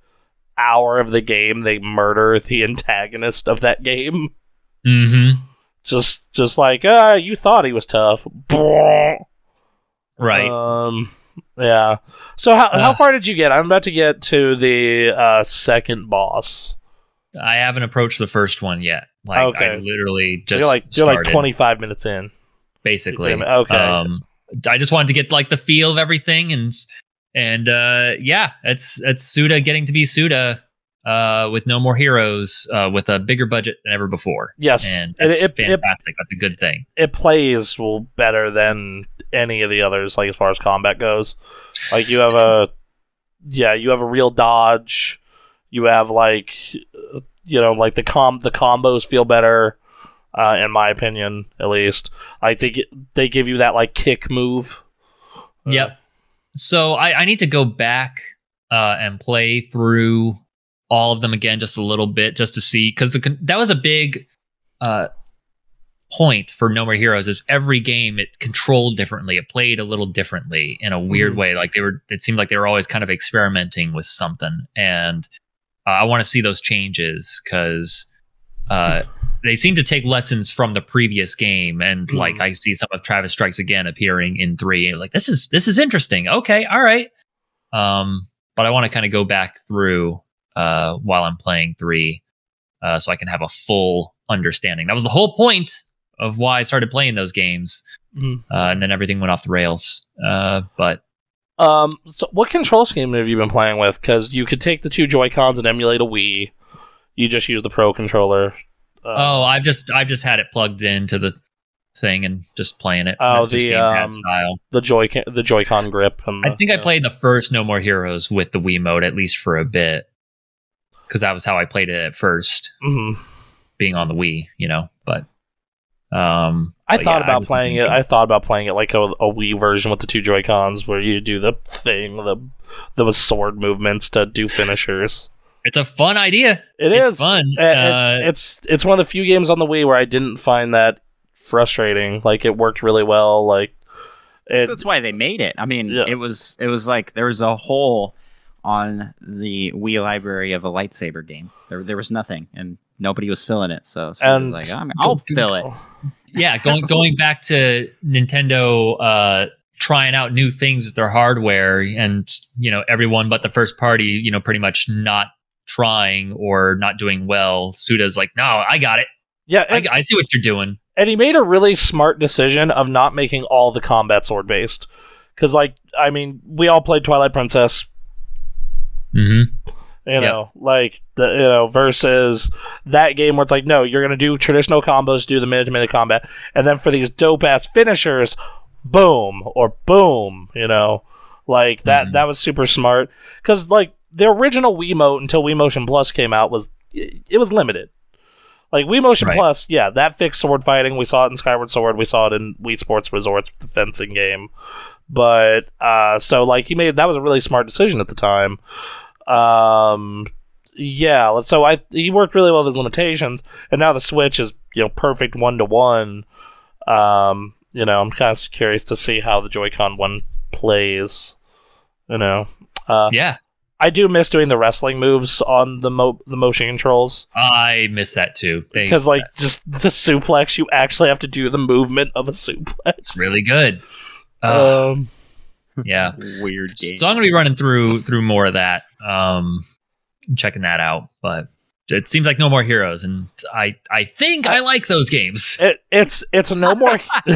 hour of the game they murder the antagonist of that game. mm-hmm. Just just like ah, you thought he was tough. Right. Um. Yeah. So how how Uh. far did you get? I'm about to get to the uh, second boss. I haven't approached the first one yet. Like I literally just you're like you're started, like 25 minutes in. basically. Okay. Um, I just wanted to get like the feel of everything, and and uh, yeah, it's it's Suda getting to be Suda uh, with no more heroes, uh, with a bigger budget than ever before, Yes, and that's it, it, fantastic. That's a good thing. it plays well better than any of the others like as far as combat goes like you have a yeah you have a real dodge you have like you know like the com the combos feel better uh, in my opinion at least like they they give you that like kick move Yep. So I, I need to go back uh, and play through all of them again just a little bit just to see because that was a big uh, point for No More Heroes is every game it controlled differently. It played a little differently in a weird Mhm. way. Like they were, it seemed like they were always kind of experimenting with something, and uh, I want to see those changes because. Uh, they seem to take lessons from the previous game. And Mhm. like i see some of travis strikes again appearing in three. And it was like this is this is interesting. Okay all right. Um but i want to kind of go back through uh while i'm playing three uh so i can have a full understanding. That was the whole point of why i started playing those games Mhm. uh and then everything went off the rails uh but um so what control scheme have you been playing with? Because you could take the two joy cons and emulate a wii you just use the pro controller uh, oh i've just i've just had it plugged into the thing and just playing it Oh, the, um, style the joy the joy-con grip and I the- think I played the first No More Heroes with the Wii mode at least for a bit, because that was how I played it at first, Mhm. being on the Wii, you know. But um, I but thought yeah, about was playing it. I thought about playing it like a, a Wii version with the two Joy Cons, where you do the thing, the the sword movements to do finishers. It's a fun idea. It it's is fun. Uh, it- Uh, it's it's one of the few games on the Wii where I didn't find that frustrating. Like it worked really well. Like it. That's why they made it. I mean, Yeah. it was it was like there was a hole on the Wii library of a lightsaber game. There there was nothing, and nobody was filling it. So, so And- it was like, I'm, I'll fill it. yeah, going going back to Nintendo uh, trying out new things with their hardware, and you know everyone but the first party, you know, pretty much not trying or not doing well. Suda's like, no, I got it. Yeah, I, I see what you're doing. and he made a really smart decision of not making all the combat sword based. Because, like, I mean, we all played Twilight Princess Mm-hmm. You Yep. know, like the you know versus that game where it's like, no, you're gonna do traditional combos, do the minute to minute combat, and then for these dope ass finishers, boom or boom, you know, like that Mhm. that was super smart because like the original Wii Wiimote until Wii Motion Plus came out was it was limited. Like Wii Motion Right. Plus, yeah, that fixed sword fighting. We saw it in Skyward Sword. We saw it in Wii Sports Resorts, the fencing game. But uh, so like he made that was a really smart decision at the time. Um, yeah, so I he worked really well with his limitations, and now the Switch is you know perfect one to one. Um, you know, I'm kind of curious to see how the Joy-Con one plays. You know, uh, Yeah, I do miss doing the wrestling moves on the mo- the motion controls I miss that too. They, because like just the suplex, you actually have to do the movement of a suplex. it's really good. Uh, Um, yeah. Weird game. So I'm gonna be running through through more of that, um, checking that out. But it seems like no more heroes, and I I think I like those games. it, it's it's no more.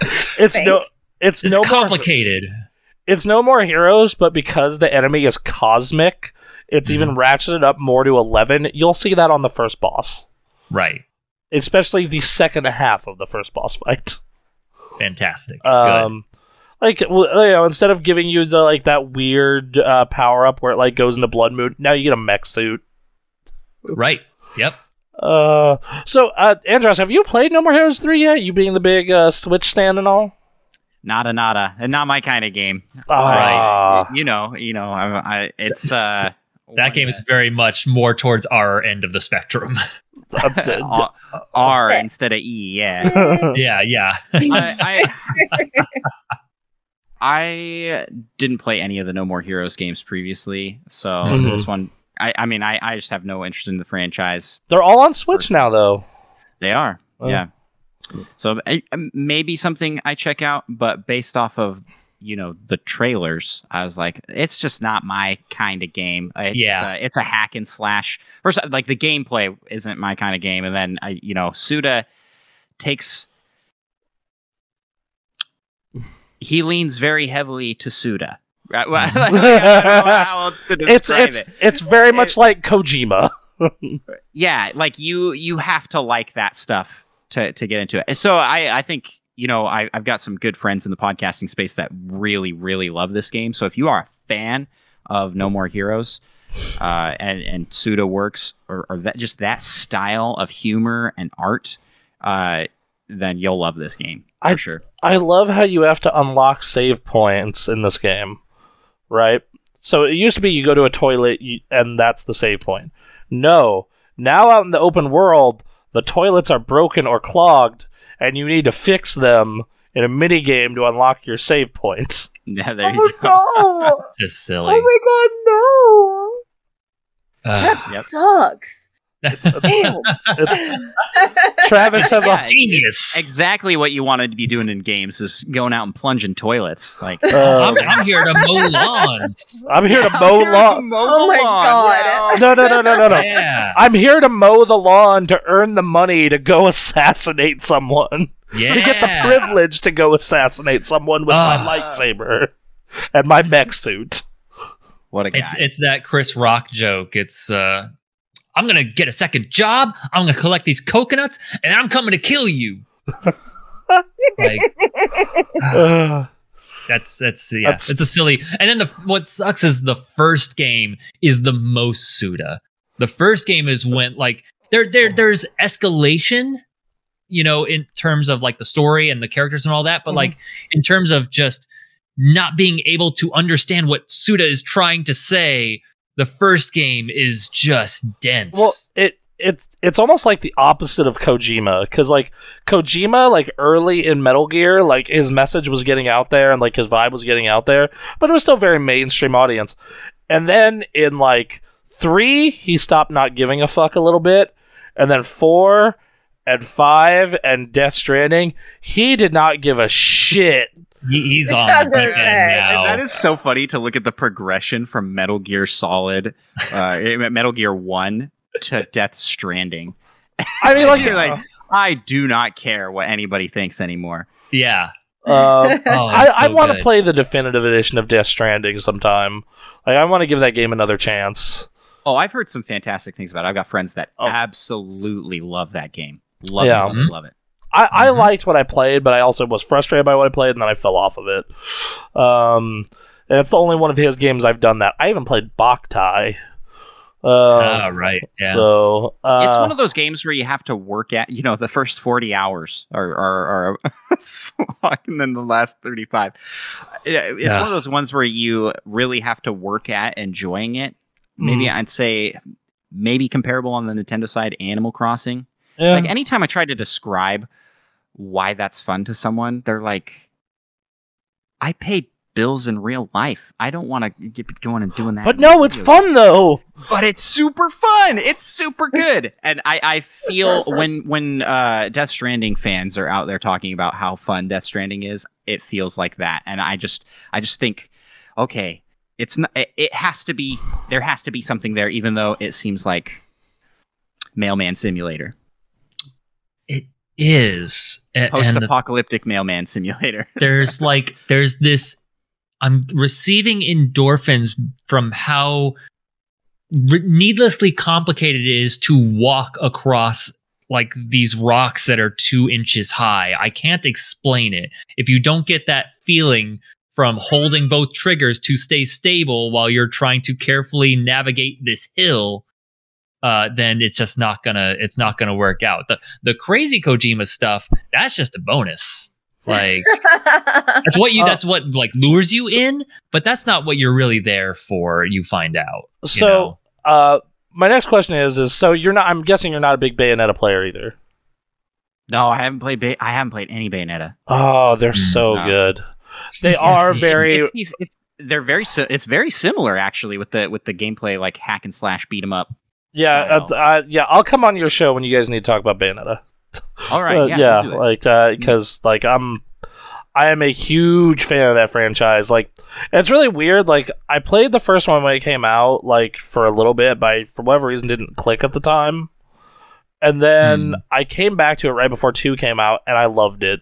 it's no. Thanks. It's, It's no more. It's no more heroes, but because the enemy is cosmic, it's even Mm-hmm. ratcheted up more to eleven. You'll see that on the first boss, Right. especially the second half of the first boss fight. Fantastic. Good. Um, like well, you know, instead of giving you the like that weird uh, power up where it like goes into blood mood, now you get a mech suit. Right. Yep. Uh, so uh, Andros, have you played No More Heroes three yet? You being the big uh, Switch stand and all. Nada nada, and not my kind of game. Ah, You know, you know, I, I, it's uh, That game is very much more towards our end of the spectrum. R, R instead of E. Yeah. yeah, yeah. I, I, I didn't play any of the No More Heroes games previously, so Mhm. this one. I, I mean, I, I just have no interest in the franchise. They're all on Switch now, though. They are, Oh. yeah. So I, maybe something I check out, but based off of you know the trailers, I was like, it's just not my kind of game. It's, Yeah. uh, it's a hack and slash. First, like the gameplay isn't my kind of game, and then I, you know, Suda takes. He leans very heavily to Suda. Right? Well, I don't know how else to It's describe it's it. it's very much It- like Kojima. yeah like you you have to like that stuff to to get into it so i i think you know I, i've got some good friends in the podcasting space that really really love this game so if you are a fan of no more heroes uh and and Suda works or, or that just that style of humor and art uh then you'll love this game for I- sure I love how you have to unlock save points in this game, right? So it used to be you go to a toilet you, and that's the save point. No, now out in the open world, the toilets are broken or clogged, and you need to fix them in a mini game to unlock your save points. yeah there Oh you go no! Just silly. Oh my god, no! Uh, That Yep. sucks. Damn. Travis has Yeah. a genius. exactly what you wanted to be doing in games is going out and plunging toilets like uh, I'm, I'm here to mow lawns. I'm here to mow lawn. Oh my God. No, no, no, no, no, no. Yeah. I'm here to mow the lawn to earn the money to go assassinate someone. Yeah. to get the privilege to go assassinate someone with Ah. my lightsaber and my mech suit. what a guy It's it's that Chris Rock joke. It's uh I'm gonna get a second job. I'm gonna collect these coconuts, and I'm coming to kill you. like Uh, that's that's yeah, That's- it's a silly. And then the what sucks is the first game is the most Suda. The first game is when like there there there's escalation, you know, in terms of like the story and the characters and all that, but Mhm. like in terms of just not being able to understand what Suda is trying to say, the first game is just dense. well, it it it's almost like the opposite of Kojima because like Kojima like early in Metal Gear like his message was getting out there and like his vibe was getting out there, but it was still very mainstream audience. And then in like three, he stopped not giving a fuck a little bit, and then four and five and Death Stranding, he did not give a shit he's on the deep say, end now. That is so funny to look at the progression from Metal Gear Solid, uh, Metal Gear One to Death Stranding. I mean, like, You're like, I do not care what anybody thinks anymore. yeah. um, Oh, I, it's I want to play the definitive edition of Death Stranding sometime. Like, I want to give that game another chance. Oh, I've heard some fantastic things about it. I've got friends that Oh. absolutely love that game. Love Yeah. it, love it, love it. I, I Mhm. liked what I played, but I also was frustrated by what I played, and then I fell off of it. Um, and it's the only one of his games I've done that. I even played Boktai. Uh, Ah, right. Yeah. So uh, it's one of those games where you have to work at, you know, the first 40 hours are, are, are slog, and then the last 35. It- It's Yeah. one of those ones where you really have to work at enjoying it. Maybe Mm. I'd say maybe comparable on the Nintendo side, Animal Crossing. yeah. Like anytime I try to describe why that's fun to someone, they're like, I pay bills in real life. I don't want to get going and doing that. but no, it's video fun though. but it's super fun. It's super good. And I, I feel when when uh, Death Stranding fans are out there talking about how fun Death Stranding is, it feels like that. And I just I just think, okay, it's not. It, it has to be. There has to be something there, even though it seems like Mailman Simulator, is. A- and the- post-apocalyptic Mailman Simulator. there's like there's this i'm receiving endorphins from how r- needlessly complicated it is to walk across like these rocks that are two inches high i can't explain it if you don't get that feeling from holding both triggers to stay stable while you're trying to carefully navigate this hill uh, then it's just not gonna it's not gonna work out the the crazy kojima stuff that's just a bonus Like that's what you Uh, that's what like lures you in, but that's not what you're really there for. You find out. you So, know? uh, my next question is: is so you're not? I'm guessing you're not a big Bayonetta player either. No, I haven't played. Bay- I haven't played any Bayonetta. Oh, they're Mm, so no. good. They are very. It's, it's, it's, they're very. si- It's very similar actually with the with the gameplay like hack and slash beat 'em up. Yeah, uh, uh, yeah. I'll come on your show when you guys need to talk about Bayonetta. All right, Uh, yeah, yeah, we'll like because like I'm, I am a huge fan of that franchise. Like, it's really weird. Like, I played the first one when it came out, like for a little bit, but I, for whatever reason didn't click at the time. And then Hmm. I came back to it right before two came out, and I loved it.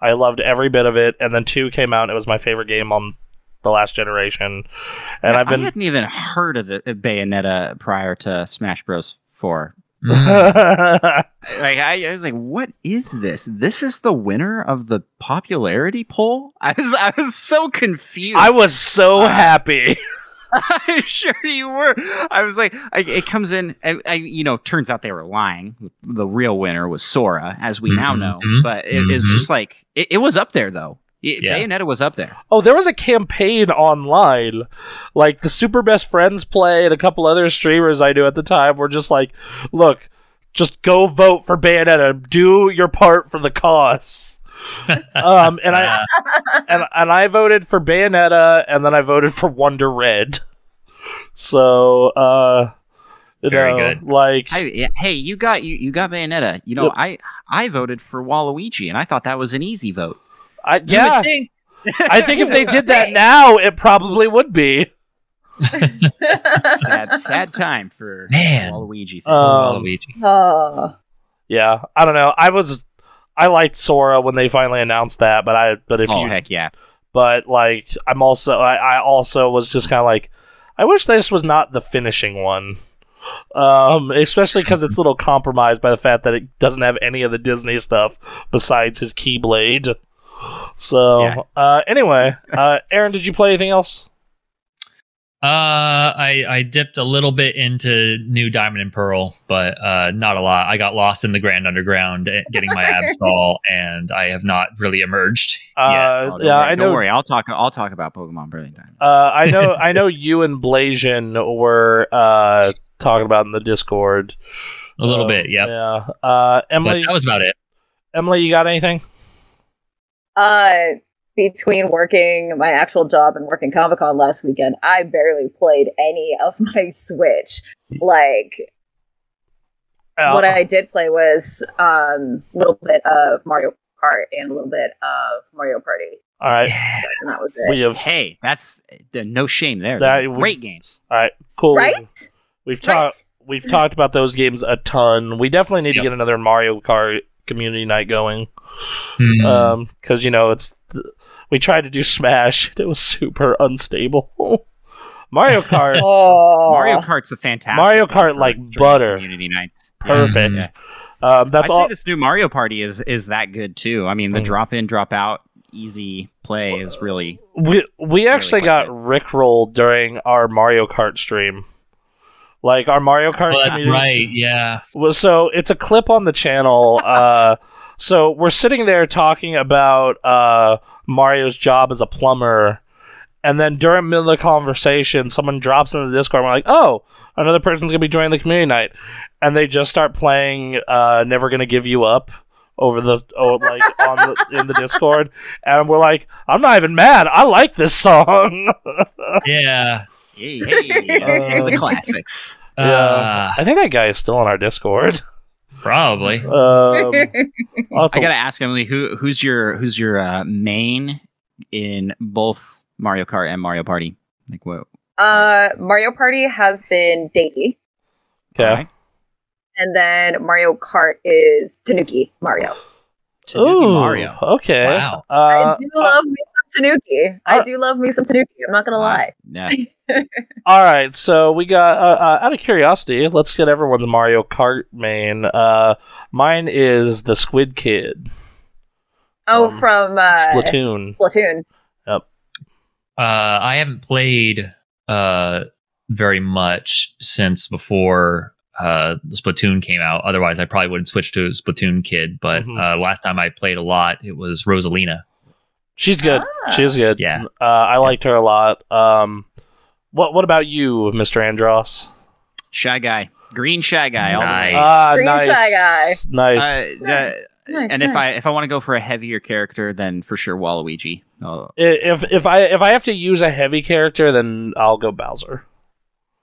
I loved every bit of it. And then two came out, and it was my favorite game on the last generation. And Yeah, I've been I hadn't even heard of the of Bayonetta prior to Smash Bros. Four. Mm. Like I, I was like, what is this? This is the winner of the popularity poll. I was I was so confused. I was so Uh, happy. I'm sure you were. I was like, I, it comes in, and I, you know, turns out they were lying. The real winner was Sora, as we now know. Mhm. But it is Mhm. just like it, it was up there though. It, Yeah. Bayonetta was up there. Oh, there was a campaign online. Like the Super Best Friends play and a couple other streamers I knew at the time were just like, look, just go vote for Bayonetta. Do your part for the cause. um, and I and and I voted for Bayonetta, and then I voted for Wonder Red. So, uh, you Very know, good. like, I, hey, you got you, you got Bayonetta. You know, Yep. I I voted for Waluigi, and I thought that was an easy vote. I, you would yeah, think. I think if they did that now, it probably would be. sad sad time for Man. Waluigi. Um, Waluigi. oh. Yeah, I don't know. I was, I liked Sora when they finally announced that, but I, but if oh you, heck yeah! but like, I'm also, I, I also was just kind of like, I wish this was not the finishing one. Um, especially because it's a little compromised by the fact that it doesn't have any of the Disney stuff besides his Keyblade. So, Yeah. uh, anyway, uh, Aaron, did you play anything else? Uh, I I dipped a little bit into New Diamond and Pearl, but uh, not a lot. I got lost in the Grand Underground, eh, getting my abs stall, and I have not really emerged. Uh, yet. Oh, don't yeah, worry, I know. Don't worry, I'll talk. I'll talk about Pokemon Brilliant Diamond. Uh, I know, I know you and Blasian were uh talking about in the Discord. a little Uh, bit, yeah. Yeah. Uh, But Emily, that was about it. Emily, you got anything? Uh, between working my actual job and working Comic Con last weekend, I barely played any of my Switch. Like, Uh, what I did play was um a little bit of Mario Kart and a little bit of Mario Party. all right. Yeah. And that was it. We have Hey, that's uh, no shame there. That They're great games. all right. Cool. right? We've Right. talked. We've talked about those games a ton. We definitely need to get another Mario Kart community night going. Hmm. Um, because you know it's we tried to do Smash. It was super unstable. Mario Kart, Oh, Mario Kart's a fantastic. Mario Kart like butter. Community night. perfect. Yeah. Um, that's I'd all. say this new Mario Party is is that good too. I mean, the Mm. drop in, drop out, easy play is really. We we actually quite got good. rickrolled during our Mario Kart stream. Like our Mario Kart that's community right. Yeah. Well, so it's a clip on the channel. Uh, so we're sitting there talking about uh, Mario's job as a plumber, and then during the middle of the conversation, someone drops into the Discord. And we're like, "Oh, another person's gonna be joining the community night," and they just start playing uh, "Never Gonna Give You Up." Over the oh like on the in the Discord, and we're like, I'm not even mad. I like this song. Yeah. Hey, hey, Uh, the classics. Yeah. Uh, I think that guy is still on our Discord. Probably. Um, I'll I gotta ask Emily, who who's your who's your uh, main in both Mario Kart and Mario Party? Like what? uh, Mario Party has been Daisy, okay. And then Mario Kart is Tanuki Mario. Tanuki Ooh, Mario. Okay. Wow. Uh, I do love me some Tanuki. I uh, do love me some Tanuki. I'm not gonna Wow. lie. Yeah. all right. So we got uh, uh, out of curiosity, let's get everyone's Mario Kart main. Uh, mine is the Squid Kid. Oh, Um, from uh, Splatoon. Splatoon. Uh, I haven't played uh very much since before uh, Splatoon came out. Otherwise, I probably wouldn't switch to Splatoon Kid. But Mhm. uh, last time I played a lot, it was Rosalina. She's good. Ah. She's good. Yeah. Uh, I liked her a lot. Um, what What about you, Mr. Andros? Shy guy, green shy guy. all the way. Nice. Ah, Green nice. Shy Guy. Nice. Uh, the- Nice, and if I if I want to go for a heavier character, then for sure Waluigi. Oh, I- if if I if I have to use a heavy character, then I'll go Bowser.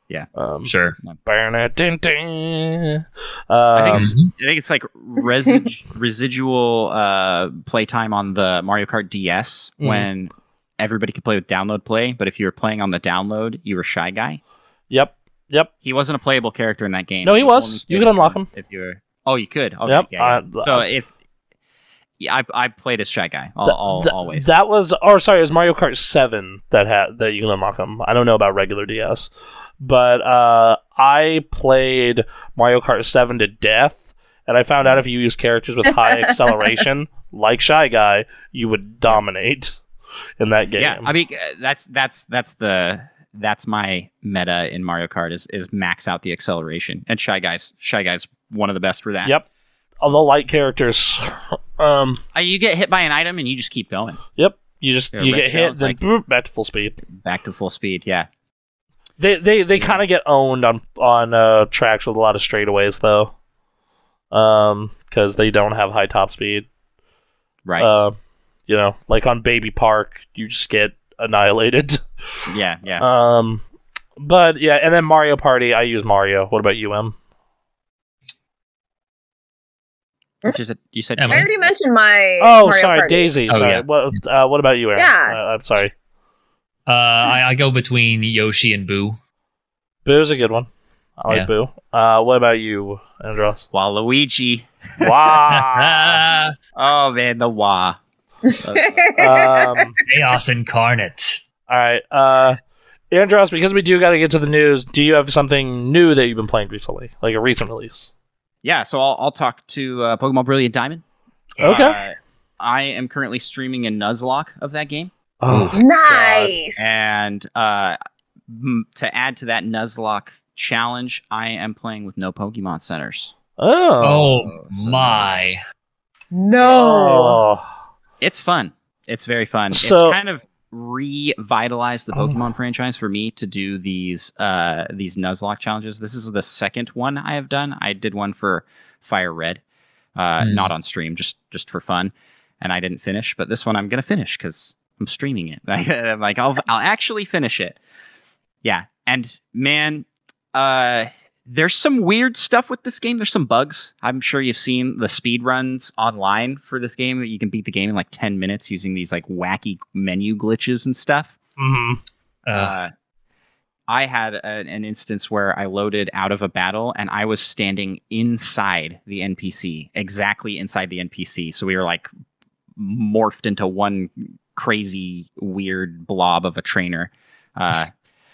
Yeah. Um, Sure. burn it, ding, ding. I think Um, it's I think it's like resi- residual uh, playtime on the Mario Kart DS Mhm. when everybody could play with download play, but if you were playing on the download, you were shy guy. yep. Yep. He wasn't a playable character in that game. No, he was. You could unlock him him. if you were. Oh, you could. Okay, Yep, yeah, yeah. uh, so if yeah, I I played as shy guy all, Th- all, th- always. That was, or sorry, it was Mario Kart Seven that had that you can unlock them. I don't know about regular DS, but uh, I played Mario Kart Seven to death, and I found out if you use characters with high acceleration, like Shy Guy, you would dominate in that game. Yeah, I mean uh, that's that's that's the that's my meta in Mario Kart is is max out the acceleration. And Shy Guy's Shy Guy's one of the best for that. Yep. Although light characters, um, Uh, you get hit by an item and you just keep going yep, you just you get hit, then like- boop, back to full speed. back to full speed. Yeah. They they they kind of get owned on on uh, tracks with a lot of straightaways though, um, because they don't have high top speed. Right. Uh, you know, like on Baby Park, you just get annihilated. yeah. Yeah. Um, but yeah, and then Mario Party, I use Mario. What about you, M? Which is a, you said Yeah, I already mentioned my. Oh, Mario sorry, Party. Daisy. Oh, sorry. yeah. What uh, what about you, Aaron? Yeah. Uh, I'm sorry. Uh, I, I go between Yoshi and Boo. Boo's a good one. I like Yeah. Boo. Uh, what about you, Andros? Waluigi. Wow. Oh man, the wah. um, Chaos incarnate. all right. Uh, Andros, because we do got to get to the news, do you have something new that you've been playing recently, like a recent release? Yeah. So I'll I'll talk to uh, Pokemon Brilliant Diamond. Okay. Uh, I am currently streaming a Nuzlocke of that game. Oh, Nice. And uh, m- to add to that Nuzlocke challenge, I am playing with no Pokemon centers. oh, Oh, so- my. no. Oh. It's fun. It's very fun. So- it's kind of revitalized the Oh. Pokemon franchise for me to do these uh these Nuzlocke challenges. This is the second one I have done. I did one for Fire Red, uh, Hmm. not on stream, just just for fun, and I didn't finish. But this one I'm gonna finish because I'm streaming it. I'm like I'll I'll actually finish it. Yeah, and man, uh, there's some weird stuff with this game. There's some bugs. I'm sure you've seen the speed runs online for this game. That you can beat the game in like 10 minutes using these like wacky menu glitches and stuff. Mhm. Uh, Uh, I had a, an instance where I loaded out of a battle and I was standing inside the NPC, exactly inside the NPC. So we were like morphed into one crazy, weird blob of a trainer. Uh,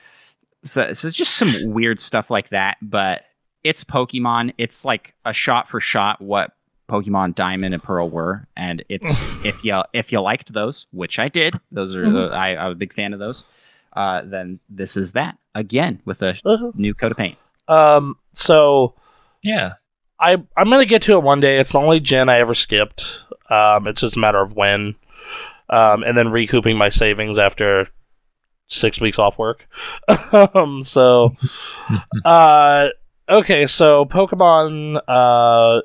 so, so it's just some weird stuff like that. But it's Pokemon. It's like a shot for shot what Pokemon Diamond and Pearl were, and it's if you if you liked those, which I did, those are Mhm. the, I, I was a big fan of those. Uh, then this is that again with a Uh-huh. new coat of paint. Um, so yeah. I I'm gonna get to it one day. It's the only gen I ever skipped. Um, it's just a matter of when. Um, and then recouping my savings after six weeks off work. um, so, uh, okay, so Pokemon. Uh,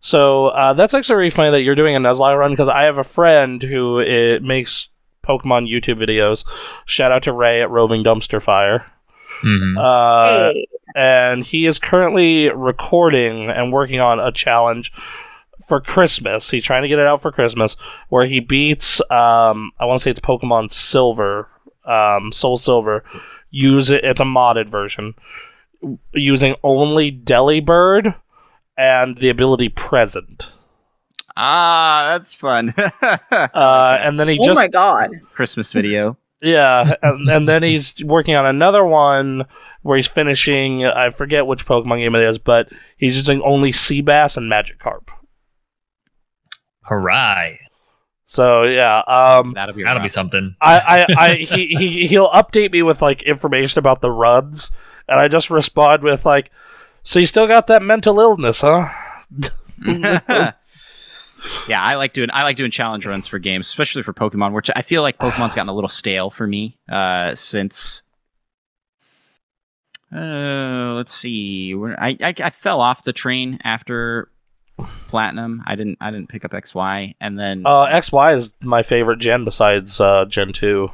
so uh, that's actually really funny that you're doing a Nuzlocke run because I have a friend who it makes Pokemon YouTube videos. Shout out to Ray at Roving Dumpster Fire. Mhm. Uh, hey. and he is currently recording and working on a challenge for Christmas. He's trying to get it out for Christmas, where he beats um, I want to say it's Pokemon Silver, um, Soul Silver. Use it. It's a modded version using only Delibird and the ability Present. Ah, that's fun. Uh, and then he oh just oh my god. Christmas video. Yeah, and, and then he's working on another one where he's finishing. I forget which Pokemon game it is, but he's using only Feebas and Magikarp. Hooray. So yeah, um, That'll be That'll be something. I, I, I he, he he'll update me with like information about the runs, and I just respond with like, So you still got that mental illness, huh? yeah, I like doing I like doing challenge runs for games, especially for Pokemon, which I feel like Pokemon's gotten a little stale for me uh, since. Uh, let's see. I, I I fell off the train after Platinum. I didn't I didn't pick up XY, and then Uh, XY is my favorite gen besides uh, Gen 2.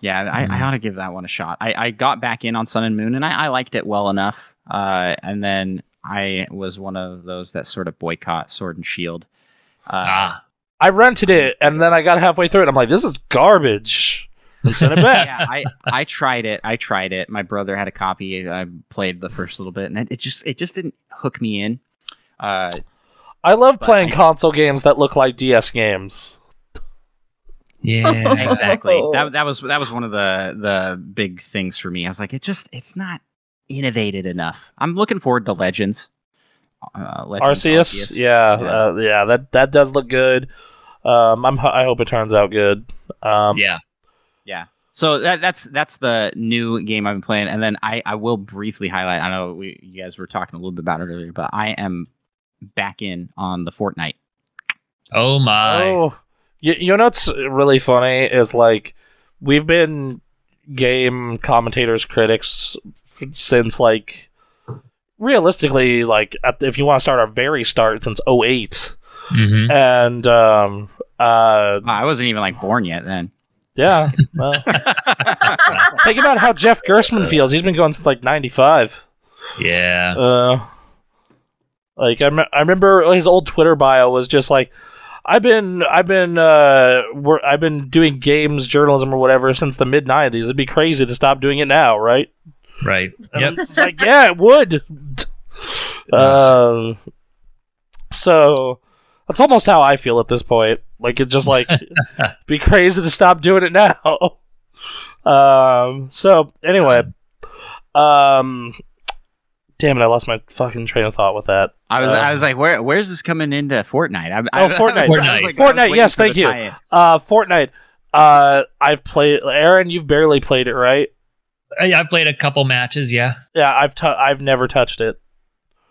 yeah, I, I Mhm. ought to give that one a shot. I, I got back in on Sun and Moon, and I, I liked it well enough. Uh, and then I was one of those that sort of boycott Sword and Shield. Uh, Ah, I rented it and then I got halfway through it. I'm like, this is garbage. And sent it back. yeah, I, I tried it. I tried it. My brother had a copy. I played the first little bit, and it, it just it just didn't hook me in. Uh, I love But playing I- console games that look like DS games. yeah. exactly. that that was that was one of the the big things for me. I was like, it just it's not innovated enough. I'm looking forward to Legends. Uh, Legends Arceus, yeah, Yeah. Uh, yeah, that that does look good. Um, I'm I hope it turns out good. Um, yeah. So that that's that's the new game I've been playing, and then I I will briefly highlight. I know we, you guys were talking a little bit about it earlier, but I am back in on the Fortnite. Oh my. Oh, you, you know what's really funny is like we've been game commentators, critics since like realistically, like at, if you want to start our very start since 08. hmm and um, uh, Wow, I wasn't even like born yet then. yeah. well, think about how Jeff Gerstmann feels. He's been going since like '95. Yeah. Uh, like I, me- I remember his old Twitter bio was just like, I've been I've been uh wor- I've been doing games journalism or whatever since the mid '90s. It'd be crazy to stop doing it now, right? Right. Yep. Like, yeah, it would. Um, so that's almost how I feel at this point. Like it just like be crazy to stop doing it now. Um. So anyway, um, damn it, I lost my fucking train of thought with that. I was Uh, I was like, where where's this coming into Fortnite? I, I, Oh, Fortnite. I was- I Fortnite. like- I was Fortnite, yes, thank you. tie-in. Uh, Fortnite. Uh, I've played. Aaron, you've barely played it, right? I've played a couple matches. Yeah. Yeah, I've t- I've never touched it.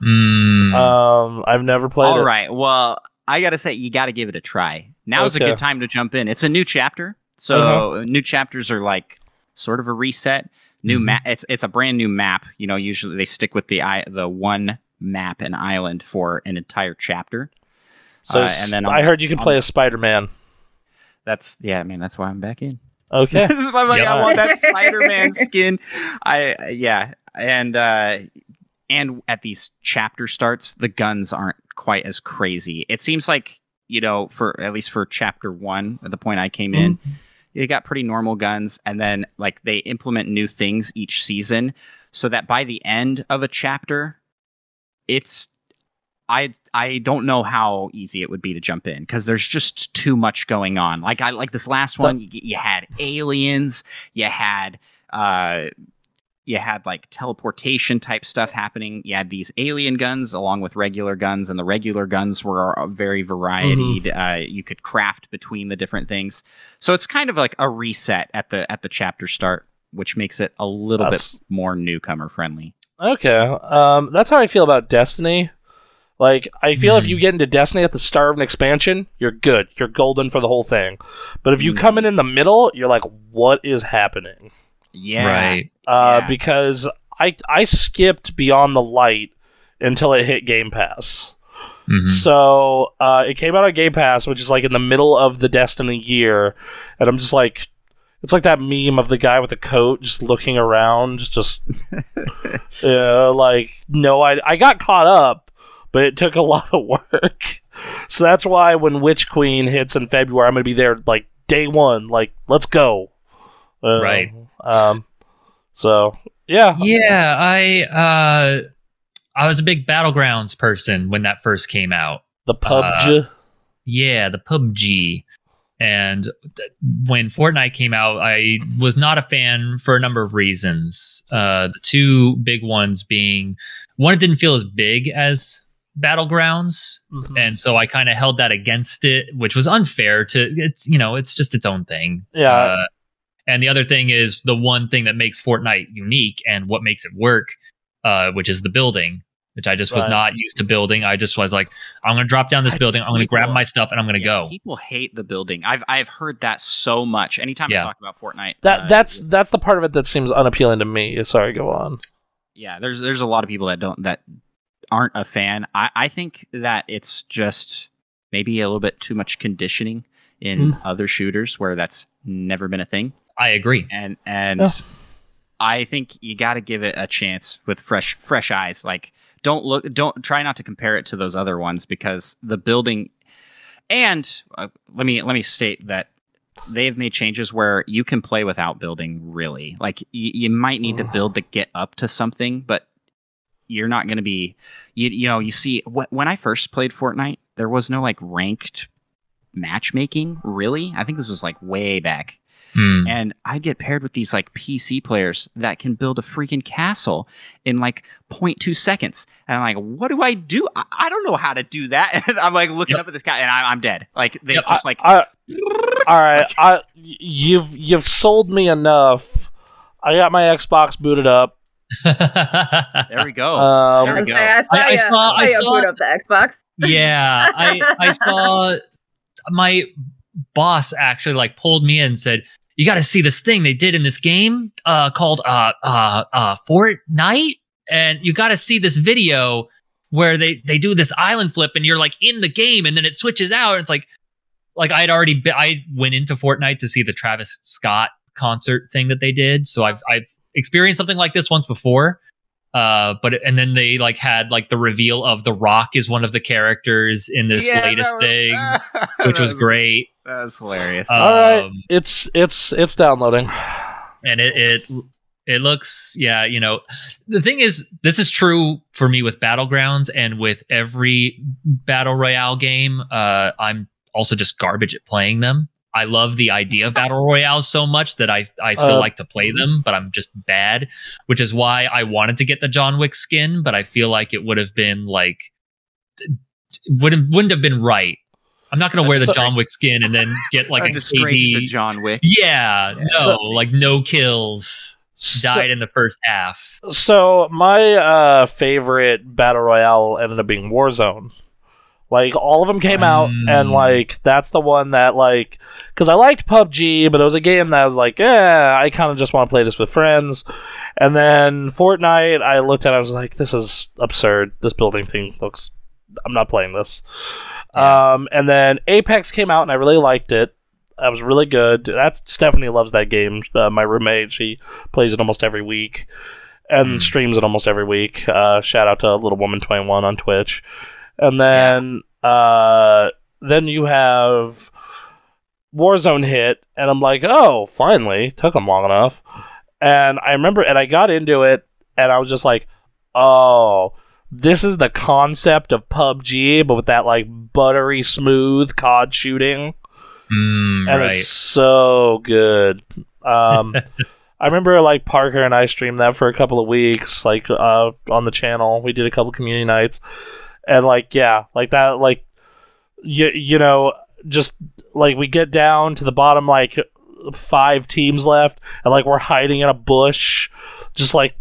Mm. Um, I've never played All it. right. Well, I gotta say, you gotta give it a try. Now's a good time to jump in. It's a new chapter, so new chapters are like sort of a reset. New Mhm. map. It's it's a brand new map. You know, usually they stick with the i the one map and island for an entire chapter. So, Uh, and then I on- heard you can on- play as Spider-Man. That's yeah. I mean, that's why I'm back in. Okay. this is why I'm like, Yeah. I want that Spider-Man skin. I yeah, and uh, and at these chapter starts, the guns aren't quite as crazy. It seems like you know, for at least for chapter one, at the point I came in, they got pretty normal guns, and then like they implement new things each season, so that by the end of a chapter, it's I I don't know how easy it would be to jump in because there's just too much going on. Like I like this last one, you, you had aliens, you had uh you had like teleportation type stuff happening. You had these alien guns along with regular guns, and the regular guns were uh, very varied. Uh, you could craft between the different things, so it's kind of like a reset at the at the chapter start, which makes it a little That's- bit more newcomer friendly. Okay. Um, that's how I feel about Destiny. Like, I feel if Hmm. you get into Destiny at the start of an expansion, you're good. You're golden for the whole thing. But if you Hmm. come in in the middle, you're like, what is happening? Yeah, Right. Uh, Yeah. because I I skipped Beyond the Light until it hit Game Pass. Mhm. So uh, it came out on Game Pass, which is like in the middle of the Destiny year, and I'm just like, it's like that meme of the guy with the coat just looking around, just yeah, like no, I I got caught up, but it took a lot of work. So that's why when Witch Queen hits in February, I'm gonna be there like day one, like let's go. Uh, Right. Um. So yeah. Yeah, I uh I was a big battlegrounds person when that first came out. The PUBG. Yeah, the PUBG. And th- when Fortnite came out, I was not a fan for a number of reasons. Uh, the two big ones being one, it didn't feel as big as Battlegrounds, Mhm. and so I kind of held that against it, which was unfair. To it's you know it's just its own thing. Yeah. Uh, and the other thing is the one thing that makes Fortnite unique and what makes it work, uh, which is the building. which I just was Right. not used to building. I just was like, I'm gonna drop down this I- building, I'm gonna grab my stuff, and I'm gonna Yeah, go. People hate the building. I've I've heard that so much. Anytime Yeah. I talk about Fortnite, That uh, that's that's the part of it that seems unappealing to me. Sorry, go on. yeah. There's there's a lot of people that don't that aren't a fan. I I think that it's just maybe a little bit too much conditioning in Hmm. other shooters where that's never been a thing. I agree. and and Yeah. I think you got to give it a chance with fresh fresh eyes. Like don't look don't try not to compare it to those other ones because the building and uh, let me let me state that they have made changes where you can play without building really. Like y- you might need to build to get up to something, but you're not going to be you, you know, you see wh- when I first played Fortnite, there was no like ranked matchmaking really. I think this was like way back Hmm. and I get paired with these like PC players that can build a freaking castle in like 0.2 seconds. And I'm like, what do I do? I, I don't know how to do that. And I'm like looking Yep. up at this guy and I, I'm dead. Like they Yep. just like, I, all right, I you've you've sold me enough. I got my Xbox booted up. there we go. Um, There I, we go. I saw, I- I saw- I saw- boot up the Xbox. yeah, I I saw my boss actually like pulled me in and said, "You got to see this thing they did in this game uh, called uh, uh, uh, Fortnite, and you got to see this video where they they do this island flip, and you're like in the game, and then it switches out, and it's like like I'd already been, I went into Fortnite to see the Travis Scott concert thing that they did, so I've I've experienced something like this once before." Uh, but and then they like had like the reveal of the Rock is one of the characters in this Yeah, latest that thing, which was great. That was hilarious. All right, Um, it's it's it's downloading. and it it it looks yeah you know the thing is this is true for me with battlegrounds and with every battle royale game uh i'm also just garbage at playing them i love the idea of battle royale so much that i i still Uh, like to play them but i'm just bad which is why i wanted to get the john wick skin but i feel like it would have been like wouldn't wouldn't have been right i'm not going to wear the john wick skin and then get like a a disgrace to John Wick. Yeah, no, So- like no kills. So- Died in the first half. So my uh, favorite battle royale ended up being Warzone. Like all of them came out, and Mm. like that's the one that like, because I liked PUBG, but it was a game that I was like, yeah, I kind of just want to play this with friends. And then Fortnite, I looked at, it, I was like, this is absurd. This building thing looks, I'm not playing this. Yeah. Um, and then Apex came out, and I really liked it. That was really good. That's Stephanie loves that game. Uh, my roommate, she plays it almost every week and Mm. streams it almost every week. Uh, shout out to Little Woman Twenty One on Twitch. And then uh, then you have Warzone hit, and I'm like, oh, finally, took them long enough. And I remember, and I got into it, and I was just like, oh, this is the concept of PUBG, but with that like buttery smooth COD shooting Mm, and right. it's so good. Um, I remember like Parker and I streamed that for a couple of weeks, like uh, on the channel. We did a couple community nights, and like yeah, like that, like you you know, just like we get down to the bottom, like five teams left, and like we're hiding in a bush, just like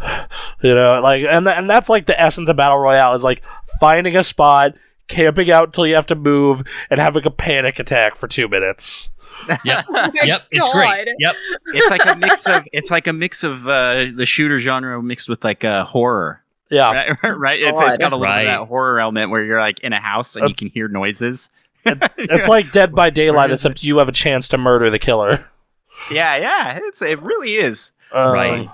you know, like and and that's like the essence of battle royale is like finding a spot. Camping out until you have to move and having a panic attack for two minutes. Yep. Oh Yep. It's God. great. Yep. it's like a mix of it's like a mix of uh, the shooter genre mixed with like uh, horror. Yeah, Right, right. It's, it's got a little Right. bit of that horror element where you're like in a house and Uh, you can hear noises. it's like Dead by Daylight, Where is except you have a chance to murder the killer. yeah, yeah. It's it really is. Um, Right.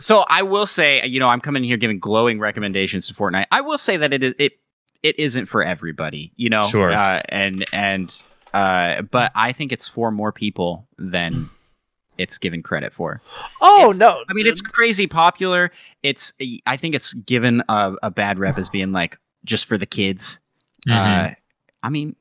So I will say, you know, I'm coming here giving glowing recommendations to Fortnite. I will say that it is it it isn't for everybody, you know. Sure. Uh, and and uh, but I think it's for more people than it's given credit for. Oh It's- no! I mean, it's crazy popular. It's I think it's given a, a bad rep as being like just for the kids. Mhm. Uh, I mean,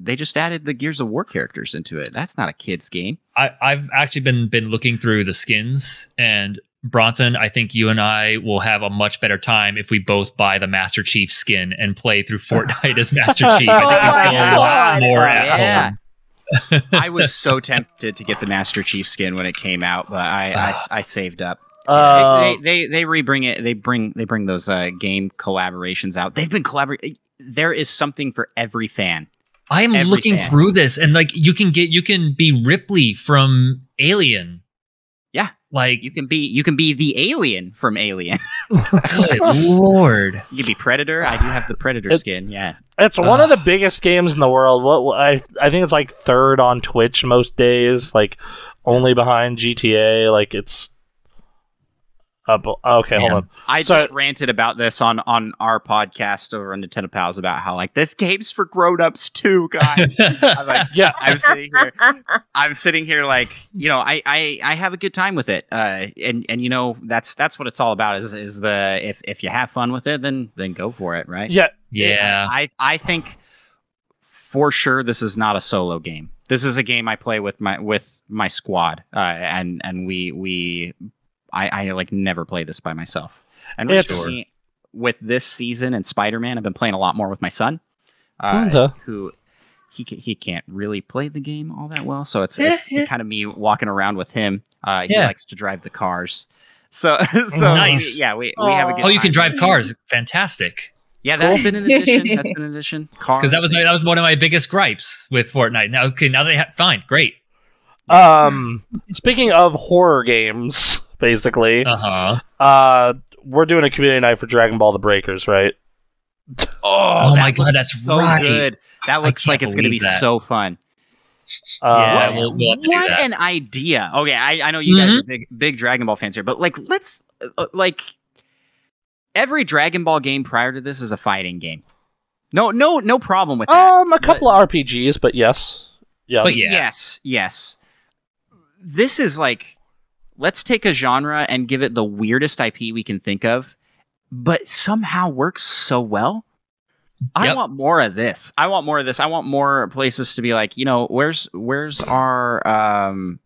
they just added the Gears of War characters into it. That's not a kids game. I, I've actually been been looking through the skins and Bronson, I think you and I will have a much better time if we both buy the Master Chief skin and play through Fortnite as Master Chief. I think Oh we my feel a lot God. more Oh, at yeah. home. I was so tempted to get the Master Chief skin when it came out, but I, I, I saved up. Uh, they, they they rebring it. They bring they bring those uh, game collaborations out. They've been collaborating. There is something for every fan. I am Every looking fan. through this, and like you can get, you can be Ripley from Alien. Yeah. like You can be you can be the alien from Alien. good lord. You can be Predator. I do have the Predator It- skin. Yeah. It's one of the biggest games in the world. What what- I I think it's like third on Twitch most days, like only behind GTA. Like it's up. Okay, hold Man. on. I So- just ranted about this on on our podcast over on Nintendo Pals about how like this game's for grown-ups too, guys. I'm like, Yeah, I'm sitting here. I'm sitting here like you know I, I I have a good time with it, uh, and and you know that's that's what it's all about. Is is the if if you have fun with it, then then go for it, right? yeah. yeah. I I think for sure this is not a solo game. This is a game I play with my with my squad, uh, and and we we I I like never play this by myself. And recently, with this season and Spider Man, I've been playing a lot more with my son, uh, Okay. who he he can't really play the game all that well. So it's it's kind of me walking around with him. Uh, he Yeah. likes to drive the cars. So so Nice. yeah, we, we have a Aw. good Oh, you can drive cars. Fantastic. Yeah, that's been an addition. That's been an addition. Cars. Because that was that was one of my biggest gripes with Fortnite. Now, okay, now they have fine, great. Um, speaking of horror games, basically, Uh huh. uh, we're doing a community night for Dragon Ball: The Breakers, right? Oh, Oh my God, that's so right. good. That looks like it's going to be that. so fun. Uh, Yeah, what we'll- we'll have to do what an idea. Okay, I, I know you guys Mhm. are big big Dragon Ball fans here, but like let's uh, like every Dragon Ball game prior to this is a fighting game. No, no, no problem with that. um, a couple of RPGs, but yes, yeah. But yeah. Yes, yes. This is like let's take a genre and give it the weirdest IP we can think of, but somehow works so well. I Yep. want more of this. I want more of this. I want more places to be like, you know, where's where's our um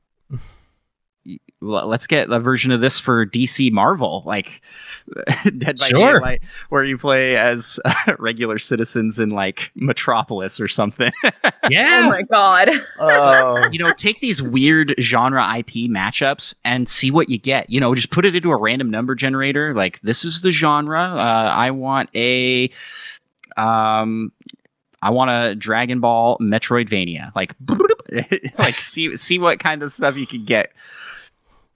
let's get a version of this for DC Marvel, like Dead by Sure. Daylight, where you play as regular citizens in like Metropolis or something. Yeah. Oh my god. Oh. you know, take these weird genre IP matchups and see what you get. You know, just put it into a random number generator. Like, this is the genre. Uh, I want a, um, I want a Dragon Ball Metroidvania. Like, like see see what kind of stuff you can get.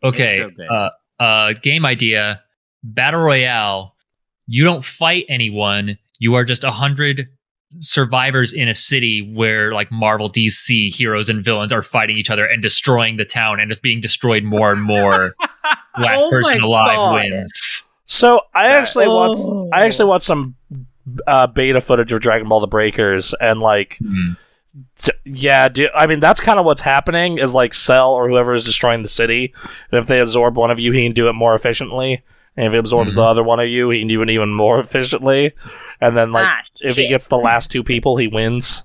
Okay. so uh, uh, game idea: battle royale. You don't fight anyone. You are just a hundred survivors in a city where like Marvel DC heroes and villains are fighting each other and destroying the town, and it's being destroyed more and more. Last Oh person alive God. wins. so I That- actually want Oh. I actually want some uh, beta footage of Dragon Ball: The Breakers, and like, Hmm. D- yeah, do, I mean that's kind of what's happening. Is like Cell or whoever is destroying the city, and if they absorb one of you, he can do it more efficiently. And if he absorbs Mhm. the other one of you, he can do it even more efficiently. And then like, Ah, if he gets the last two people, he wins.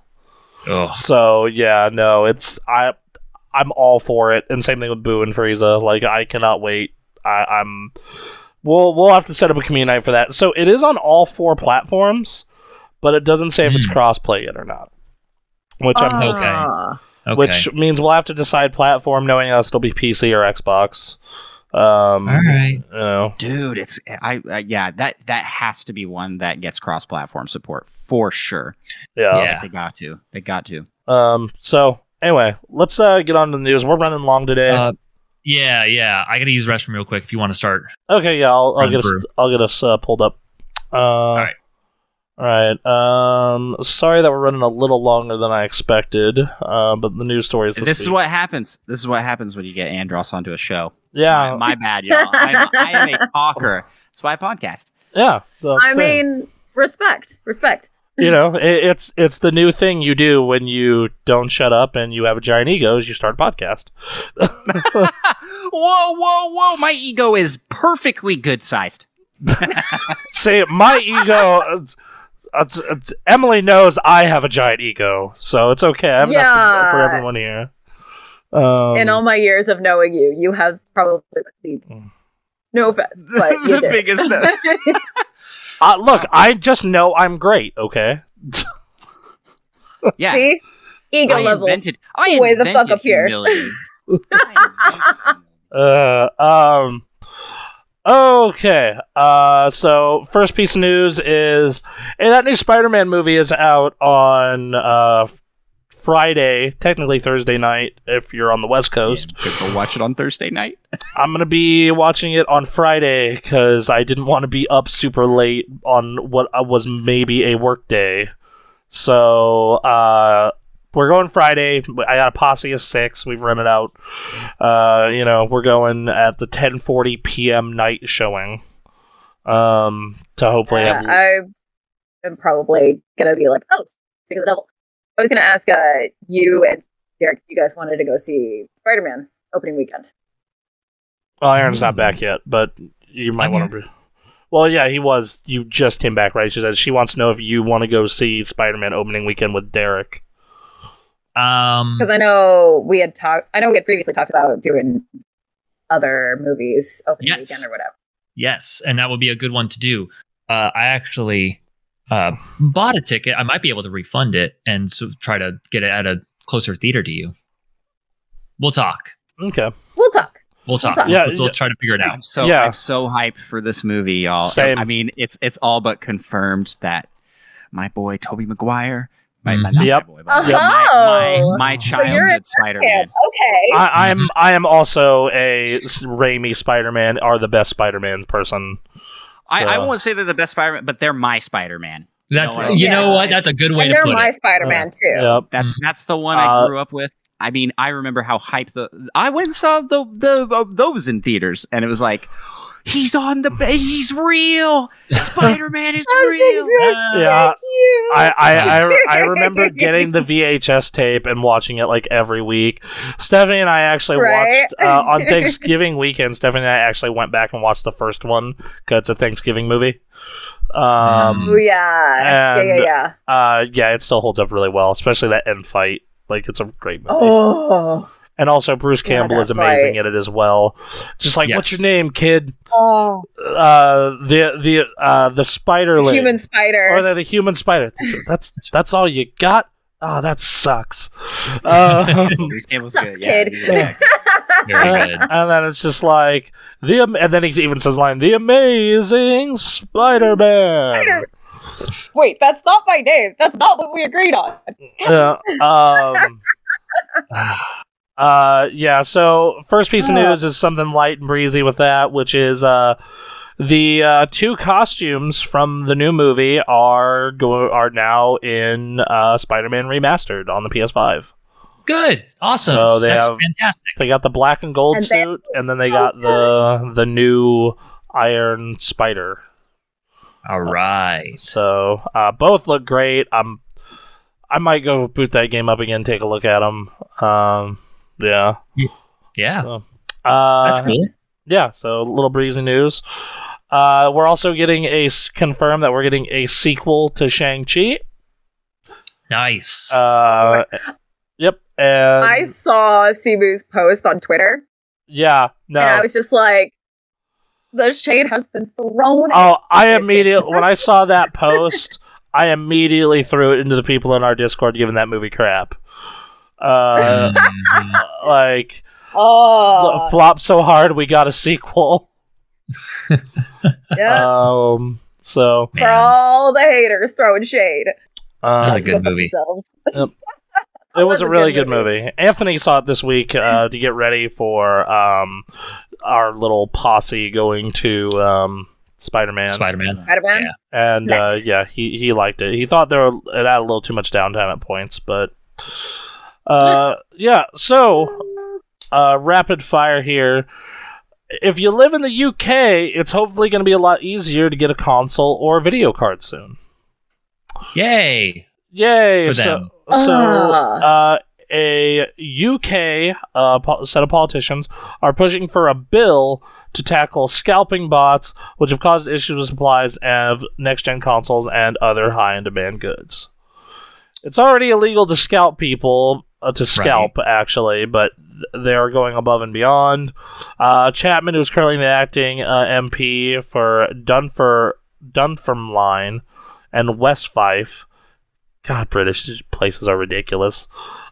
Ugh. So yeah, no, it's I, I'm all for it. And same thing with Buu and Frieza. Like I cannot wait. I, I'm. We'll we'll have to set up a community night for that. So it is on all four platforms, but it doesn't say if it's Hmm. crossplay yet or not. Which I'm Okay. Ah. Okay. which means we'll have to decide platform, knowing it'll still be PC or Xbox. Um, All right. You know, Dude, it's I uh, yeah that that has to be one that gets cross platform support for sure. yeah. Yeah. They got to. They got to. Um. So anyway, let's uh, get on to the news. We're running long today. Uh, yeah, yeah. I gotta use the restroom real quick if you want to start. Okay, yeah, I'll, I'll Run get us. I'll get us uh, pulled up. Uh, all right. All right. Um, sorry that we're running a little longer than I expected. Uh, but the news stories. This is what happens. This is what happens when you get Andros onto a show. Yeah. My, my bad, y'all. I'm, I am a talker. That's why I podcast. yeah. I thing. mean, respect, respect. you know, it, it's it's the new thing you do when you don't shut up and you have a giant ego. Is you start a podcast. whoa, whoa, whoa! My ego is perfectly good sized. See, my ego. It's- it's- it's- Emily knows I have a giant ego, so it's okay. I have enough Yeah. for everyone here. Um, In all my years of knowing you, you have probably the Mm. no offense, but you The did. biggest- uh, look, I just know I'm great. Okay. Yeah. See, ego I level. invented. I Way the fuck invented up here. humility. I invented humility. Uh, um, Okay. Uh, so first piece of news is hey, that new Spider-Man movie is out on uh, Friday, technically Thursday night if you're on the West Coast. Could go watch it on Thursday night. I'm gonna be watching it on Friday because I didn't want to be up super late on what uh, was maybe a work day. So uh, we're going Friday. I got a posse of six. We've rented out. Uh, you know, we're going at the 10:40 p.m. night showing. Um, to hopefully Yeah, have I am probably gonna be like, oh, speak of the devil. I was gonna ask uh, you and Derek if you guys wanted to go see Spider Man opening weekend. Well, Aaron's not back yet, but you might want to. Well, yeah, he was. You just came back, right? She said she wants to know if you want to go see Spider-Man opening weekend with Derek. Um, Because I know we had talked. I know we had previously talked about doing other movies opening Yes. weekend or whatever. yes, and that would be a good one to do. Uh, I actually uh, bought a ticket. I might be able to refund it and so try to get it at a closer theater to you. We'll talk. Okay. We'll talk. We'll talk. Yeah, Yeah, let's, yeah. let's try to figure it out. I'm so Yeah. I'm so hyped for this movie, y'all. Same. I mean, it's it's all but confirmed that my boy Tobey Maguire, my, my Mhm. not Yep. my boy, but Uh-huh. my, my, my you're childhood Spider-Man. Okay. I, I'm I am also a s- Raimi Spider-Man are the best Spider-Man person. I, I won't say they're the best Spider-Man, but they're my Spider-Man. That's No, you know yeah. what? That's a good way and to put it. they're my. Spider Man too. Yep. That's that's the one Uh, I grew up with. I mean, I remember how hyped the I went and saw the the uh, those in theaters, and it was like, he's on the ba- he's real. Spider-Man is That's real. exactly- Yeah. Thank you. I, I, I, I remember getting the VHS tape and watching it like every week. Stephanie and I actually Right? watched uh, on Thanksgiving weekend. Stephanie and I actually went back and watched the first one because it's a Thanksgiving movie. Um, Oh yeah. and- yeah, yeah, yeah. uh, yeah, it still holds up really well, especially that end fight. Like it's a great movie. Oh. And also Bruce Yeah, Campbell that is amazing fight. in it as well. Just like, what's your name, kid? Oh. Uh, the the uh the spider lady. Human spider. or the, the human spider. That's that's all you got. Oh, that sucks. Um, Bruce Campbell's Sucks, good. Kid. he's good. And, good. and then it's just like the and then he even says line the amazing Spider-Man. Spider- Wait, that's not my name. That's not what we agreed on. Yeah. Um. Uh. Yeah. So first piece of news is something light and breezy with that, which is uh. The uh, two costumes from the new movie are go- are now in uh, Spider-Man Remastered on the PS5. Good. Awesome. So they That's have- fantastic. They got the black and gold And they- suit, and then they got the the new Iron Spider. All right. So uh, both look great. I'm I might go boot that game up again, take a look at them. Um, yeah, Yeah. uh, That's cool. Yeah, so a little breezy news. Uh, we're also getting a confirmed that we're getting a sequel to Shang Chi. Nice. Uh, yep, and I saw Simu's post on Twitter, yeah, no. and I was just like, the shade has been thrown. Oh, I immediately when I saw that post, I immediately threw it into the people in our Discord giving that movie crap. Uh, Mhm. like oh, flop so hard we got a sequel. yeah. Um, so For all the haters throwing shade. uh, That's a good movie. themselves. it was was a a really good good movie. Anthony saw it this week uh, to get ready for um, our little posse going to um, Spider-Man. Spider-Man. Spider-Man. Yeah. and uh, yeah, he he liked it. He thought there were, it had a little too much downtime at points, but uh, yeah. So uh, rapid fire here. If you live in the UK, it's hopefully going to be a lot easier to get a console or a video card soon. Yay. Yay! For so, them. so Ah. uh, a UK uh, po- set of politicians are pushing for a bill to tackle scalping bots, which have caused issues with supplies of next-gen consoles and other high-in-demand goods. It's already illegal to scalp people, uh, to scalp actually, but th- they are going above and beyond. Uh, Chapman, who's currently the acting uh, MP for Dunfer Dunfermline and West Fife, God, British places are ridiculous.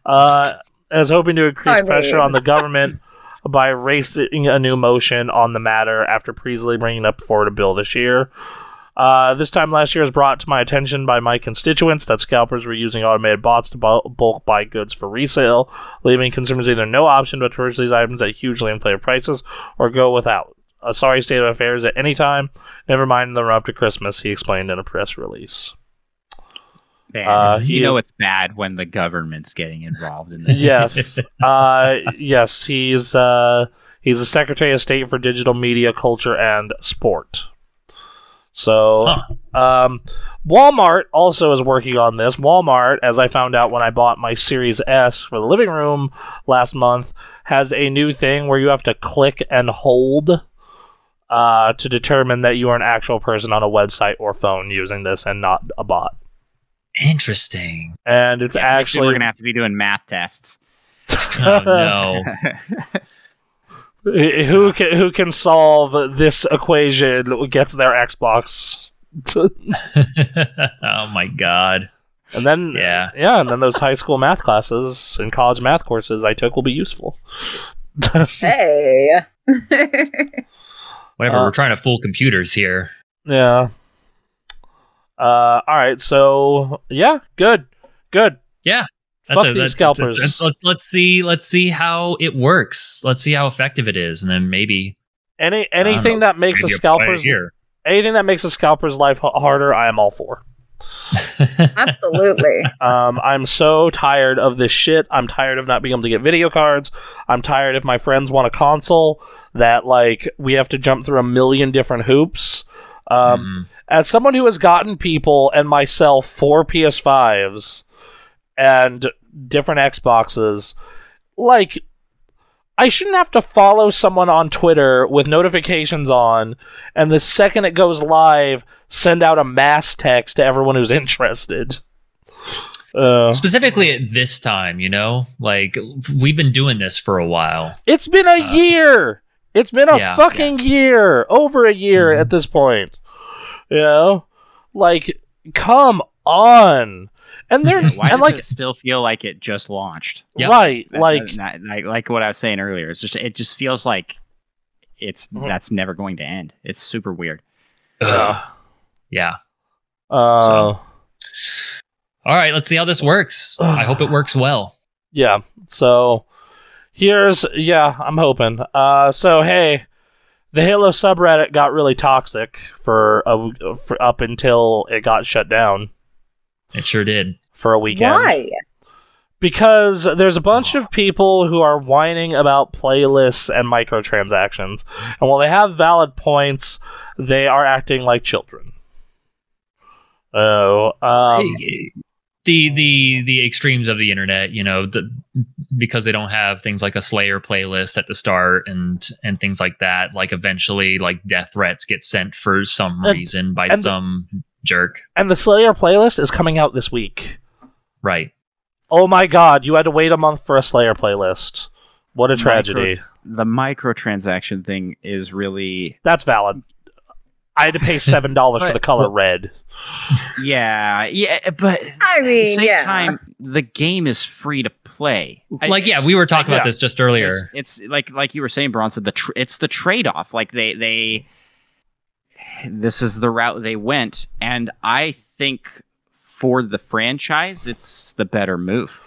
Uh, is hoping to increase I pressure mean- on the government by raising a new motion on the matter after previously bringing up forward a bill this year. Uh, this time last year was brought to my attention by my constituents that scalpers were using automated bots to bulk buy goods for resale, leaving consumers either no option but to purchase these items at hugely inflated prices or go without. A sorry state of affairs at any time, never mind the run up to Christmas, he explained in a press release. Man, Uh, he- you know it's bad when the government's getting involved in this. yes, uh, yes, he's uh, he's the Secretary of State for Digital Media, Culture, and Sport. So, um, Walmart also is working on this. Walmart, as I found out when I bought my Series S for the living room last month, has a new thing where you have to click and hold uh, to determine that you are an actual person on a website or phone using this and not a bot. Interesting. And it's Yeah, actually, actually we're gonna have to be doing math tests. Oh no. who can who can solve this equation gets their Xbox. oh my god. And then Yeah. yeah, and then those high school math classes and college math courses I took will be useful. Hey. Whatever, Uh, we're trying to fool computers here. yeah. Uh, all right, so yeah, good, good. Yeah. Fuck these scalpers. that's- let's, let's see. Let's see how it works. Let's see how effective it is, and then maybe Any anything know. that makes a maybe apply scalper's here. anything that makes a scalper's life h- harder, I am all for. Absolutely. Um, I'm so tired of this shit. I'm tired of not being able to get video cards. I'm tired if my friends want a console that like we have to jump through a million different hoops. Um, Mhm. as someone who has gotten people and myself four PS5s and different Xboxes, like I shouldn't have to follow someone on Twitter with notifications on, and the second it goes live, send out a mass text to everyone who's interested. Uh, Specifically at this time, you know, like we've been doing this for a while. it's been a Uh, year. It's been a yeah, fucking year, over a year Mhm. at this point. You know, like, come on. And they're Why and does like it still feel like it just launched? Yep. right, That- like that- like like what I was saying earlier. It's just it just feels like it's Mhm. that's never going to end. It's super weird. Ugh. Yeah. uh, So- All right. Let's see how this works. I hope it works well. yeah. So here's yeah, I'm hoping. Uh, so hey, the Halo subreddit got really toxic for a for up until it got shut down It sure did. for a weekend. Why? because there's a bunch of people who are whining about playlists and microtransactions, and while they have valid points, they are acting like children. Oh, um, the the the extremes of the internet, you know, the, because they don't have things like a Slayer playlist at the start and and things like that. Like eventually, like death threats get sent for some And- reason by and- some jerk. and the Slayer playlist is coming out this week. Right. Oh my God! You had to wait a month for a Slayer playlist. What a tragedy. The microtransaction thing is really That's valid. I had to pay seven dollars for the color red. yeah yeah, but I at the mean, same yeah. time the game is free to play. I- like yeah, we were talking yeah. about this just earlier. It's, it's like like you were saying, Bronson. The tr- it's the trade off. Like they they this is the route they went, and I think for the franchise, it's the better move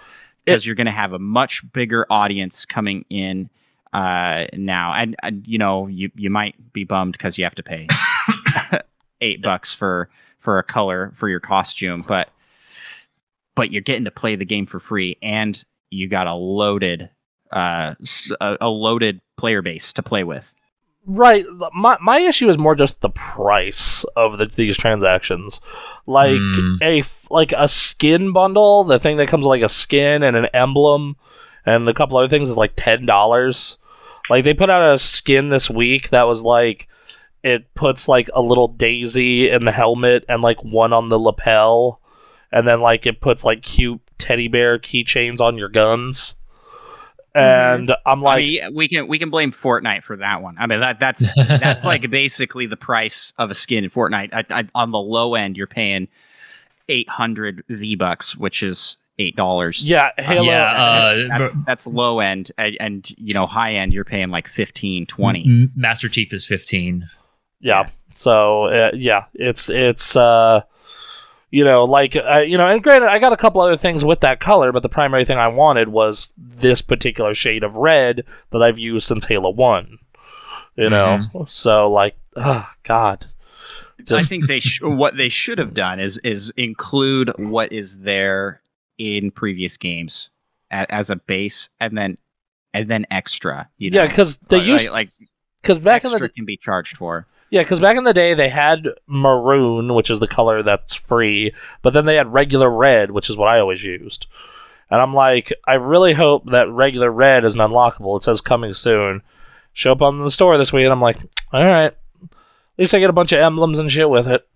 because you're going to have a much bigger audience coming in uh, now, and, and you know you you might be bummed because you have to pay eight bucks for for a color for your costume, but but you're getting to play the game for free, and you got a loaded uh a, a loaded player base to play with. Right. My my issue is more just the price of the, these transactions. Like Mm. a like a skin bundle, the thing that comes with like a skin and an emblem and a couple other things is like ten dollars. Like they put out a skin this week that was like it puts like a little daisy in the helmet and like one on the lapel, and then like it puts like cute teddy bear keychains on your guns. And I'm like, I mean, we can we can blame Fortnite for that one. I mean that that's that's like basically the price of a skin in Fortnite. I, I, on the low end, you're paying eight hundred V bucks, which is eight dollars. Yeah, Halo. Yeah, uh, that's, that's, that's low end, and, and you know high end you're paying like 15, 20. Master Chief is 15. yeah. So uh, yeah, it's it's uh, you know like uh, you know, and granted, I got a couple other things with that color, but the primary thing I wanted was this particular shade of red that I've used since Halo One. You know, so like, oh God. I think they sh- what they should have done is is include what is there in previous games a- as a base, and then and then extra. You know? Yeah, because they like, used like, like because back in the can be charged for. Yeah, because back in the day they had maroon, which is the color that's free, but then they had regular red, which is what I always used. And I'm like, I really hope that regular red is unlockable. It says coming soon. Show up on the store this week, and I'm like, all right. At least I get a bunch of emblems and shit with it.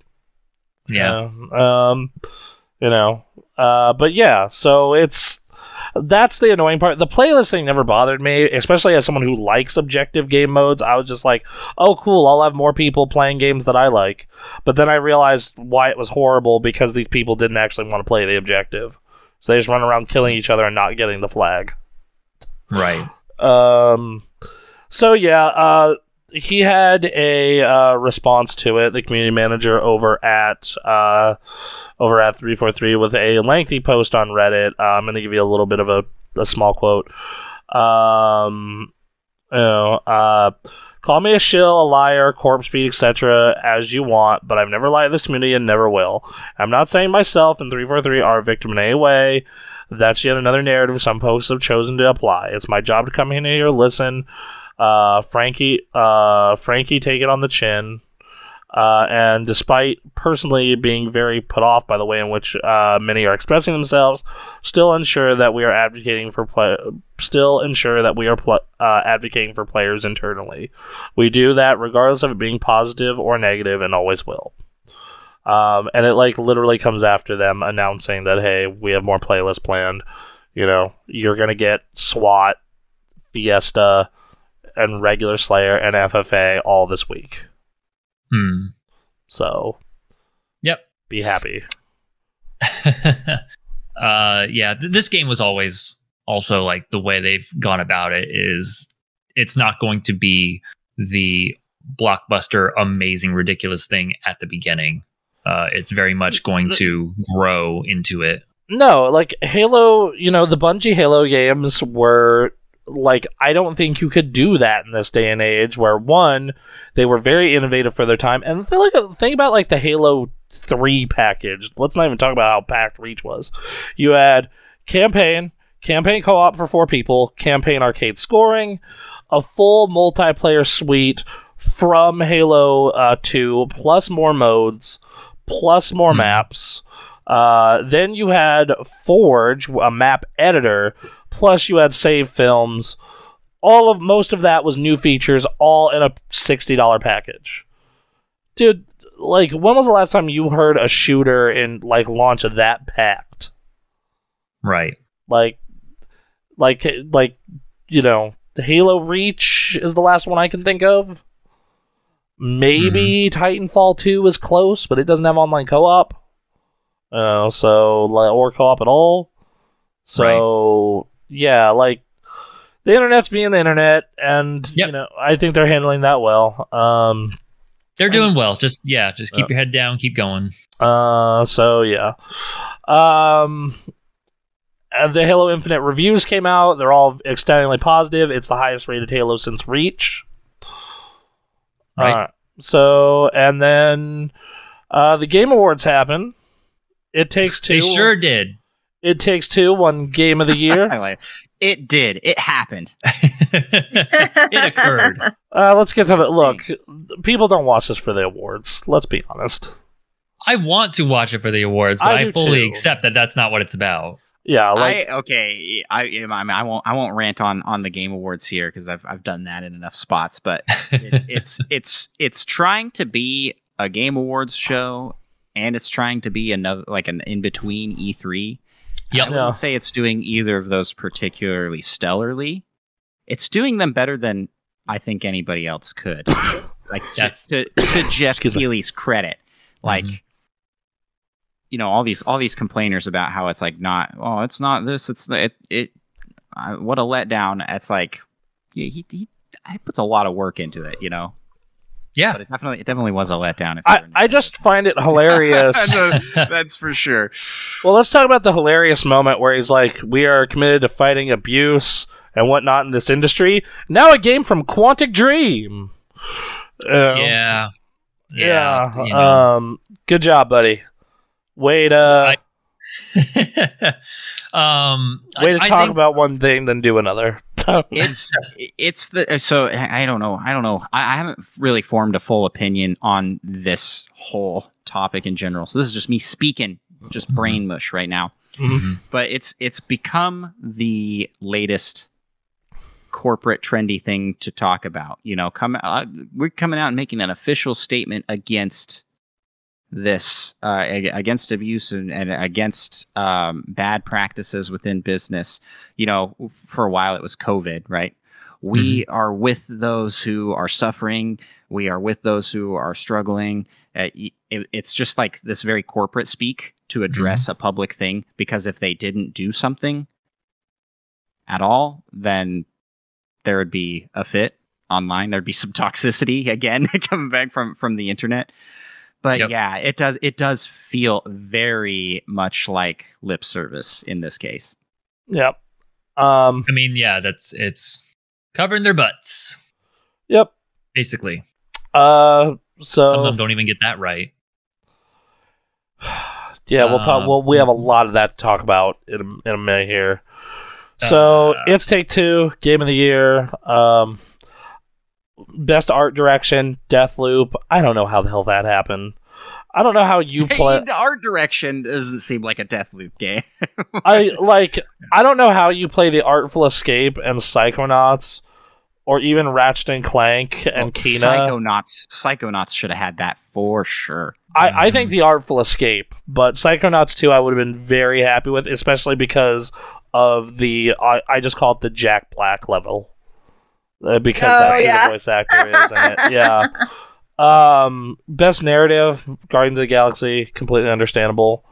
Yeah. Uh, um, you know, uh, but yeah, so it's that's the annoying part. The playlist thing never bothered me, especially as someone who likes objective game modes. I was just like, oh, cool, I'll have more people playing games that I like. But then I realized why it was horrible because these people didn't actually want to play the objective. So they just run around killing each other and not getting the flag. Right. Um, so yeah, uh, he had a uh, response to it. The community manager over at uh, over at three four three with a lengthy post on Reddit. Uh, I'm going to give you a little bit of a, a small quote. Um, you know, uh, call me a shill, a liar, corpse beat, etc. as you want, but I've never lied to this community and never will. I'm not saying myself and 343 are a victim in any way. That's yet another narrative some folks have chosen to apply. It's my job to come in here, listen. Uh, Frankie, uh, Frankie, take it on the chin. Uh, and despite personally being very put off by the way in which uh, many are expressing themselves, still ensure that we are advocating for still ensure that we are pl- uh, advocating for players internally. We do that regardless of it being positive or negative, and always will. Um, and it like literally comes after them announcing that hey, we have more playlists planned. You know, you're gonna get SWAT, Fiesta, and regular Slayer and FFA all this week. Hmm. So Yep. be happy. uh, yeah, th- this game was always also like the way they've gone about it is it's not going to be the blockbuster, amazing, ridiculous thing at the beginning. Uh, it's very much going to grow into it. No, like Halo, you know, the Bungie Halo games were like I don't think you could do that in this day and age where one, they were very innovative for their time and the like think about like the Halo 3 package. Let's not even talk about how packed Reach was. You had campaign, campaign co-op for 4 people, campaign arcade scoring, a full multiplayer suite from Halo uh, 2 plus more modes, plus more Hmm. maps. Uh, then you had Forge, a map editor, plus you had save films. All of most of that was new features, all in a sixty dollar package. Dude, like when was the last time you heard a shooter in like launch of that packed? Right. Like, like, like, you know, the Halo Reach is the last one I can think of. Maybe Titanfall 2 is close, but it doesn't have online co-op. Uh, so like, or co-op at all. So yeah, like the internet's being the internet, and Yep. you know I think they're handling that well. Um, They're doing well. Just yeah, just keep Uh, your head down, keep going. Uh, so yeah. Um, and the Halo Infinite reviews came out. They're all extremely positive. It's the highest rated Halo since Reach. Right. Uh, so and then uh, the Game Awards happen. It takes two. They sure did. It takes two. One Game of the Year. like it did. It happened. it occurred. uh, let's get to the look. People don't watch this for the awards. Let's be honest. I want to watch it for the awards, but I I, fully too. accept that that's not what it's about. Yeah, like I okay. I I, mean, I won't I won't rant on on the game awards here because I've I've done that in enough spots. But it, it's it's it's trying to be a game awards show, and it's trying to be another like an in between E3. Yep. I wouldn't Yeah. say it's doing either of those particularly stellarly. It's doing them better than I think anybody else could. Like to, That's- to, to Jeff Excuse me. Keighley's credit, like Mhm. you know all these all these complainers about how it's like not oh it's not this it's it it uh, what a letdown it's like yeah, he, he he puts a lot of work into it you know Yeah. but it definitely it definitely was a letdown if I, I just find it hilarious. that's, that's for sure well, let's talk about the hilarious moment where he's like, "We are committed to fighting abuse and whatnot in this industry." Now, a game from Quantic Dream. Uh, Yeah. yeah. you know. Um, good job, buddy. Way to um, way to I, I talk think, about one thing, then do another. It's it's the so I don't know I don't know I, I haven't really formed a full opinion on this whole topic in general. So this is just me speaking, just Mhm. brain mush right now. Mhm. But it's it's become the latest corporate trendy thing to talk about. You know, come uh, we're coming out and making an official statement against this uh, against abuse and, and against um, bad practices within business. You know, for a while it was COVID, right? We are with those who are suffering. We are with those who are struggling. Uh, it, it's just like this very corporate speak to address a public thing because if they didn't do something at all, then there would be a fit online. There'd be some toxicity again coming back from from the internet. But Yep. yeah, it does it does feel very much like lip service in this case. yep. Um, I mean, yeah, that's it's covering their butts, yep. basically. Uh, so Some of them don't even get that right. yeah, we'll talk. Um, Well, we have a lot of that to talk about in a, in a minute here. So Uh, it's take two, game of the year. Um, best art direction, Deathloop. I don't know how the hell that happened. I don't know how you play. the art direction doesn't seem like a Deathloop game. I like. I don't know how you play the Artful Escape and Psychonauts, or even Ratchet and Clank and Kena. Psychonauts Psychonauts should have had that for sure. I, I think the Artful Escape, but Psychonauts 2 I would have been very happy with, especially because of the I, I just call it the Jack Black level. Uh, because Oh, that's who yeah. the voice actor is in it. Yeah. Um best narrative, Guardians of the Galaxy, completely understandable.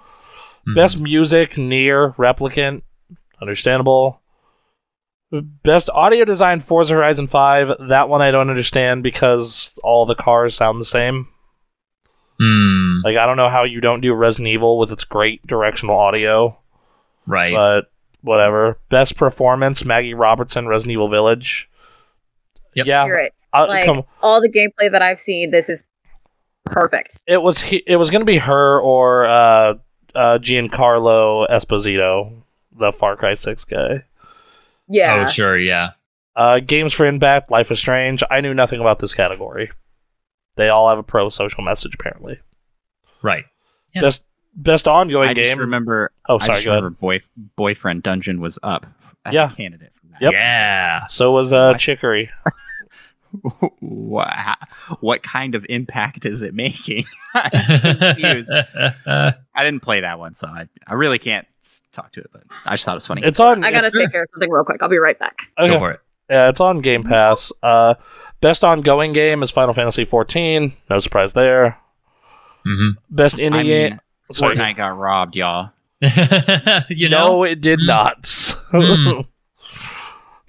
Mhm. Best music, NieR, Replicant, understandable. Best audio design, Forza Horizon 5. That one I don't understand because all the cars sound the same. Hmm, Like I don't know how you don't do Resident Evil with its great directional audio, right. but whatever. Best performance, Maggie Robertson, Resident Evil Village. Yep. Yeah, You're right. uh, Like come- all the gameplay that I've seen, this is perfect. it was he, it was gonna be her or uh, uh, Giancarlo Esposito, the Far Cry Six guy. Yeah. Oh, sure, yeah. Uh, Games for Impact, Life is Strange. I knew nothing about this category. They all have a pro social message apparently. Right. Yeah. Best best ongoing I just game. remember oh, I sorry. just Go ahead. remember boy, boyfriend dungeon was up as Yeah. a candidate for that. Yep. Yeah. So was uh, What? Chicory. what, what kind of impact is it making? I'm confused. I didn't play that one, so I, I really can't talk to it. But I just thought it was funny. It's on. I gotta take care of something real quick. I'll be right back. okay. Go for it. Yeah, it's on Game Pass. Uh, best ongoing game is Final Fantasy XIV. No surprise there. Mm-hmm. Best indie I game. mean, Sorry. Fortnite got robbed, y'all. you know, no, it did Mm. not. Mm.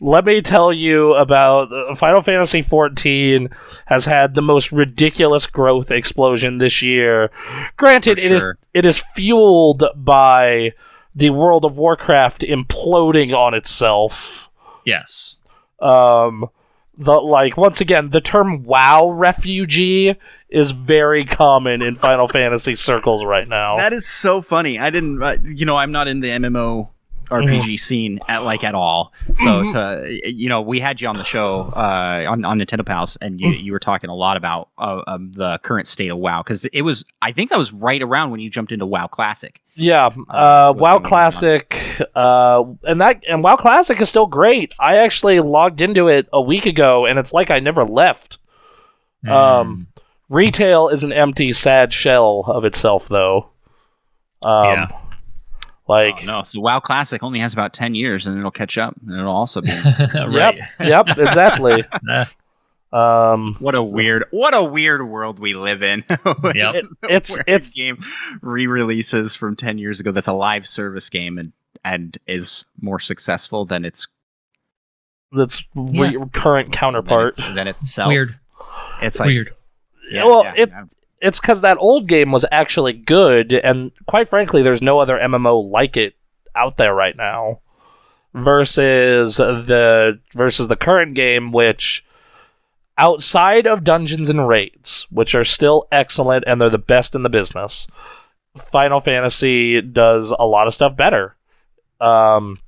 Let me tell you about uh, Final Fantasy XIV has had the most ridiculous growth explosion this year. Granted, For it is it is fueled by the World of Warcraft imploding on itself. yes. um the like once again the term wow refugee is very common in final fantasy circles right now That is so funny. I didn't, uh, you know, I'm not in the MMO RPG scene at like at all. So Mhm. to you know, we had you on the show uh, on on Nintendo Pals, and you you were talking a lot about uh, um, the current state of WoW because it was I think that was right around when you jumped into WoW Classic. yeah Uh, uh wow classic uh and that and wow classic is still great i actually logged into it a week ago and it's like i never left Mm. Um, retail is an empty sad shell of itself though um Yeah. Like Oh, no, so WoW Classic only has about ten years, and it'll catch up, and it'll also be. right. yep yep exactly Um, What a weird, what a weird world we live in. Yep. it, it's Where a it's game re-releases from ten years ago. That's a live service game and and is more successful than its that's Yeah. re- current than, counterpart. its, than itself. Weird. It's like Weird. yeah, well, yeah, it yeah. It's because that old game was actually good, and quite frankly, there's no other MMO like it out there right now. Versus the versus the current game, which outside of dungeons and raids, which are still excellent and they're the best in the business, Final Fantasy does a lot of stuff better. Um,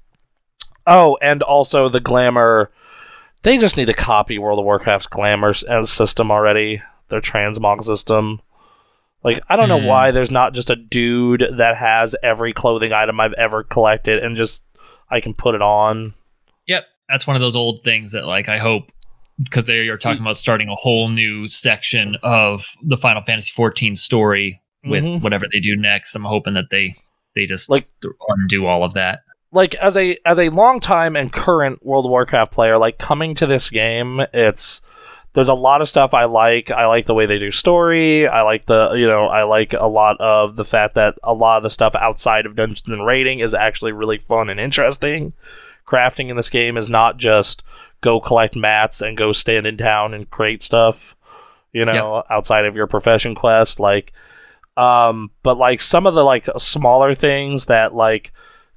oh, and also the glamour. They just need to copy World of Warcraft's glamour system already. Their transmog system. Like I don't know Hmm. why there's not just a dude that has every clothing item I've ever collected and just I can put it on. Yep, that's one of those old things that like I hope because they are talking about starting a whole new section of the Final Fantasy 14 story with Mhm. whatever they do next. I'm hoping that they they just Like- like undo all of that. like as a as a long time and current World of Warcraft player, like coming to this game, it's there's a lot of stuff I like. I like the way they do story. I like the you know I like a lot of the fact that a lot of the stuff outside of Dungeons and Raiding is actually really fun and interesting. Crafting in this game is not just go collect mats and go stand in town and create stuff. You know, outside of your profession quest, like um, but like some of the like smaller things that like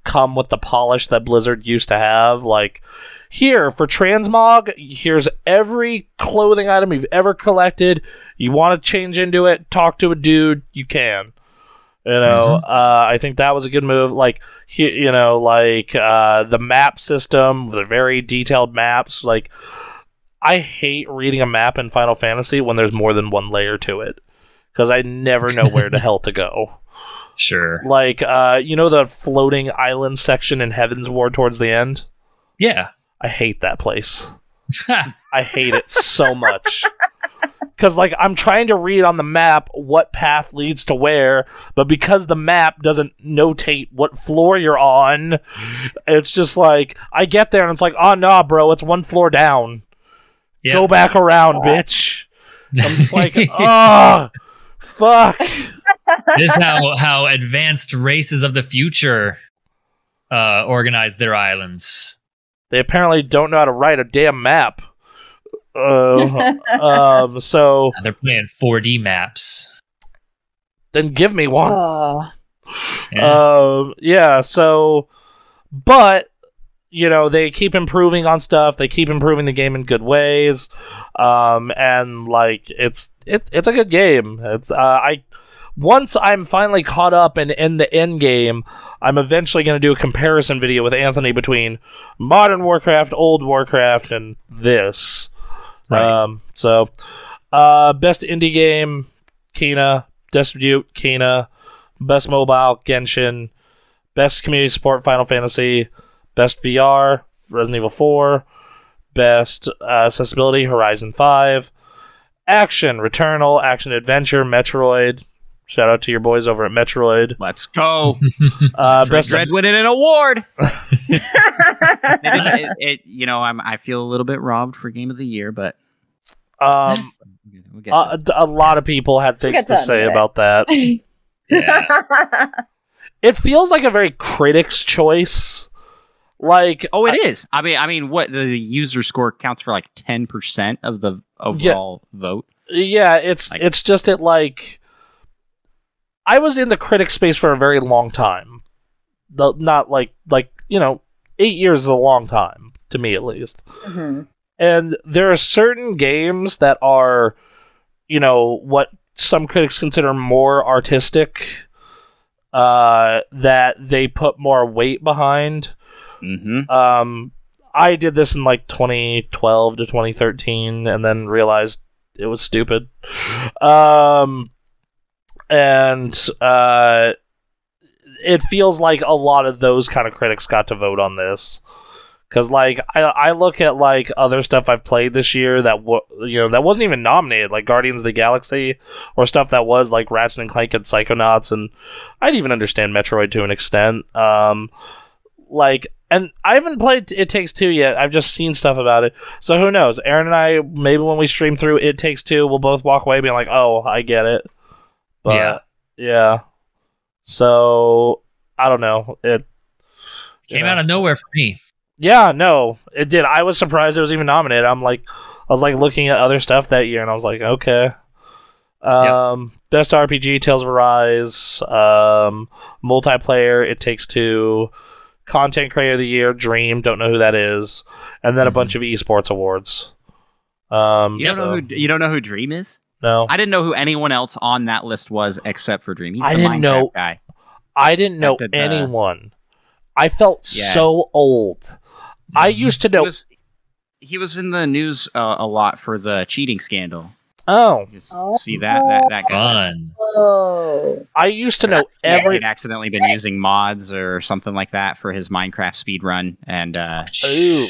come with the polish that Blizzard used to have. Like here for transmog, here's every clothing item you've ever collected. You want to change into it, talk to a dude, you can. You know, uh, I think that was a good move. Like, he, you know, like uh, the map system, the very detailed maps. Like, I hate reading a map in Final Fantasy when there's more than one layer to it, because I never know where the hell to go. Sure. Like, uh, you know the floating island section in Heavensward towards the end? Yeah. I hate that place. I hate it so much. Because, like, I'm trying to read on the map what path leads to where, but because the map doesn't notate what floor you're on, it's just like, I get there and it's like, oh, nah, bro, it's one floor down. yeah. Go back around, bitch. I'm just like, oh, fuck. this is how how advanced races of the future uh organize their islands. They apparently don't know how to write a damn map. Uh, um, so They're playing 4D maps. then give me one. Oh. Yeah. Um, yeah, so, but, you know, they keep improving on stuff. They keep improving the game in good ways. Um, and, like, it's, it's, it's a good game. It's, uh, I, once I'm finally caught up and in the end game, I'm eventually going to do a comparison video with Anthony between modern Warcraft, old Warcraft, and this. Right. Um, so, uh, best indie game, Kena. Distribute, Kena. Best mobile, Genshin. Best community support, Final Fantasy. Best VR, Resident Evil 4. Best uh, accessibility, Horizon 5. Action, Returnal, Action Adventure, Metroid. Shout out to your boys over at Metroid. Let's go. Uh, Dread, best Dread winning an award. it, it- it- you know, I'm I feel a little bit robbed for game of the year, but um, we'll get a, a lot of people had things get to to say it. about that. yeah. It feels like a very critic's choice. Like, Oh, it is. I mean, I mean, what the user score counts for like ten percent of the overall vote. Yeah, it's Like- it's just it like I was in the critic space for a very long time. The, not like like you know, eight years is a long time to me at least. Mhm. And there are certain games that are, you know, what some critics consider more artistic. Uh, that they put more weight behind. Mm-hmm. Um, I did this in like 2012 to 2013, and then realized it was stupid. Um, and uh, it feels like a lot of those kind of critics got to vote on this. Cause like I, I look at like other stuff I've played this year that w- you know that wasn't even nominated like Guardians of the Galaxy or stuff that was like Ratchet and Clank and Psychonauts and I'd even understand Metroid to an extent. Um, like, and I haven't played It Takes Two yet. I've just seen stuff about it. So who knows? Aaron and I, maybe when we stream through It Takes Two, we'll both walk away being like, "Oh, I get it." But Yeah. yeah. So I don't know. It Came Yeah. out of nowhere for me. Yeah, no, it did. I was surprised it was even nominated. I'm like, I was like looking at other stuff that year, and I was like, okay. Um, best RPG, Tales of Arise. Um, multiplayer, It Takes Two. Content Creator of the Year, Dream. Don't know who that is, and then a Mhm. bunch of esports awards. Um, You don't know who you don't know who Dream is? No, I didn't know who anyone else on that list was except for Dream. He's the I didn't Minecraft know- guy. I didn't know That did, uh, anyone. I felt Yeah. so old. I Mhm. used to He know. was he was in the news uh, a lot for the cheating scandal. oh, Just Oh. see that that that guy. Fun. Oh, I used to know Yeah, every. he'd accidentally been using mods or something like that for his Minecraft speed run, and uh, Ooh.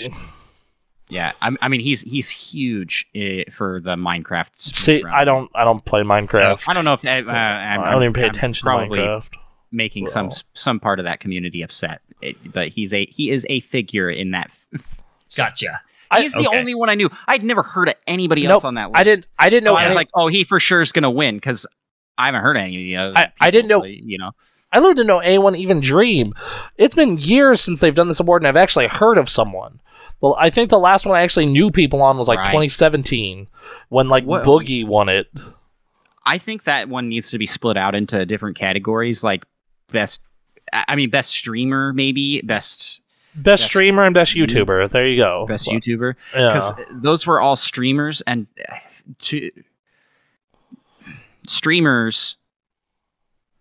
Yeah, I, I mean he's he's huge uh, for the Minecraft. See, speedrun. I don't. I don't play Minecraft. I don't know if uh, uh, I'm, I don't even pay I'm attention probably to Minecraft. making some Bro. some part of that community upset, It- but he's a he is a figure in that. Gotcha. I- He's the okay. only one I knew. I'd never heard of anybody Nope, else on that list. I didn't. I didn't So know. I was like, oh, he for sure is gonna win because I haven't heard any of the other. I- I didn't know- so, you know. I learned to know anyone even dream. It's been years since they've done this award, and I've actually heard of someone. Well, I think the last one I actually knew people on was like Right. 2017 when like What- Boogie won it. I think that one needs to be split out into different categories, like best. I mean, best streamer, maybe best Best Best streamer and best you- YouTuber. There you go. best Well, YouTuber Yeah. because those were all streamers and to streamers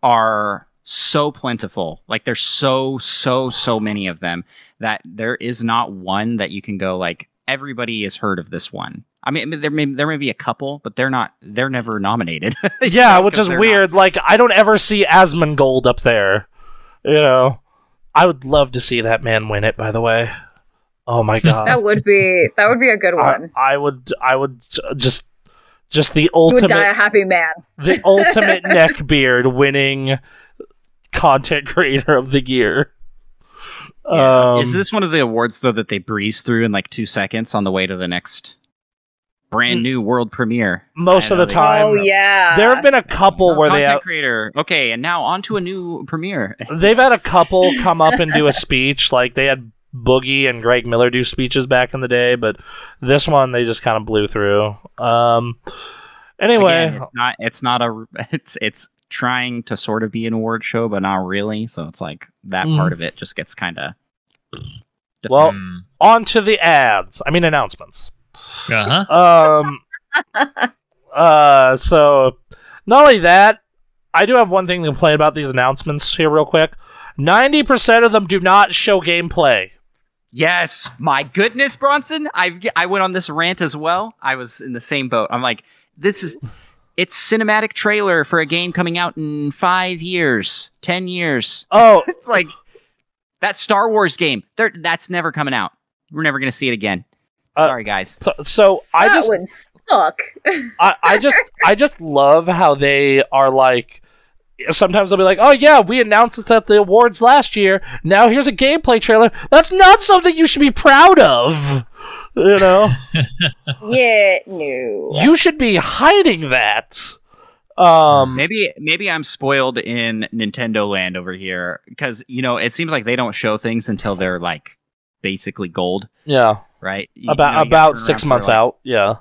are so plentiful like there's so so so many of them that there is not one that you can go like everybody has heard of this one i mean there may there may be a couple but they're not they're never nominated yeah, know, which 'cause is they're weird. Like I don't ever see Asmongold up there. You know, I would love to see that man win it. By the way, oh my god, that would be that would be a good one. I would. I would just, just the You would ultimate. die a happy man. the ultimate neckbeard winning content creator of the year. Yeah. Um, is this one of the awards though that they breeze through in like two seconds on the way to the next brand Mm. new world premiere most of the time? oh yeah. There have been a couple Oh, where they content have, creator. Okay, and now on to a new premiere. they've had a couple come up and do a speech. Like they had Boogie and Greg Miller do speeches back in the day, but this one they just kind of blew through. Um, anyway, Again, it's not. It's not a. It's it's trying to sort of be an award show, but not really. So it's like that Mm. part of it just gets kind of. Well- Mm. on to the ads. I mean announcements. Uh-huh. Um. uh. So, not only that, I do have one thing to complain about these announcements here, real quick. Ninety percent of them do not show gameplay. Yes, my goodness, Bronson. I I went on this rant as well. I was in the same boat. I'm like, this is. It's cinematic trailer for a game coming out in five years, ten years. Oh, It's like that Star Wars game. There, that's never coming out. We're never gonna see it again. Uh, Sorry, guys. so, so I that just, would suck. I, I just, I just love how they are like. Sometimes they'll be like, "Oh yeah, we announced this at the awards last year. Now here's a gameplay trailer." That's not something you should be proud of. You know. yeah, no. You should be hiding that. Um, Maybe maybe I'm spoiled in Nintendo land over here because you know it seems like they don't show things until they're like basically gold, yeah, right? You- about you know, about six months like- out. Yeah,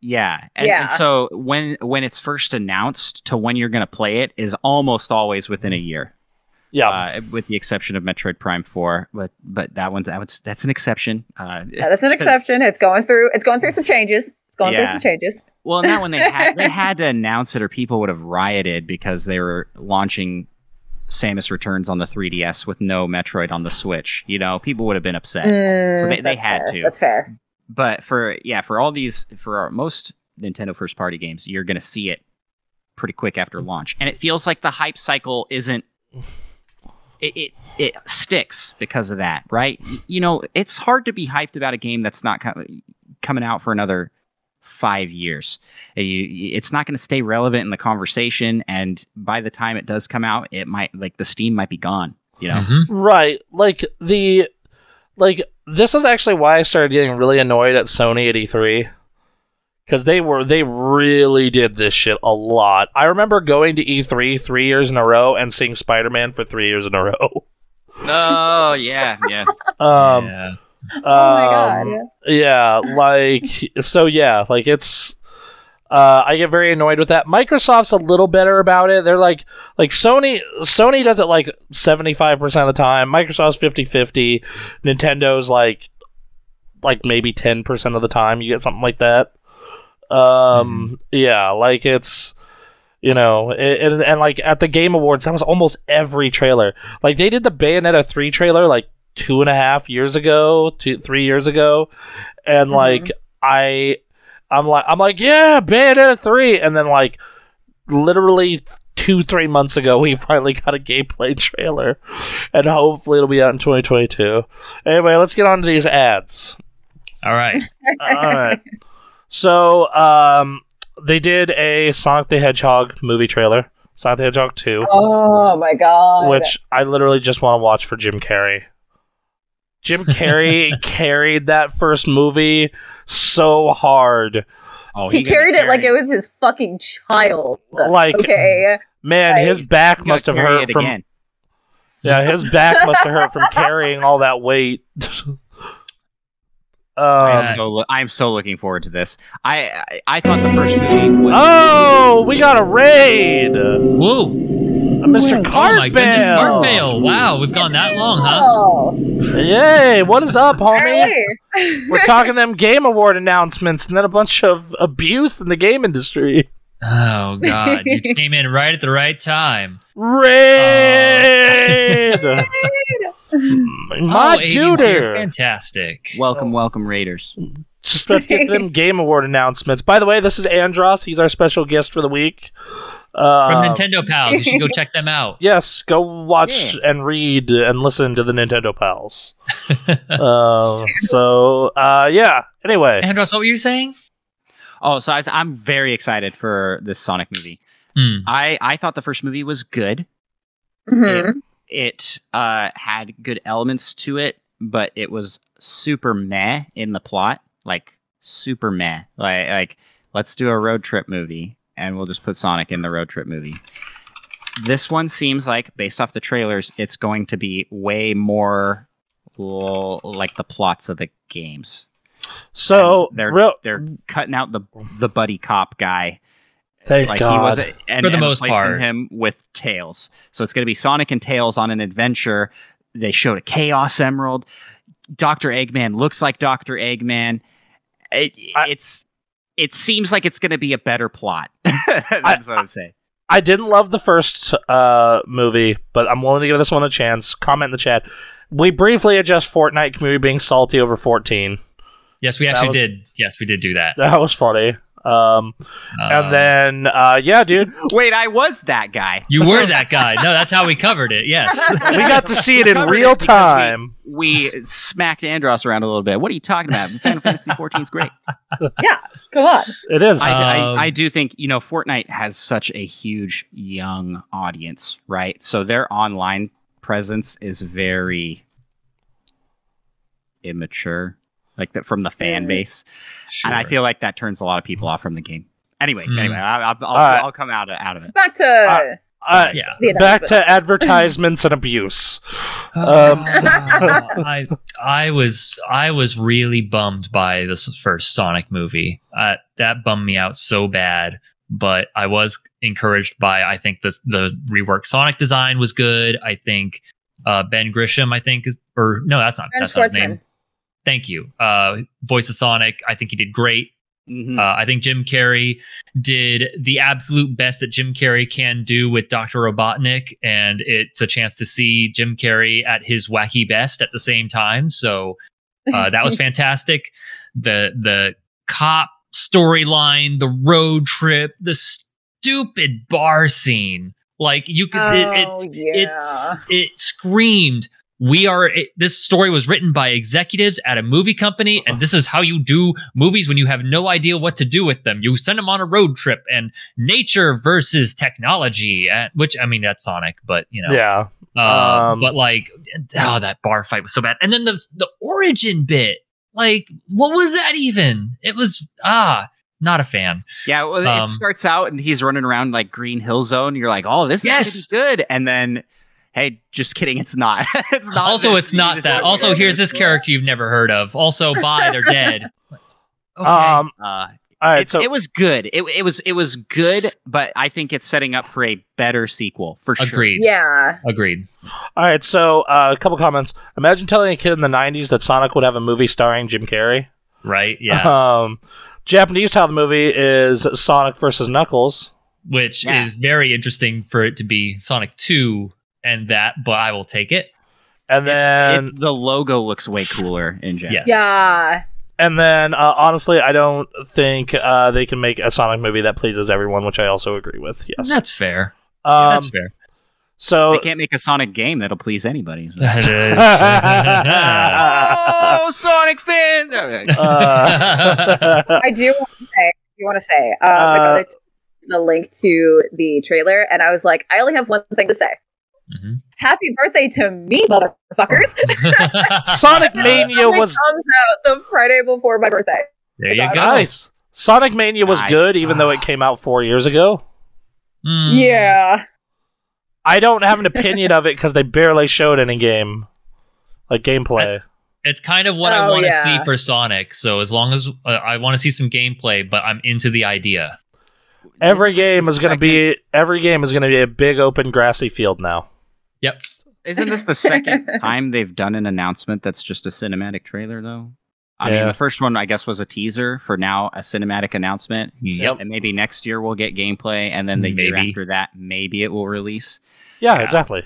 Yeah, and, Yeah. and so when when it's first announced to when you're gonna play it is almost always within a year, yeah. uh, with the exception of Metroid Prime Four. But but that one that was that's an exception. Uh, that's an exception. It's going through. It's going through some changes. It's going through some changes. Well, and that one they had they had to announce it, or people would have rioted because they were launching Samus Returns on the 3DS with no Metroid on the Switch. You know, people would have been upset. Mm, So they- they had fair. to. That's fair. But for yeah, for all these, for our, most Nintendo first party games, you're gonna see it pretty quick after launch, and it feels like the hype cycle isn't. It, it it sticks because of that, right? You know, it's hard to be hyped about a game that's not com- coming out for another five years. It's not going to stay relevant in the conversation, and by the time it does come out, it might like the steam might be gone. You know, Mhm. Right. Like the like this is actually why I started getting really annoyed at Sony at E3 cuz they were they really did this shit a lot. I remember going to E3 3 years in a row and seeing Spider-Man for 3 years in a row. oh yeah, yeah. Um yeah. Oh my god. um, yeah, like so yeah, like it's uh, I get very annoyed with that. Microsoft's a little better about it. They're like like Sony Sony does it like 75% of the time. Microsoft's 50-50. Nintendo's like like maybe 10% of the time you get something like that. Um yeah, like it's you know, it, and, and like at the Game Awards, that was almost every trailer. Like they did the Bayonetta 3 trailer like two and a half years ago, two three years ago, and Mhm. like I, I'm like I'm like yeah, Bayonetta three, and then like literally two three months ago we finally got a gameplay trailer, and hopefully it'll be out in 2022. Anyway, let's get on to these ads. All right. All right, so um, they did a Sonic the Hedgehog movie trailer, Sonic the Hedgehog two. Oh my god. which I literally just want to watch for Jim Carrey. Jim Carrey carried that first movie so hard. Oh, he gotta carried it like it was his fucking child. Like, okay. Man, Right. his back must have hurt from again. yeah, his back must have hurt from carrying all that weight. I um, am so lo- I'm so looking forward to this. I I, I thought the first movie was oh, we got a raid, Whoa. Mr. Oh my goodness, Cartbale. Cartbale. Wow, we've gone that long, huh? Oh, Yay! What is up, homie? early. We're talking them Game Award announcements and then a bunch of abuse in the game industry. Oh god, you came in right at the right time. Raid! My oh, Avians here, fantastic. welcome, welcome Raiders. Just about to get to them Game Award announcements. By the way, this is Andros. He's our special guest for the week. Uh, From Nintendo Pals, you should go check them out. Yes, go watch Yeah. and read and listen to the Nintendo Pals. uh, so, uh, yeah. Anyway, Andros, what were you saying? Oh, so I, I'm very excited for this Sonic movie. Hmm. I I thought the first movie was good. Mhm. It uh had good elements to it, but it was super meh in the plot. Like super meh. Like like let's do a road trip movie and we'll just put Sonic in the road trip movie. This one seems like based off the trailers, it's going to be way more l- like the plots of the games. so And they're real, they're cutting out the the buddy cop guy thank like God. he was a, and, For the and most replacing part. him with Tails. So it's going to be Sonic and Tails on an adventure. They showed a Chaos Emerald. Doctor Eggman looks like Doctor Eggman. It, I- it's it seems like it's going to be a better plot. That's what I'm saying. I didn't love the first uh, movie, but I'm willing to give this one a chance. Comment in the chat. We briefly addressed Fortnite community being salty over 14. Yes, we actually was- did. Yes, we did do that. That was funny. Um, Um, and then, uh, yeah, dude, Wait, I was that guy. you were that guy. No, that's how we covered it. Yes. we got to see it in real it because we- time. We smacked Andros around a little bit. What are you talking about? Final Fantasy 14 is great. Yeah, come on. It is. I, Um, I, I do think you know Fortnite has such a huge young audience, right? So their online presence is very immature, like that from the fan base, Sure. and I feel like that turns a lot of people off from the game. Anyway, Hmm. anyway, I, I'll, I'll, I'll come out of, out of it. Back to Uh, Uh, yeah. back to advertisements and abuse. Um, I I was I was really bummed by this first Sonic movie. Uh, that bummed me out so bad. But I was encouraged by I think the the reworked Sonic design was good. I think uh, Ben Grisham I think is or no that's not Ben that's not his name. Thank you. Uh, voice of Sonic. I think he did great. Mhm. Uh, I think Jim Carrey did the absolute best that Jim Carrey can do with Dr. Robotnik, and it's a chance to see Jim Carrey at his wacky best at the same time. So uh, that was fantastic. The the cop storyline, the road trip, the stupid bar scene, like you could, it, it, oh, yeah. it's it screamed we are it, this story was written by executives at a movie company and this is how you do movies when you have no idea what to do with them you send them on a road trip and nature versus technology uh, which i mean that's sonic but you know Yeah. Uh, Um, but like, oh, that bar fight was so bad. And then the the origin bit, like, what was that even? It was ah, not a fan. Yeah, well, Um, it starts out and he's running around like Green Hill Zone. You're like, oh, this Yes! is good. And then, hey, just kidding, it's not. it's not. also, this. it's not just that. Also, here's this like, character you've never heard of. Also, bye, they're dead. Okay. Um, Uh, all right, it's, so it was good. It, it was it was good, but I think it's setting up for a better sequel for sure. Agreed. Yeah. Agreed. all right, so uh, a couple comments. Imagine telling a kid in the '90s that Sonic would have a movie starring Jim Carrey. Right. Yeah. Um, Japanese title of the movie is Sonic versus Knuckles. Which Yeah. is very interesting for it to be Sonic 2 and that, but I will take it. And then, it- the logo looks way cooler in Gen. Yes. Yeah. and then, uh, honestly, I don't think uh, they can make a Sonic movie that pleases everyone, which I also agree with. Yes. That's fair. Um, That's fair. so They can't make a Sonic game that'll please anybody. Oh, Sonic fan! uh, I do want to say, you want to say, uh, my Uh, brother t- the link to the trailer, and I was like, I only have one thing to say. Mhm. Happy birthday to me, motherfuckers! Sonic Mania was comes out the Friday before my birthday. there you go. nice. Sonic Mania was Nice. good, even though it came out four years ago. Mm. Yeah. I don't have an opinion of it because they barely showed any game, like gameplay. It's kind of what I Oh, want to yeah. see for Sonic. So as long as uh, I want to see some gameplay, but I'm into the idea. Every this game the is going to be every game is going to be a big open grassy field now. Yep. Isn't this the second time they've done an announcement that's just a cinematic trailer, though? I mean, the first one, I guess, was a teaser. For now, a cinematic announcement. Yep. And maybe next year we'll get gameplay, and then the year after that, maybe it will release. Yeah, Yeah. exactly.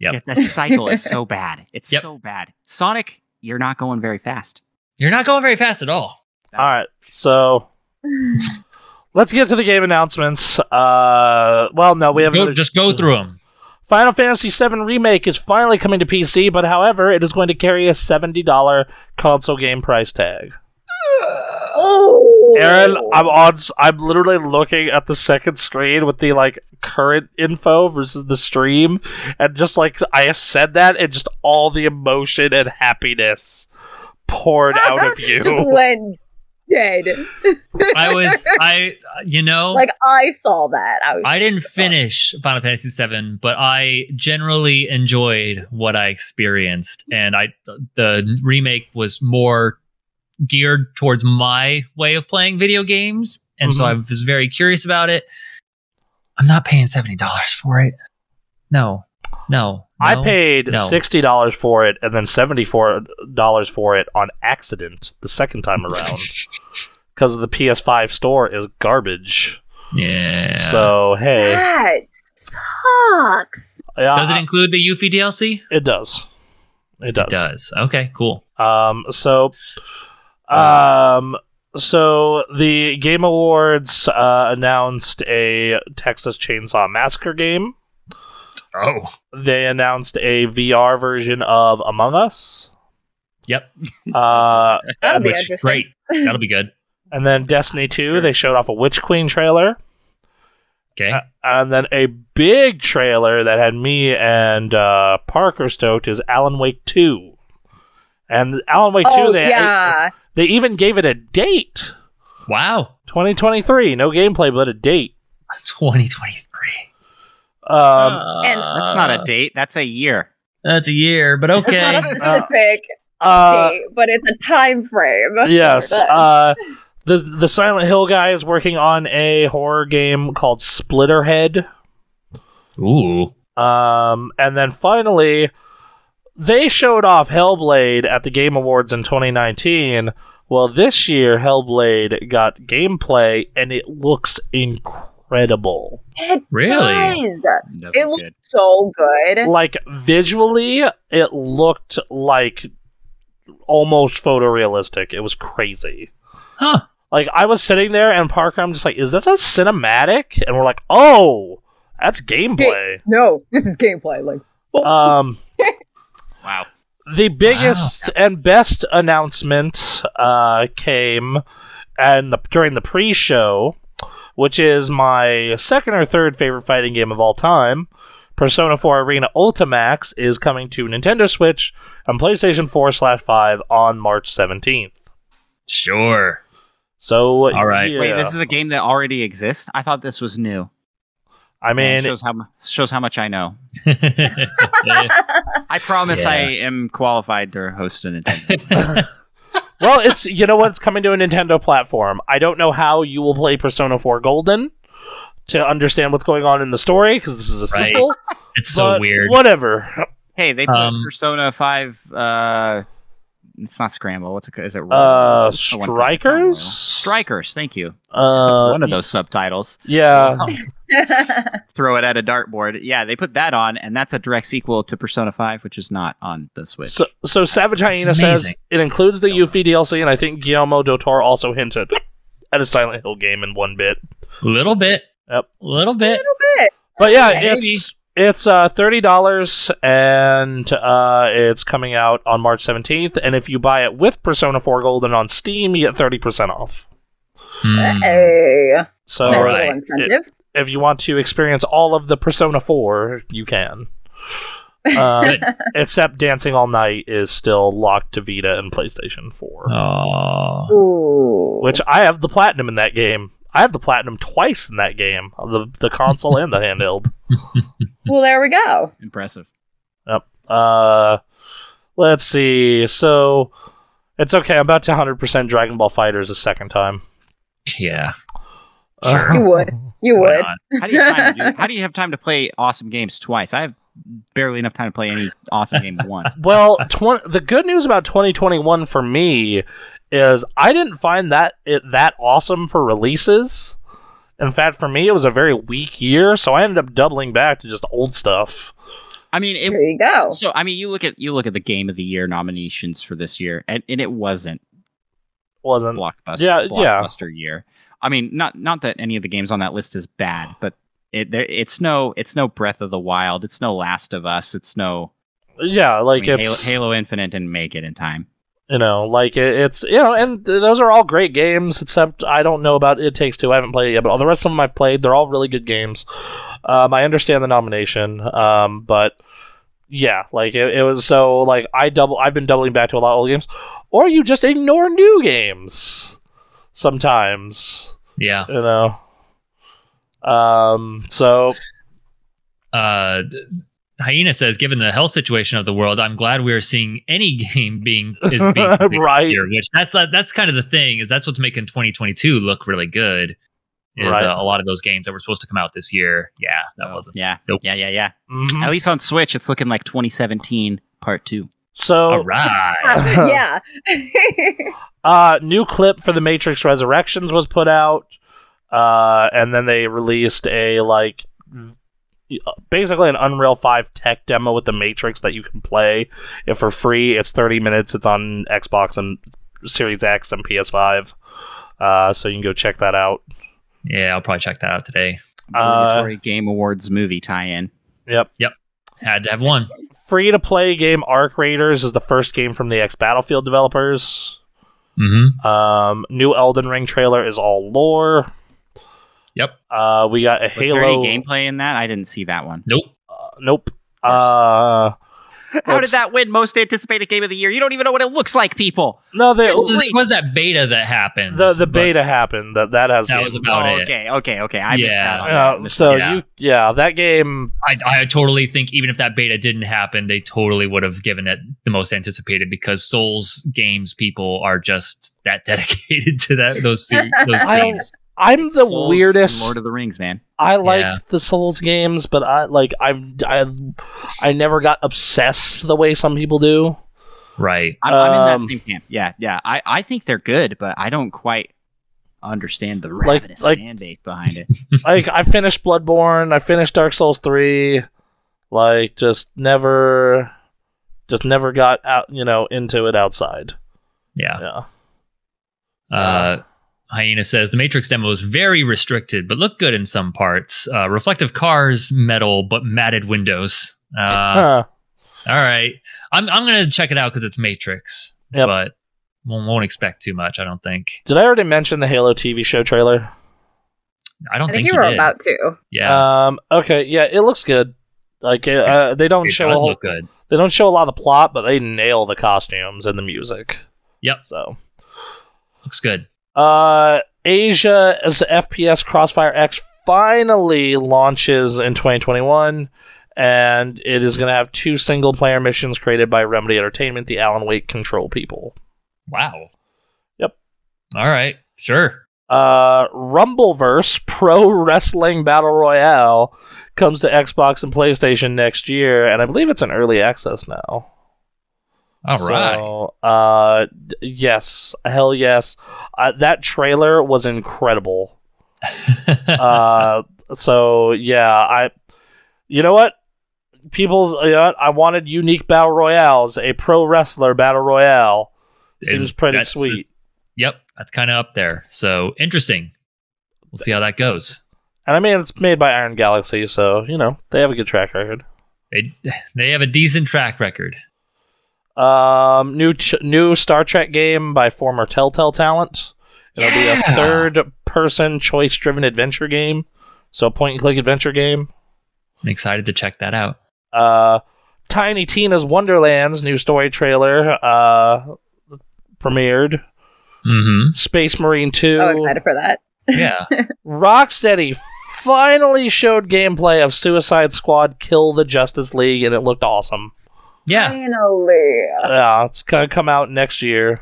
Yep. Yeah, that cycle is so bad. It's Yep. so bad. Sonic, you're not going very fast. You're not going very fast at all. All right, so let's get to the game announcements. Uh, well, no, we have Go, just go through them. Final Fantasy VII Remake is finally coming to PC, but however, it is going to carry a seventy dollar console game price tag. Oh, Aaron, I'm on. I'm literally looking at the second screen with the like current info versus the stream, and just like I said that, and just all the emotion and happiness poured ah, out of you. just went dead. I was, I, you know, like I saw that. I was I didn't oh. finish Final Fantasy VII, but I generally enjoyed what I experienced, and I the remake was more geared towards my way of playing video games, and so mm-hmm. I was very curious about it. I'm not paying seventy dollars for it. No, no, I paid No. sixty dollars for it, and then seventy four dollars for it on accident the second time around because the PS5 store is garbage. yeah. So hey, that sucks. yeah, does it include the Yuffie DLC? it does. It does. It does. Okay, cool. Um, so, um, so the Game Awards uh, announced a Texas Chainsaw Massacre game. Oh, They announced a VR version of Among Us. yep. Uh, That'll be Which interesting. great. That'll be good. and then Destiny 2, Sure. they showed off a Witch Queen trailer. Okay. Uh, and then a big trailer that had me and uh, Parker stoked is Alan Wake 2. And Alan Wake 2, Oh they, yeah. they even gave it a date. Wow. 2023. No gameplay, but a date. 2023. Um, And- That's not a date. That's a year. That's a year, but It's not okay. a specific uh, date, but it's a time frame. yes. Uh, the the Silent Hill guy is working on a horror game called Slitterhead. Ooh. Um, and then finally, they showed off Hellblade at the Game Awards in 2019. Well, this year Hellblade got gameplay, and it looks incredible. It Really? does. Doesn't It looks good. so good. Like visually, it looked like almost photorealistic. It was crazy. Huh. Like I was sitting there, and Parker, I'm just like, "Is this a cinematic?" And we're like, "Oh, that's gameplay." No, this is gameplay. Like Um, Wow. the biggest and best announcement uh, came and the, during the pre-show, which is my second or third favorite fighting game of all time. Persona 4 Arena Ultimax is coming to Nintendo Switch and PlayStation 4 slash 5 on March 17th. Sure. So, All right. yeah. Wait, this is a game that already exists. I thought this was new. I Man, mean, shows how shows how much I know. I promise I am qualified to host a Nintendo. well, it's you know what's coming to a Nintendo platform. I don't know how you will play Persona 4 Golden to understand what's going on in the story because this is a Right. sequel. It's so weird. Whatever. hey, they put Um, Persona Five. Uh, it's not Scramble. What's it? Is it? Uh, What's the one called? It's not Royal. Strikers? Strikers. Thank you. Uh, one of those subtitles. Yeah. Throw it at a dartboard. Yeah, they put that on, and that's a direct sequel to Persona Five, which is not on the Switch. So, so Savage Hyena says it includes the Yuffie DLC, and I think Guillermo del Toro also hinted at a Silent Hill game in one bit. little bit. Yep. Little bit. little bit. But yeah, Maybe. it's it's uh, thirty dollars, and uh, it's coming out on March seventeenth. And if you buy it with Persona Four Golden on Steam, you get thirty percent off. Hmm. Hey, So nice Alright. little incentive. if you want to experience all of the Persona Four, you can. Uh, except Dancing All Night is still locked to Vita and PlayStation Four. Aw. Ooh. which I have the platinum in that game. I have the platinum twice in that game, the the console and the handheld. well, there we go. Impressive. Yep. Uh, let's see. So it's okay. I'm about to 100% Dragon Ball FighterZ a second time. Yeah. Uh, You would. You Why would. not? How do you have time to do? How do you have time to play awesome games twice? I have barely enough time to play any awesome game at once. well, tw- the good news about 2021 for me is I didn't find that it that awesome for releases. In fact, for me, it was a very weak year, so I ended up doubling back to just old stuff. I mean, it, There you go. So I mean, you look at you look at the game of the year nominations for this year, and, and it wasn't Wasn't blockbuster. Yeah, yeah. blockbuster year. I mean, not not that any of the games on that list is bad, but it there it's no it's no Breath of the Wild, it's no Last of Us, it's no yeah, I like mean, it's Halo, Halo Infinite didn't make it in time. You know, like it, it's you know, and th- those are all great games. Except I don't know about It Takes Two. I haven't played it yet, but all the rest of them I've played. They're all really good games. Um, I understand the nomination, um, but yeah, like it, it was so like I double. I've been doubling back to a lot of old games, or you just ignore new games sometimes. Yeah. You know. Um. So Uh, th- Hyena says, given the health situation of the world, I'm glad we are seeing any game being is being completed this Right. year, which that's that's kind of the thing is that's what's making 2022 look really good. Is Right. uh, a lot of those games that were supposed to come out this year? Yeah, that wasn't. Yeah, Nope. yeah, yeah, yeah. mhm. At least on Switch, it's looking like 2017 Part Two. so All right. yeah. Uh, new clip for the Matrix Resurrections was put out, uh, and then they released a like basically an Unreal Five tech demo with the Matrix that you can play if for free. It's 30 minutes. It's on Xbox and Series X and PS5, uh, so you can go check that out. Yeah, I'll probably check that out today. Uh, Game Awards movie tie-in. Yep. Yep. Had to have one. Free to play game Arc Raiders is the first game from the X Battlefield developers. Mm-hmm. Um, new Elden Ring trailer is all lore. Yep. Uh, we got a Was Halo there any gameplay in that? I didn't see that one. Nope. Uh, nope. Uh, How did that win most anticipated game of the year? You don't even know what it looks like, people. no, they, It was, it was that beta that happened. the the but- beta happened. That that has That game. was about oh, it. okay, okay, okay. I missed Yeah. that. on Uh, that. so Yeah. you yeah that game I, I totally think even if that beta didn't happen, they totally would have given it the most anticipated because Souls games people are just that dedicated to that those ser- those I games. I'm the Souls weirdest. Lord of the Rings, man. I liked Yeah. the Souls games, but I like I've I I never got obsessed the way some people do. Right. I'm, I'm in Um, that same camp. Yeah, yeah. I, I think they're good, but I don't quite understand the Like- ravenous like- fan base behind it. like I finished Bloodborne, I finished Dark Souls three, like just never, just never got out you know into it outside. Yeah. Yeah. Uh, Hyena says the Matrix demo is very restricted, but looked good in some parts. Uh, reflective cars, metal, but matted windows. Uh, Huh. all right, I'm I'm gonna check it out because it's Matrix, Yep. but won't, won't expect too much. I don't think. Did I already mention the Halo TV show trailer? I don't I think think, you were did. about to. Yeah. Um. Okay. Yeah, it looks good. Like uh, they don't It show a does whole, look good. they don't show a lot of the plot, but they nail the costumes and the music. Yep. So, Looks good. Uh, Asia as FPS Crossfire X finally launches in 2021, and it is going to have two single player missions created by Remedy Entertainment, the Alan Wake Control people. Wow. Yep. All right. Sure. Uh, Rumbleverse Pro Wrestling Battle Royale comes to Xbox and PlayStation next year, and I believe it's an early access now. All right. So, uh, yes, hell yes. Uh, that trailer was incredible. uh, so yeah, I, you know what? People, you know? I wanted unique battle royales. A pro wrestler battle royale seems Is- pretty sweet. Yep. That's kind of up there. So interesting. We'll see how that goes. And I mean, it's made by Iron Galaxy, so you know they have a good track record. They they have a decent track record. Um, new ch- new Star Trek game by former Telltale talent. It'll be a third-person choice-driven adventure game, so a point-and-click adventure game. I'm excited to check that out. Uh, Tiny Tina's Wonderlands new story trailer uh, premiered. Mm-hmm. Space Marine 2. Oh, excited for that. Yeah. Rocksteady finally showed gameplay of Suicide Squad Kill the Justice League, and it looked awesome. Yeah. Finally. Yeah, it's gonna come out next year.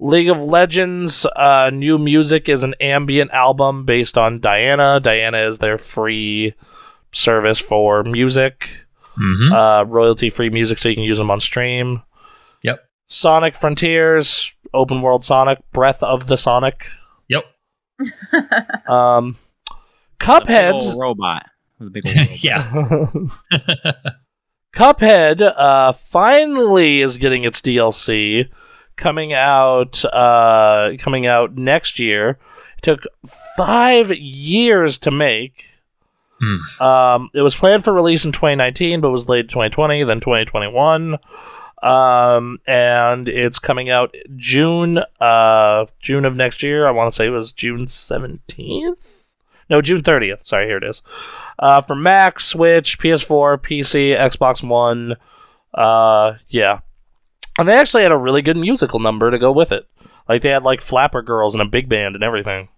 League of Legends uh, new music is an ambient album based on Diana. Diana is their free service for music, Mm-hmm. uh, royalty free music, so you can use them on stream. Yep. Sonic Frontiers, open world Sonic, Breath of the Sonic. Yep. Um, The big Cuphead's old robot. The big old robot. yeah. Cuphead uh, finally is getting its DLC coming out uh, coming out next year. It took five years to make. Hmm. Um, it was planned for release in 2019, but was delayed to 2020, then 2021. Um, and it's coming out June uh, June of next year. I want to say it was June 17th. No, June 30th. Sorry, here it is. Uh, for Mac, Switch, PS4, PC, Xbox One. Uh, yeah. And they actually had a really good musical number to go with it. Like they had like Flapper Girls and a big band and everything.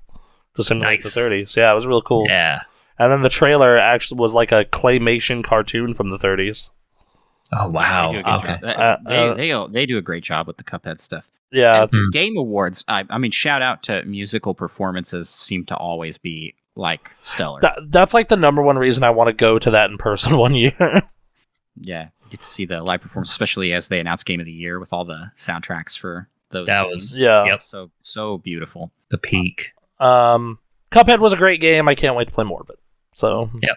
just in Nice. the 30s. Yeah, it was real cool. Yeah. And then the trailer actually was like a claymation cartoon from the 30s. Oh wow. They do a Okay. Uh, they, uh, they, they do a great job with the Cuphead stuff. Yeah, And Hmm. Game Awards, I, I mean, shout out to musical performances seem to always be like stellar. that, that's like the number one reason I want to go to that in person one year. yeah, you get to see the live performance, especially as they announce Game of the Year with all the soundtracks for those. That games. was yeah. Yep. so so beautiful. the peak. Um, Cuphead was a great game. I can't wait to play more of it. So. Yep.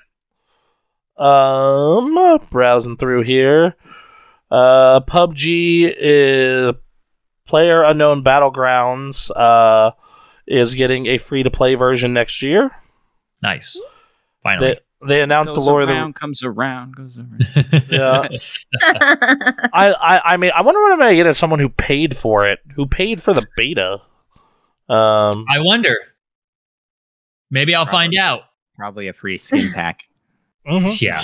Um, browsing through here. Uh, PUBG is Player Unknown Battlegrounds. Uh, is getting a free to play version next year. Nice. Finally. They they announced the Goes Lord of the around, comes around, goes around. Yeah. I, I I mean I wonder what I'm gonna get if someone who paid for it, who paid for the beta. Um, I wonder. Maybe I'll find out. Probably a free skin pack. mhm. Yeah.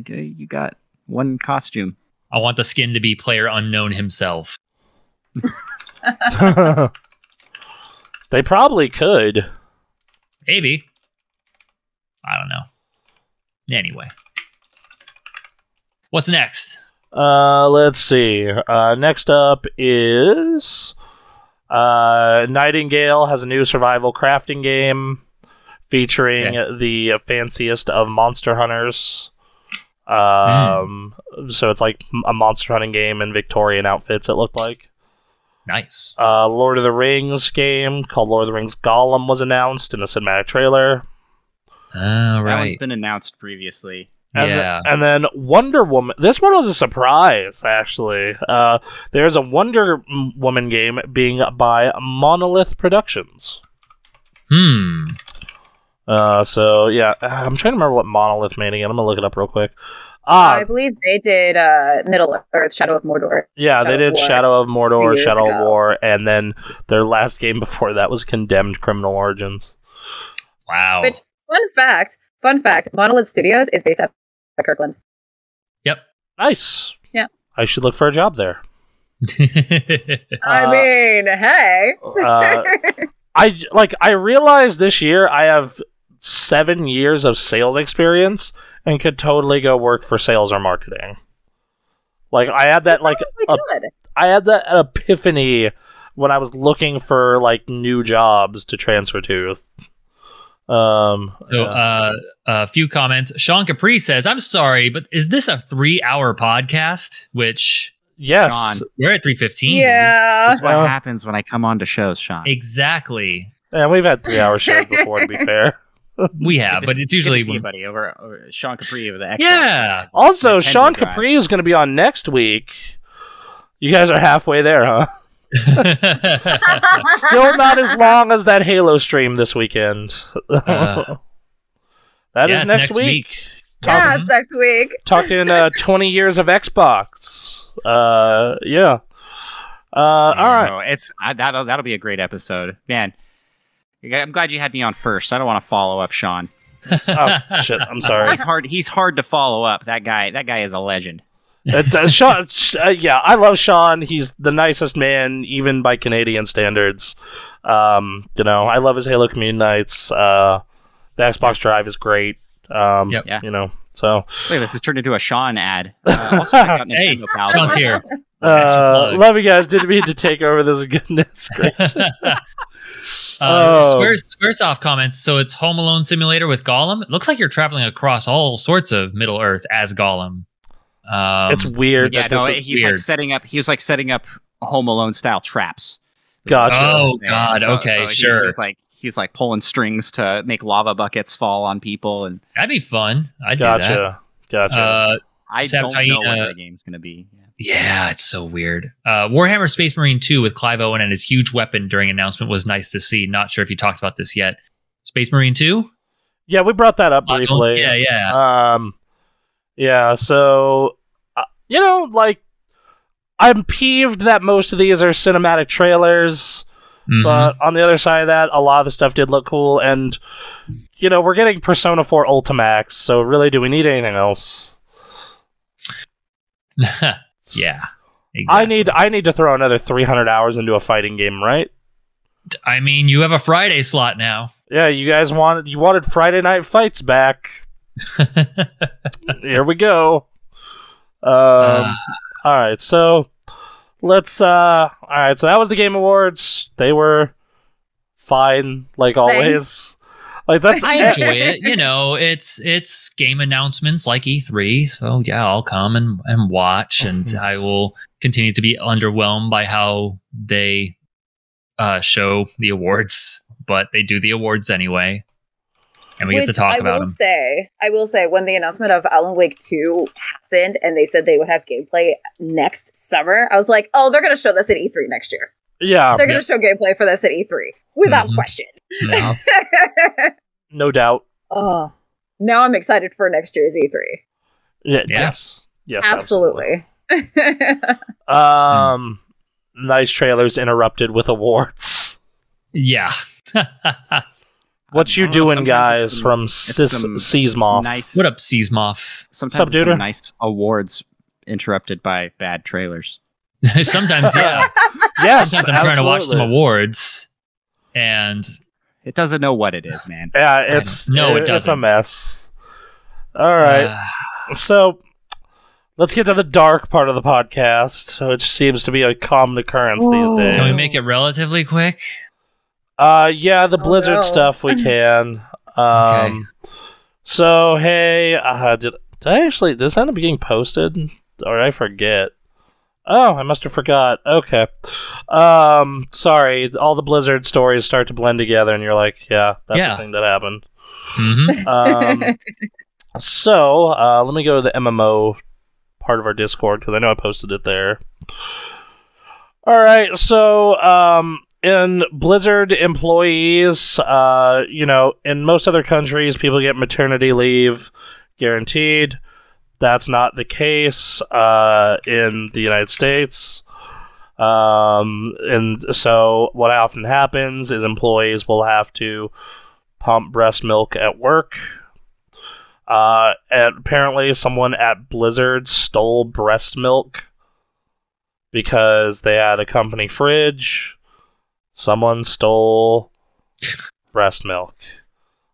okay, you got one costume. I want the skin to be player unknown himself. they probably could. Maybe. I don't know. Anyway. What's next? Uh, let's see. Uh, next up is uh, Nightingale has a new survival crafting game featuring the fanciest of monster hunters. Um, so it's like a monster hunting game in Victorian outfits. It looked like. Nice. Uh, Lord of the Rings game called Lord of the Rings Gollum was announced in a cinematic trailer. All That one's right. been announced previously. And Yeah. Then, and then Wonder Woman. This one was a surprise, actually. Uh, there's a Wonder Woman game being by Monolith Productions. Hmm. Uh, so yeah, I'm trying to remember what Monolith made again. I'm gonna look it up real quick. Ah, I believe they did uh, Middle Earth, Shadow of Mordor. yeah, they did of War Shadow of Mordor, years Shadow of. War, and then their last game before that was Condemned Criminal Origins. Wow. Which, fun fact, fun fact: Monolith Studios is based out of Kirkland. Yep. Nice. Yeah. I should look for a job there. I Uh, mean, hey. Uh, I like. I realized this year I have seven years of sales experience and could totally go work for sales or marketing. Like I had that like Probably a- good. I had that epiphany when I was looking for like new jobs to transfer to. Um. So, yeah. uh, a few comments. Sean Capri says, "I'm sorry, but is this a three-hour podcast?" Which yes. Sean. we're at 3:15. Yeah. That's what Uh, happens when I come on to shows, Sean. exactly. Yeah, we've had three hour shows before. To be fair. We have, but it's usually see you, over, over Sean Capri of the Xbox. Yeah. Also, Nintendo Sean Drive. Capri is going to be on next week. You guys are halfway there, huh? Still not as long as that Halo stream this weekend. Uh, that is yeah, it's next, next week. week. yeah, it's next week. talking uh, 20 years of Xbox. Uh, yeah. Uh, all right. No, it's I, that'll that'll be a great episode, man. I'm glad you had me on first. I don't want to follow up Sean. Oh, shit. I'm sorry. He's hard. He's hard to follow up. That guy. That guy is a legend. It's, uh, Sean, uh, yeah, I love Sean. He's the nicest man, even by Canadian standards. Um, you know, I love his Halo Community Nights. Uh, the Xbox Drive is great. Um, Yep. Yeah. You know, so Wait, this has turned into a Sean ad. Uh, also check out Hey, Pals. Sean's here. uh, love you guys. Didn't mean to take over this goodness. Gracious. Uh, Oh. Squares, Squaresoft comments. So it's Home Alone Simulator with Gollum. It looks like you're traveling across all sorts of Middle Earth as Gollum. Um, it's weird. Yeah, no, this is- he's like setting up. He was like setting up Home Alone style traps. Gotcha. Oh Yeah, God. so- okay, so he- sure. He's like he's like pulling strings to make lava buckets fall on people, and That'd be fun. I'd do that. gotcha. Gotcha. Uh, I Sab don't know what the game's gonna be. Yeah. Yeah, it's so weird. Uh, Warhammer Space Marine 2 with Clive Owen and his huge weapon during announcement was nice to see. Not sure if you talked about this yet. Space Marine 2? yeah, we brought that up Uh, briefly. yeah, yeah. Um, yeah. So, uh, you know, like, I'm peeved that most of these are cinematic trailers. Mhm. But on the other side of that, a lot of the stuff did look cool, and you know we're getting Persona 4 Ultimax, so really, do we need anything else? yeah. Exactly. I need I need to throw another 300 hours into a fighting game, right? I mean, you have a Friday slot now. Yeah, you guys wanted you wanted Friday Night Fights back. Here we go. Um, Uh, all right, so let's. uh All right, so that was the Game Awards. They were fine, like always. Like that's I enjoy it. You know, it's it's game announcements like E3. So yeah, I'll come and, and watch, and Mhm. I will continue to be underwhelmed by how they uh, show the awards. But they do the awards anyway, and we get to talk I about will them. say, I will say, when the announcement of Alan Wake 2 happened and they said they would have gameplay next summer, I was like, oh, they're going to show this at E3 next year. Yeah, They're going to show gameplay for this at E3 without Mhm. question. Yeah. no doubt. oh, now I'm excited for next year's E3. Yeah, Yeah. Yes, yes, Absolutely. Um, nice trailers interrupted with awards. yeah. What you know, doing, guys? some- from it's Sis- some Seasmoth. Nice. what up, Seasmoth? Sometimes Sup, it's some nice awards interrupted by bad trailers. Sometimes, yeah. Yes, Sometimes I'm trying to watch some awards, and It doesn't know what it is, man. Yeah, it's No, it it's a doesn't. mess. All right, uh, so let's get to the dark part of the podcast, which seems to be a common occurrence Whoa. these days. can we make it relatively quick? Uh, yeah, the Oh, Blizzard no. stuff we can. Um, so hey, uh, did did I actually did this end up being posted, or I forget? Oh, I must have forgot. Okay. Um, sorry. All the Blizzard stories start to blend together, and you're like, yeah, that's Yeah. the thing that happened. hmm Um, so uh, let me go to the MMO part of our Discord because I know I posted it there. All right, so um, in Blizzard employees, uh, you know, in most other countries, people get maternity leave guaranteed. That's not the case uh, in the United States. Um, and so what often happens is employees will have to pump breast milk at work Uh, and apparently, someone at Blizzard stole breast milk because they had a company fridge. Someone stole breast milk.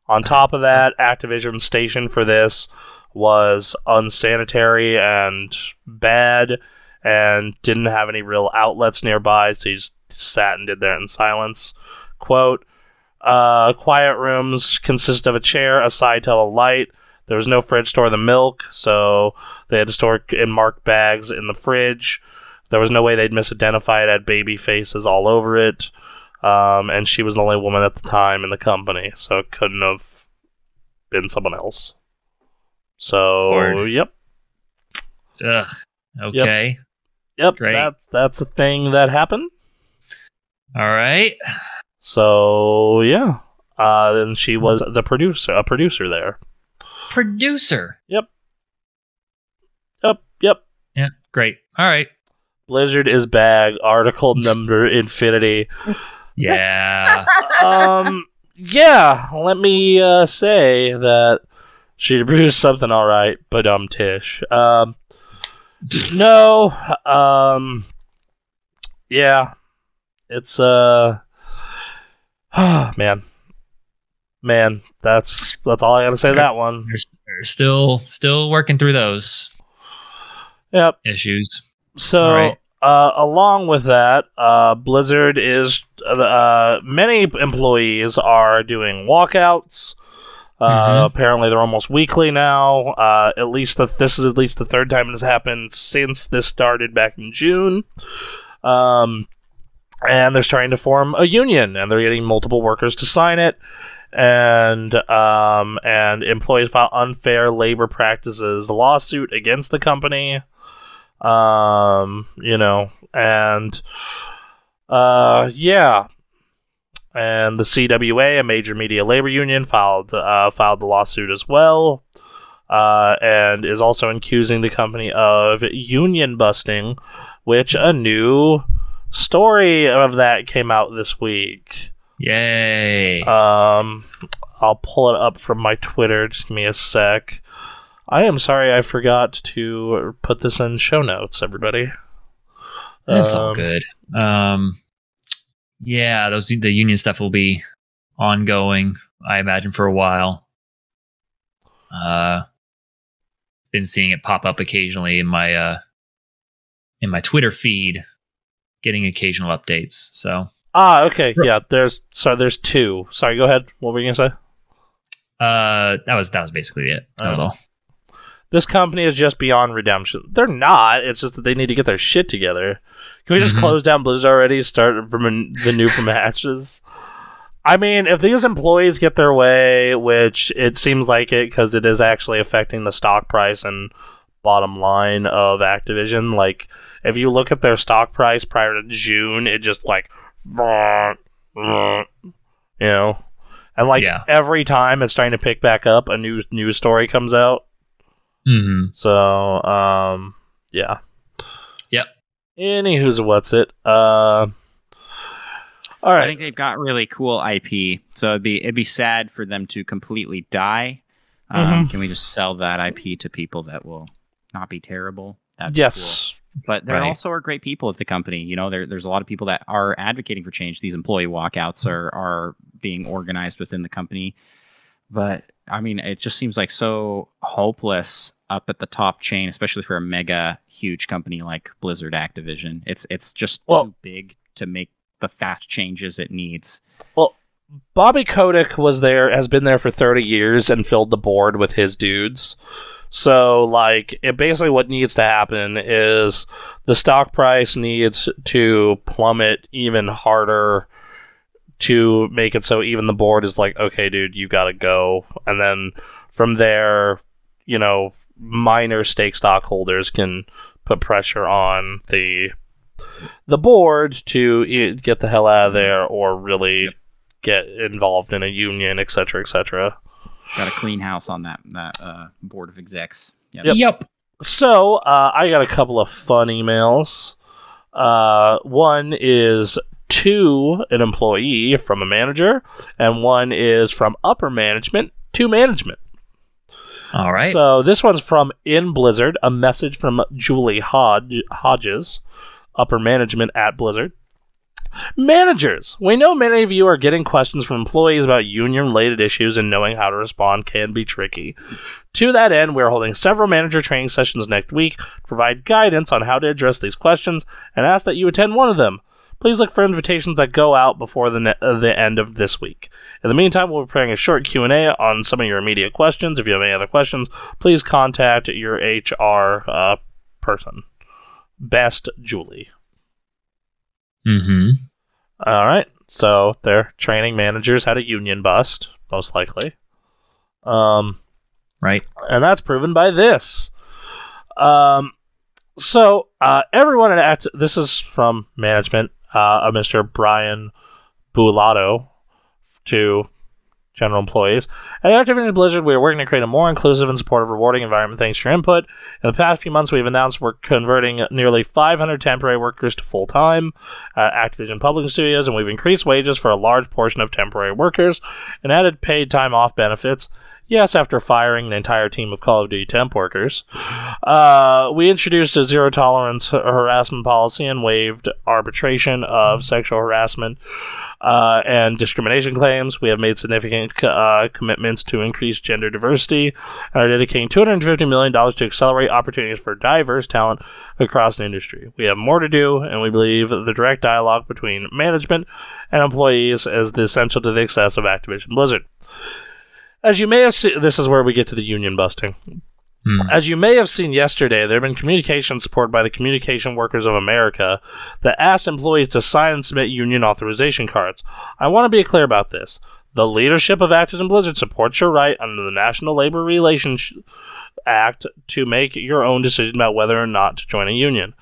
On top of that, Activision station for this was unsanitary and bad and didn't have any real outlets nearby, so he just sat and did that in silence. Quote, uh, quiet rooms consist of a chair, a side table, a light. There was no fridge to store the milk, so they had to store it in marked bags in the fridge. There was no way they'd misidentify it. Had baby faces all over it. Um, and she was the only woman at the time in the company, so it couldn't have been someone else. So, Lord. yep. Ugh. Okay. Yep, Great. that, that's a thing that happened. All right. So yeah, uh, and she was the producer, a producer there. Producer. Yep. Yep, yep. Yeah. Great. All right. Blizzard is bag. Article number infinity. Yeah. Um, yeah. Let me uh, say that she produced something all right, but um, Tish. Um, no. Um, yeah. It's uh, oh, man, man. That's that's all I gotta say. to That one. They're, they're still still working through those Yep. issues. So, uh, along with that, uh, Blizzard is uh, many employees are doing walkouts. Uh, Mhm. Apparently, they're almost weekly now. Uh, at least the, this is at least the third time it has happened since this started back in June. Um, and they're starting to form a union, and they're getting multiple workers to sign it. And um, and employees file unfair labor practices lawsuit against the company um you know and uh yeah and the CWA a major media labor union filed uh, filed the lawsuit as well uh, and is also accusing the company of union busting which a new story of that came out this week Yay. um I'll pull it up from my Twitter just give me a sec I am sorry I forgot to put this in show notes, everybody. That's all Um, good. Um, yeah, those the union stuff will be ongoing, I imagine, for a while. Uh, been seeing it pop up occasionally in my uh in my Twitter feed, getting occasional updates. So, Ah, okay, yeah. There's sorry, there's two. Sorry, go ahead. What were you gonna say? uh, that was that was basically it. That was Oh. all. This company is just beyond redemption. They're not. It's just that they need to get their shit together. Can we just Mhm. close down Blizzard already? Start from an- the new from ashes. I mean, if these employees get their way, which it seems like it, because it is actually affecting the stock price and bottom line of Activision. Like, if you look at their stock price prior to June, it just like, you know, and like Yeah. every time it's trying to pick back up, a new news story comes out. hmm So, um, yeah. Anywho's what's it? Uh, all I think they've got really cool IP, so it'd be it'd be sad for them to completely die. Um, Mm-hmm. Can we just sell that IP to people that will not be terrible? That'd be cool. yes. But there Right. also are great people at the company. You know, there, there's a lot of people that are advocating for change. These employee walkouts are are being organized within the company. But I mean, it just seems like so hopeless up at the top chain, especially for a mega huge company like Blizzard Activision. It's it's just Well- too big to make the fast changes it needs. Well, Bobby Kotick was there, has been there for 30 years and filled the board with his dudes. So, like, it basically what needs to happen is the stock price needs to plummet even harder to make it so even the board is like, okay, dude, you gotta go. And then from there, you know, minor stake stockholders can put pressure on the the board to e- get the hell out of there or really get involved in a union, et cetera, et cetera. Got a clean house on that that uh, board of execs. Yep. Yep. Yep. So uh, I got a couple of fun emails. Uh, one is to an employee from a manager, and one is from upper management to management. All right. So this one's from In Blizzard, a message from Julie Hodge, Hodges, upper management at Blizzard. Managers, we know many of you are getting questions from employees about union related issues and knowing how to respond can be tricky. To that end, we are holding several manager training sessions next week to provide guidance on how to address these questions and ask that you attend one of them. Please look for invitations that go out before the, ne- uh, the end of this week. In the meantime, we'll be preparing a short Q&A on some of your immediate questions. If you have any other questions, please contact your HR uh, person. Best Julie. mm-hmm. All right. So they're training managers how to union bust, most likely. Um, Right. and that's proven by this. Um, so uh, everyone at Act- this is from management, uh, of Mr. Brian Bulatao to general employees. At Activision Blizzard, we are working to create a more inclusive and supportive, rewarding environment thanks to your input. In the past few months, we've announced we're converting nearly 500 temporary workers to full time at Activision Publishing Studios, and we've increased wages for a large portion of temporary workers and added paid time off benefits. Yes, after firing an entire team of Call of Duty temp workers. Uh, we introduced a zero tolerance harassment policy and waived arbitration of sexual harassment uh, and discrimination claims. We have made significant uh, commitments to increase gender diversity and are dedicating $250 million to accelerate opportunities for diverse talent across the industry. We have more to do, and we believe the direct dialogue between management and employees is essential to the success of Activision Blizzard. As you may have seen, this is where we get to the union busting. Hmm. As you may have seen yesterday, there have been communication support by the Communication Workers of America that asked employees to sign and submit union authorization cards. I want to be clear about this. The leadership of Activision Blizzard supports your right under the National Labor Relations Act to make your own decision about whether or not to join a union.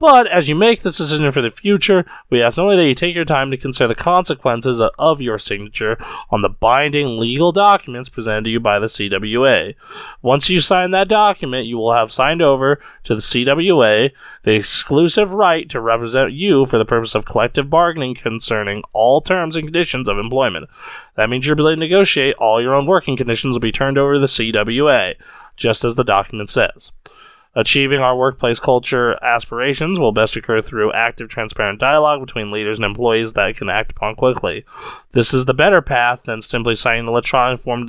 But as you make this decision for the future, we ask only that you take your time to consider the consequences of your signature on the binding legal documents presented to you by the CWA. Once you sign that document, you will have signed over to the CWA the exclusive right to represent you for the purpose of collective bargaining concerning all terms and conditions of employment. That means your ability to negotiate all your own working conditions will be turned over to the CWA, just as the document says. Achieving our workplace culture aspirations will best occur through active, transparent dialogue between leaders and employees that can act upon quickly. This is the better path than simply signing electronic form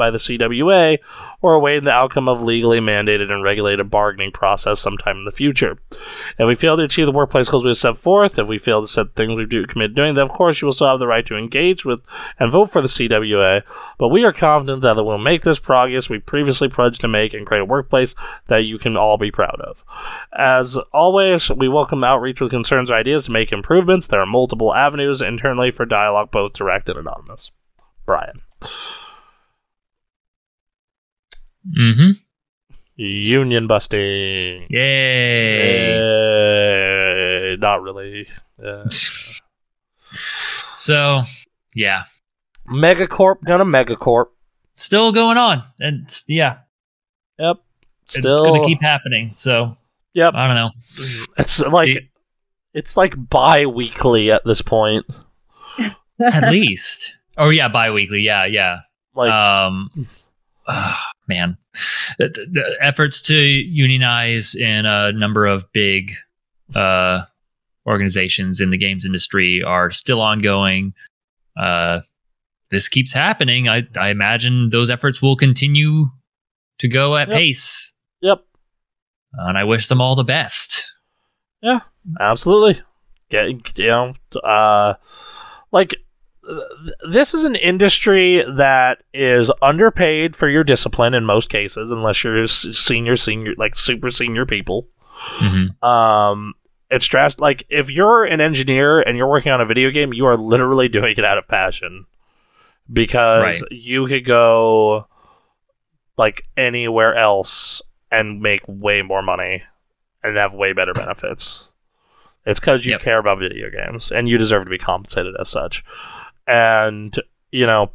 by the CWA or awaiting the outcome of legally mandated and regulated bargaining process sometime in the future. If we fail to achieve the workplace goals we have set forth, if we fail to set things we do commit doing, then of course you will still have the right to engage with and vote for the CWA. But we are confident that we'll make this progress we previously pledged to make and create a workplace that you can all be proud of. As always, we welcome outreach with concerns or ideas to make improvements. There are multiple avenues internally for dialogue, both direct and anonymous. Brian. Mm-hmm. Union busting. Yay. Eh, not really. Uh, so, yeah, Megacorp gonna Megacorp. still going on, and yeah, Yep. Still. it's gonna keep happening. So, Yep. I don't know. It's like It- it's like bi-weekly at this point. At least, oh yeah, bi-weekly. Yeah, yeah. Like um man. The, the- efforts to unionize in a number of big uh organizations in the games industry are still ongoing. Uh this keeps happening. I i imagine those efforts will continue to go at Yep. pace. Yep, and i wish them all the best. Yeah, absolutely. Get you know, uh, like this is an industry that is underpaid for your discipline in most cases, unless you're senior, senior, like super senior people. Mhm. Um, it's stressed. Like if you're an engineer and you're working on a video game, you are literally doing it out of passion because Right. you could go like anywhere else and make way more money and have way better benefits. It's because you Yep. care about video games and you deserve to be compensated as such. And you know,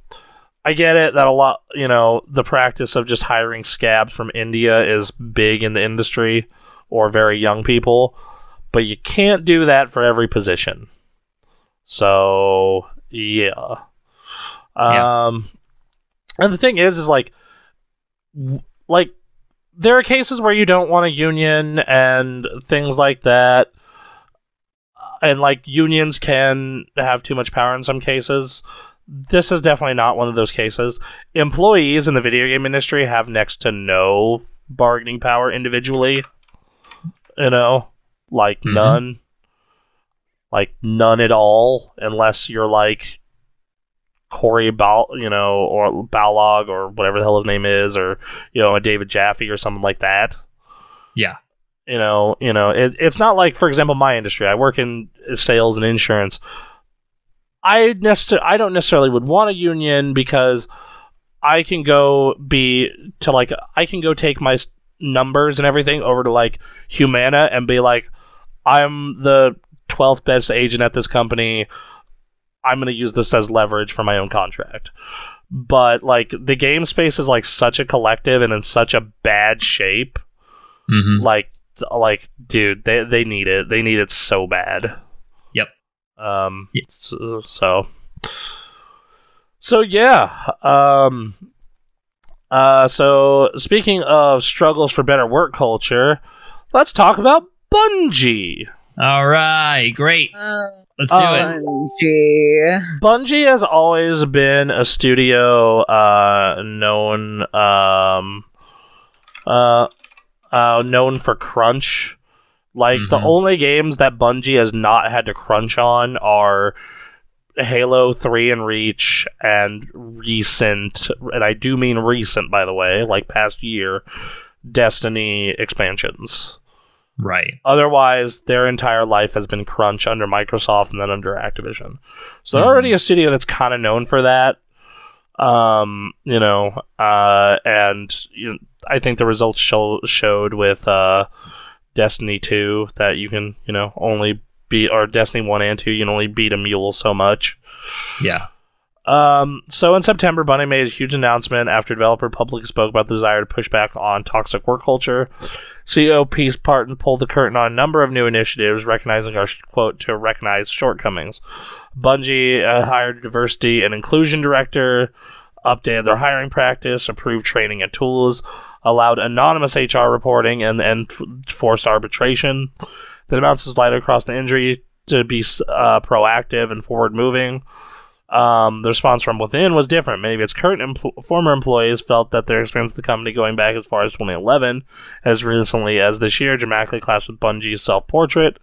I get it that a lot, you know, the practice of just hiring scabs from India is big in the industry or very young people, but you can't do that for every position. So, yeah. Yeah. Um and the thing is is like like there are cases where you don't want a union and things like that and like unions can have too much power in some cases this is definitely not one of those cases employees in the video game industry have next to no bargaining power individually you know like Mhm. none like none at all unless you're like Corey Bal, you know, or Balog or whatever the hell his name is, or you know, a David Jaffe or something like that. Yeah. You know, you know, it, it's not like, for example, my industry. I work in sales and insurance. I necessar- I don't necessarily would want a union because I can go be to like I can go take my numbers and everything over to like Humana and be like, I'm the twelfth best agent at this company. I'm going to use this as leverage for my own contract. But like the game space is like such a collective and in such a bad shape. hmm Like like dude, they they need it. They need it so bad. Yep. Um Yeah. so, so so yeah. Um uh so speaking of struggles for better work culture, let's talk about Bungie. All right, great. Let's do Uh, it. Bungie. Bungie has always been a studio uh, known um, uh, uh, known for crunch. Like the Mhm. only games that Bungie has not had to crunch on are Halo 3 and Reach and recent and I do mean recent by the way, like past year, Destiny expansions. Right. Otherwise, their entire life has been crunch under Microsoft and then under Activision. So they're already a studio that's kind of known for that. Um, you know, uh, and you know, I think the results show, showed with uh, Destiny 2 that you can, you know, only beat, or Destiny 1 and 2, you can only beat a mule so much. Yeah. Um, so in September, Bungie made a huge announcement after developer publicly spoke about the desire to push back on toxic work culture. CEO Pete Parsons pulled the curtain on a number of new initiatives, recognizing our quote to recognize shortcomings. Bungie uh, hired a diversity and inclusion director, updated their hiring practice, improved training and tools, allowed anonymous HR reporting, and and forced arbitration. That amounts light across the injury to be uh, proactive and forward moving. Um, the response from within was different. Many of its current empl- former employees felt that their experience with the company going back as far as 2011, as recently as this year, dramatically clashed with Bungie's self-portrait.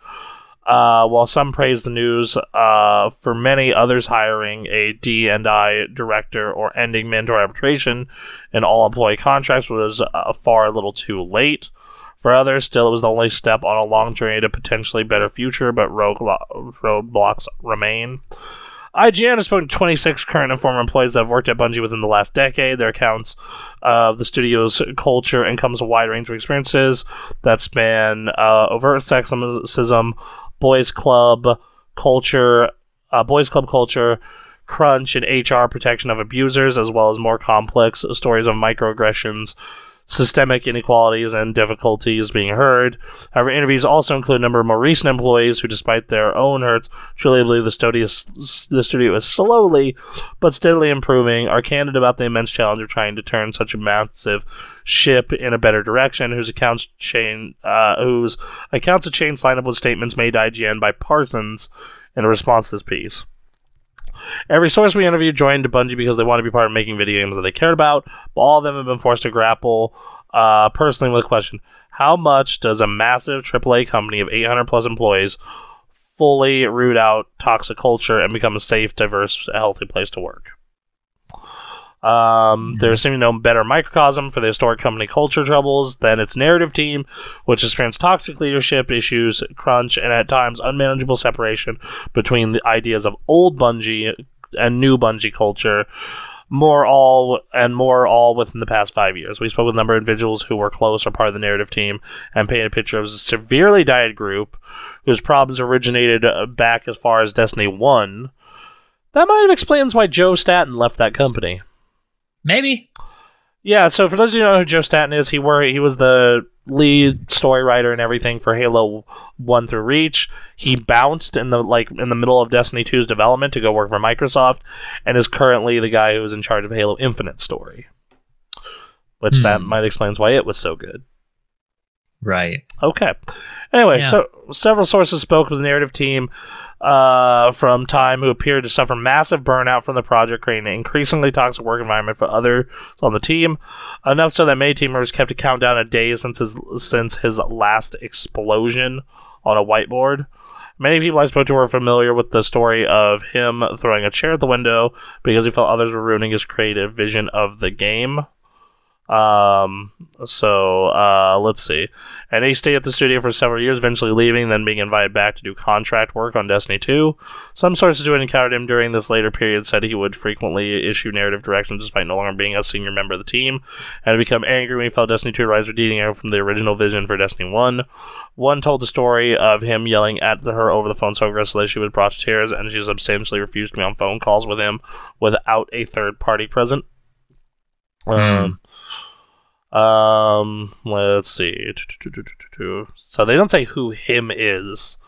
Uh, while some praised the news, uh, for many others, hiring a D&I director or ending mentor arbitration in all employee contracts was uh, far a little too late. For others, still, it was the only step on a long journey to potentially better future, but road roadblocks remain. IGN has spoken to 26 current and former employees that have worked at Bungie within the last decade. Their accounts of the studio's culture encompass a wide range of experiences that span uh, overt sexism, boys club culture, uh, boys club culture, crunch, and HR protection of abusers, as well as more complex stories of microaggressions, systemic inequalities, and difficulties being heard. However, interviews also include a number of more recent employees who, despite their own hurts, truly believe the studio, is, the studio is slowly but steadily improving, are candid about the immense challenge of trying to turn such a massive ship in a better direction, whose accounts chain, uh, whose accounts of chains line up with statements made to IGN by Parsons in response to this piece. Every source we interviewed joined Bungie because they want to be part of making video games that they cared about, but all of them have been forced to grapple uh, personally with the question how much does a massive AAA company of 800 plus employees fully root out toxic culture and become a safe, diverse, healthy place to work? Um, There seems no better microcosm for the historic company culture troubles than its narrative team, which has experienced toxic leadership issues, crunch, and at times unmanageable separation between the ideas of old Bungie and new Bungie culture. More all and more all within the past five years. We spoke with a number of individuals who were close or part of the narrative team and painted a picture of a severely dieted group whose problems originated uh, back as far as Destiny 1. That might have explains why Joe Staten left that company. Maybe. Yeah, so for those of you who know who Joe Staten is, he were he was the lead story writer and everything for Halo One through Reach. He bounced in the like in the middle of Destiny 2's development to go work for Microsoft, and is currently the guy who is in charge of Halo Infinite story. which that Hmm. might explains why it was so good. Right. Okay. Anyway, Yeah. so several sources spoke with the narrative team uh, from Time who appeared to suffer massive burnout from the project, creating an increasingly toxic work environment for others on the team. Enough so that many team members kept a countdown of days since his since his last explosion on a whiteboard. Many people I spoke to were familiar with the story of him throwing a chair at the window because he felt others were ruining his creative vision of the game. Um, so uh, let's see. And he stayed at the studio for several years, eventually leaving, then being invited back to do contract work on Destiny 2. Some sources who had encountered him during this later period said he would frequently issue narrative directions despite no longer being a senior member of the team, and had become angry when he felt Destiny 2 Rise were deviating from the original vision for Destiny 1. One told the story of him yelling at her over the phone so aggressively she was brought to tears, and she substantially refused to be on phone calls with him without a third party present. Um, um, let's see. So they don't say who him is.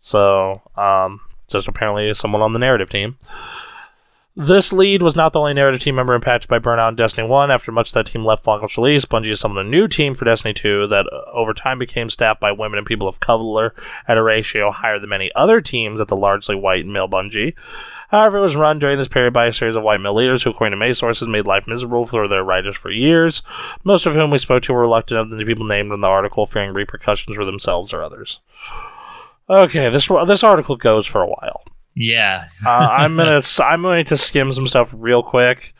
So, um, just apparently someone on the narrative team. This lead was not the only narrative team member impacted by burnout in Destiny 1. After much of that team left Falcon's release, Bungie assembled a new team for Destiny 2 that uh, over time became staffed by women and people of color at a ratio higher than many other teams at the largely white male Bungie. However, it was run during this period by a series of white male leaders who, according to many sources, made life miserable for their writers for years, most of whom we spoke to were reluctant of the people named in the article, fearing repercussions for themselves or others. Okay, this this article goes for a while. Yeah. Uh, I'm gonna I'm going to skim some stuff real quick,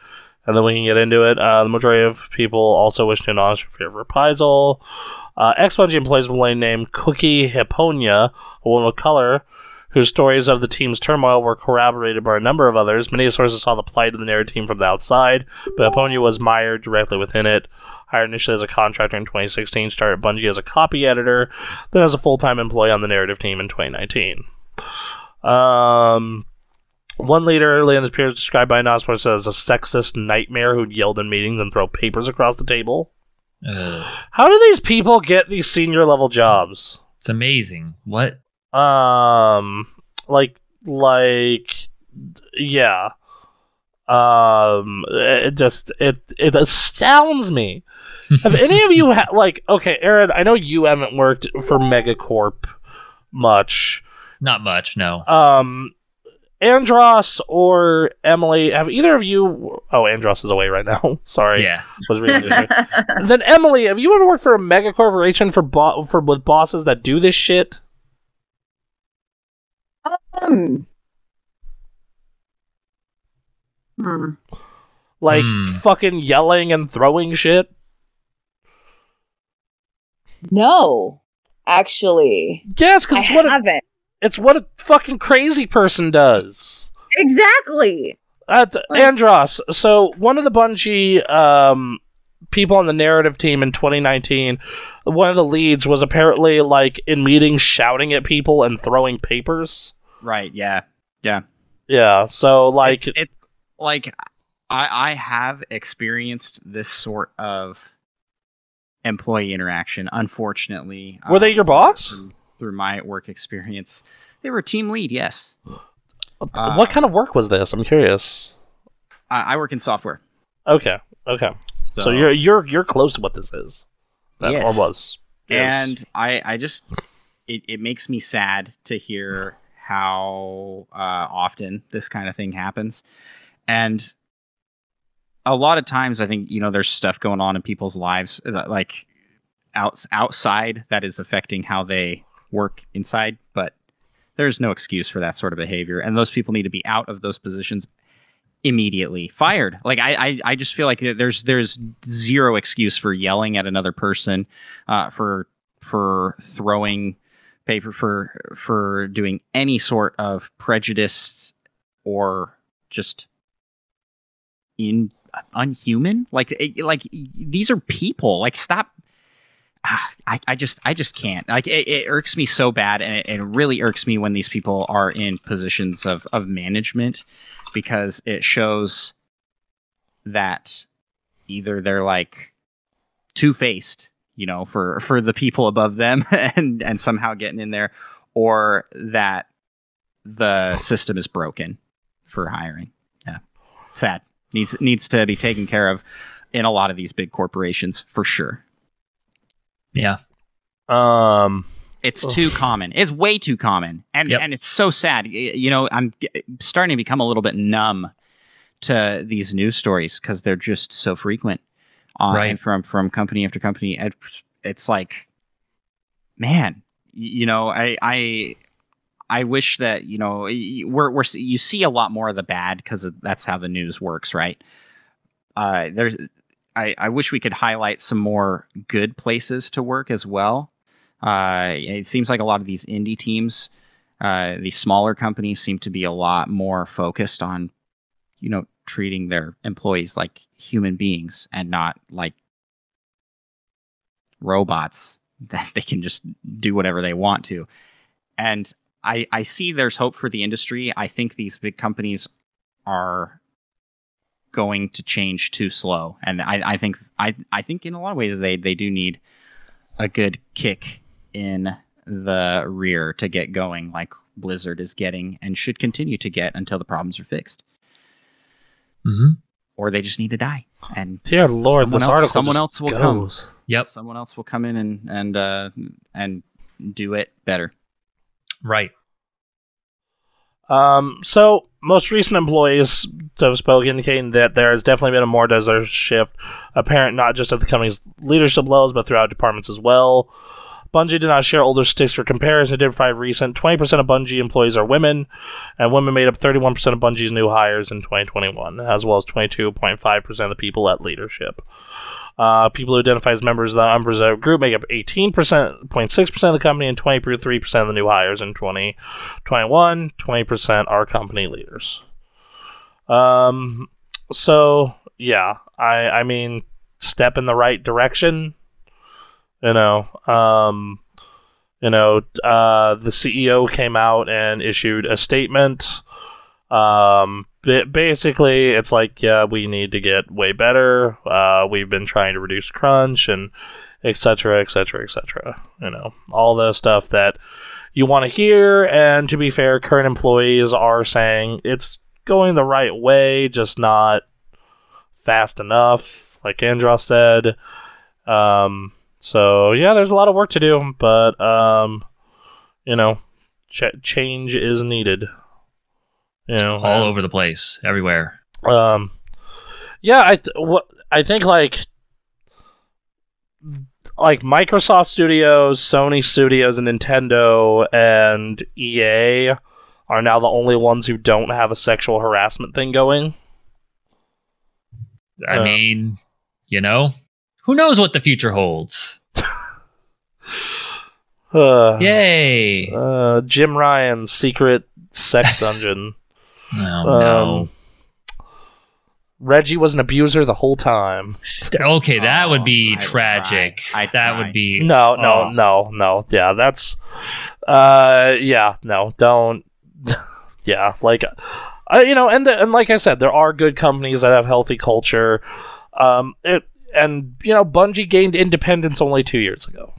and then we can get into it. Uh, the majority of people also wish to acknowledge fear of reprisal. Uh, ex Bungie employees were named Cookie Hiponia, a woman of color, whose stories of the team's turmoil were corroborated by a number of others. Many sources saw the plight of the narrative team from the outside, but Hiponia was mired directly within it. Hired initially as a contractor in 2016, started at Bungie as a copy editor, then as a full-time employee on the narrative team in 2019. Um, one leader early in the period described by Nosworth as a sexist nightmare who'd yelled in meetings and throw papers across the table. Uh, How do these people get these senior level jobs? it's amazing. What? Um, like, like, yeah. Um, it just it it astounds me. Have any of you ha- like? Okay, Aaron, I know you haven't worked for Megacorp much. Not much. No. Um, Andros or Emily, have either of you? Oh, Andros is away right now. Sorry, Yeah. was reading then Emily, have you ever worked for a mega corporation for bo- for with bosses that do this shit? Um, hmm. Like Hmm. fucking yelling and throwing shit. No, actually, Yes, because I it's what a, haven't. it's what a fucking crazy person does. Exactly. At Like- Andros, so one of the Bungie um, people on the narrative team in 2019, one of the leads was apparently like in meetings shouting at people and throwing papers. Right. Yeah. Yeah, Yeah. so like it's, it's like I I have experienced this sort of employee interaction. Unfortunately, Were they um, your boss? Through, through my work experience, they were team lead. Yes, what uh, kind of work was this? I'm curious. I, I work in software. Okay, okay. So, you're you're you're close to what this is. That, Yes. Or was. And I I just it, it makes me sad to hear how uh, often this kind of thing happens, and a lot of times I think you know there's stuff going on in people's lives that, like outs outside that is affecting how they work inside, but there's no excuse for that sort of behavior, and those people need to be out of those positions immediately fired. Like I, I i just feel like there's there's zero excuse for yelling at another person uh for for throwing paper for for doing any sort of prejudice or just in unhuman? Like like these are people. Like stop Ah, I, I just I just can't. Like it, it irks me so bad and it, it really irks me when these people are in positions of of management because it shows that either they're like two faced you know for for the people above them and and somehow getting in there or that the system is broken for hiring. Yeah. Sad. Needs needs to be taken care of in a lot of these big corporations for sure. Yeah. Um, It's Ugh. too common. It's way too common, and Yep. and it's so sad. You know, I'm starting to become a little bit numb to these news stories because they're just so frequent. Uh, Right. And from from company after company, it's like, man, you know, I I I wish that you know we're we're you see a lot more of the bad because that's how the news works, right? Uh, there's. I, I wish we could highlight some more good places to work as well. Uh, it seems like a lot of these indie teams, uh, these smaller companies, seem to be a lot more focused on, you know, treating their employees like human beings and not like robots that they can just do whatever they want to. And I, I see there's hope for the industry. I think these big companies are going to change too slow, and I, I think I, I think in a lot of ways they, they do need a good kick in the rear to get going, like Blizzard is getting and should continue to get until the problems are fixed, hmm or they just need to die. And dear Lord, someone this else, article someone just else will come. Yep. Someone else will come in and and uh, and do it better. Right. Um, so most recent employees have spoken indicating that there has definitely been a more diverse shift apparent not just at the company's leadership levels but throughout departments as well. Bungie did not share older sticks for comparison. Did five recent. 20% of Bungie employees are women, and women made up 31% of Bungie's new hires in 2021, as well as 22.5% of the people at leadership. Uh, people who identify as members of the unreserved group make up 18%, 0.6% of the company, and 23% of the new hires in 2021. 20% are company leaders. Um, so yeah, I I mean, step in the right direction. You know, um, you know, uh, the CEO came out and issued a statement. Um, basically, it's like, yeah, we need to get way better. Uh, we've been trying to reduce crunch and etc etc et cetera, et cetera. You know, all the stuff that you want to hear. And to be fair, current employees are saying it's going the right way, just not fast enough, like Andros said. Um, so yeah, there's a lot of work to do, but um, you know, ch- change is needed. You know, All over the place, everywhere. um, yeah, I th- what I think like like Microsoft Studios, Sony Studios, and Nintendo and EA are now the only ones who don't have a sexual harassment thing going. I Uh. mean, you know, who knows what the future holds? Uh, Yay! Uh, Jim Ryan's secret sex dungeon. Oh no. um, Reggie was an abuser the whole time. Okay, that Oh, would be I'd tragic. cry. I'd that cry. would be No, no, oh. no, no. Yeah, that's. Uh, yeah, no, don't. yeah, like, uh, you know, and and like I said, there are good companies that have healthy culture. Um, it and you know, Bungie gained independence only two years ago.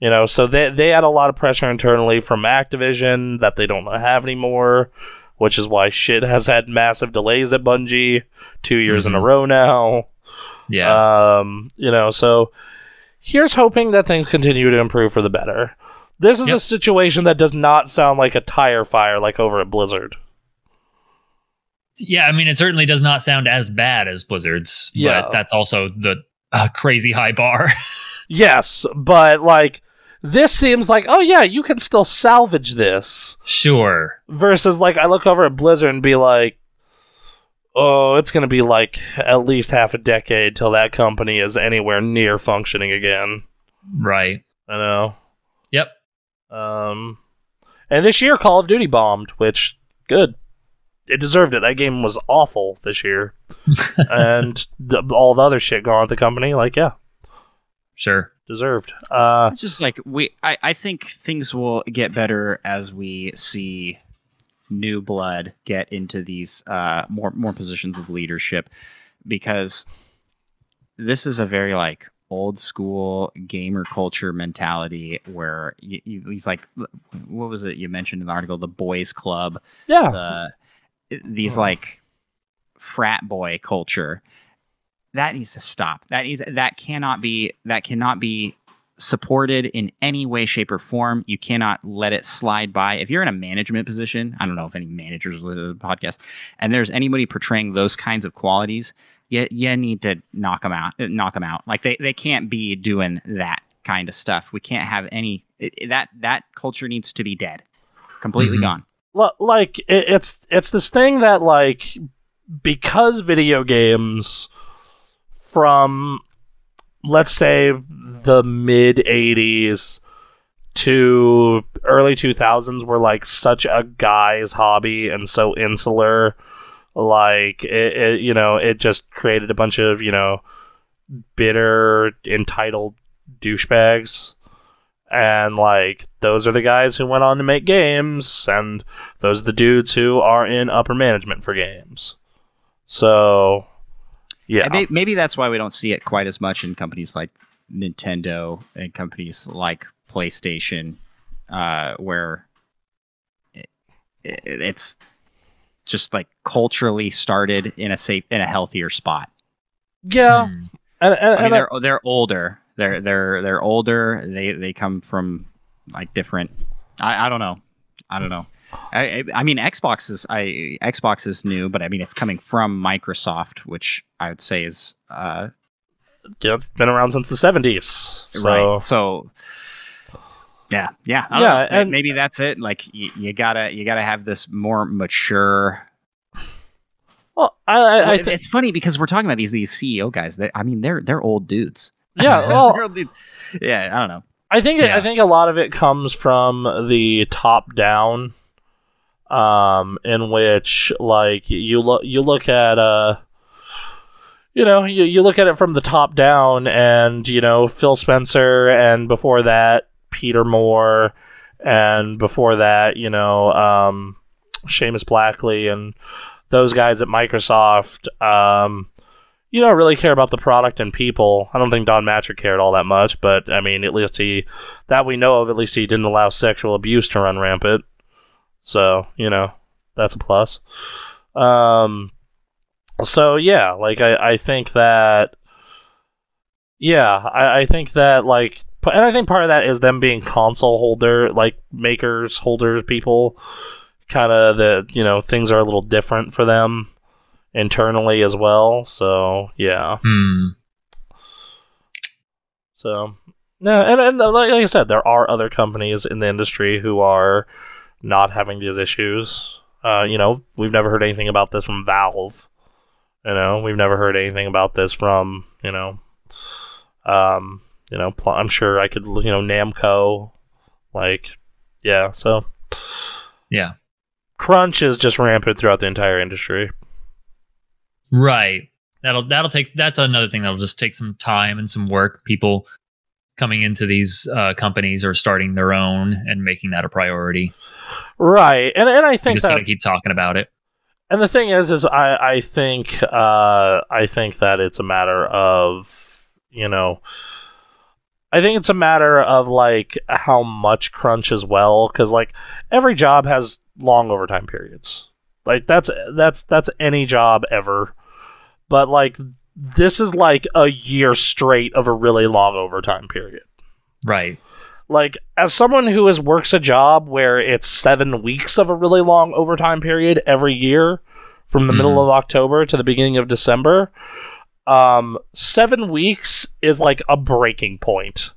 You know, so they they had a lot of pressure internally from Activision that they don't have anymore, which is why shit has had massive delays at Bungie two years in a Mhm. row now. Yeah. Um, you know, so here's hoping that things continue to improve for the better. This is a situation that does not sound like a tire fire like over at Blizzard. yeah, I mean, it certainly does not sound as bad as Blizzard's, Yeah. but that's also the uh, crazy high bar. Yes, but like this seems like oh yeah, you can still salvage this sure. versus like I look over at Blizzard and be like oh, it's going to be like at least half a decade till that company is anywhere near functioning again. Right. I know. Yep. Um, and this year, Call of Duty bombed, which good. It deserved it. That game was awful this year, and the, all the other shit going on at the company, like yeah, Sure. Deserved. Uh, It's just like we I, I think things will get better as we see new blood get into these uh more more positions of leadership because this is a very like old school gamer culture mentality where you, you, he's like what was it you mentioned in the article the boys club yeah, the these Oh. like frat boy culture that needs to stop. That needs that cannot be that cannot be supported in any way, shape, or form. You cannot let it slide by. If you're in a management position, I don't know if any managers listen to the podcast, and there's anybody portraying those kinds of qualities, you, you need to knock them out. Knock them out. Like they, they can't be doing that kind of stuff. We can't have any it, that that culture needs to be dead, completely Mhm. gone. L- like it, it's it's this thing that like because video games from let's say the mid 80s to early 2000s were like such a guy's hobby and so insular. Like it, it you know it just created a bunch of you know bitter entitled douchebags. And like those are the guys who went on to make games and those are the dudes who are in upper management for games. So yeah And maybe that's why we don't see it quite as much in companies like Nintendo and companies like PlayStation, uh, where it, it, it's just like culturally started in a safe, in a healthier spot. yeah Hmm. and, and, I mean, and they're they're older. They're they're they're older. They they come from like different. I, I don't know. I don't know. I, I mean Xbox is I Xbox is new, but I mean it's coming from Microsoft, which I would say is uh yeah, it's been around since the 70s so right. So yeah, yeah, Yeah, know. And- maybe that's it. Like you, you gotta you gotta have this more mature. well i i, I thi- it's funny because we're talking about these these CEO guys. They, I mean, they're they're old dudes. yeah well old dudes. yeah. I don't know. I think it, I think a lot of it comes from the top down, um, in which like you look you look at uh, you know you, you look at it from the top down, and you know Phil Spencer, and before that Peter Moore, and before that you know um, Seamus Blackley, and those guys at Microsoft. Um, you don't really care about the product and people. I don't think Don Mattrick cared all that much, but I mean, at least he, that we know of, at least he didn't allow sexual abuse to run rampant. So, you know, that's a plus. Um, so yeah, like I, I think that, yeah, I, I think that like, and I think part of that is them being console holder, like makers, holders, people, kind of the, you know, things are a little different for them internally as well. So yeah. Hmm. So no, and, and like, like I said, there are other companies in the industry who are not having these issues. Uh, you know, we've never heard anything about this from Valve. You know, we've never heard anything about this from you know, um, you know, pl- I'm sure I could you know Namco, like, yeah. So Yeah. crunch is just rampant throughout the entire industry. Right. That'll that'll take that's another thing that'll just take some time and some work. People coming into these uh, companies or starting their own and making that a priority. Right, and and I think just that gotta keep talking about it. And the thing is, is I I think uh, I think that it's a matter of you know, I think it's a matter of like how much crunch as well, because like every job has long overtime periods. Like that's that's that's any job ever, but like this is like a year straight of a really long overtime period Right. Like as someone who has works a job where it's seven weeks of a really long overtime period every year from the middle Mhm. of october to the beginning of december um seven weeks is like a breaking point.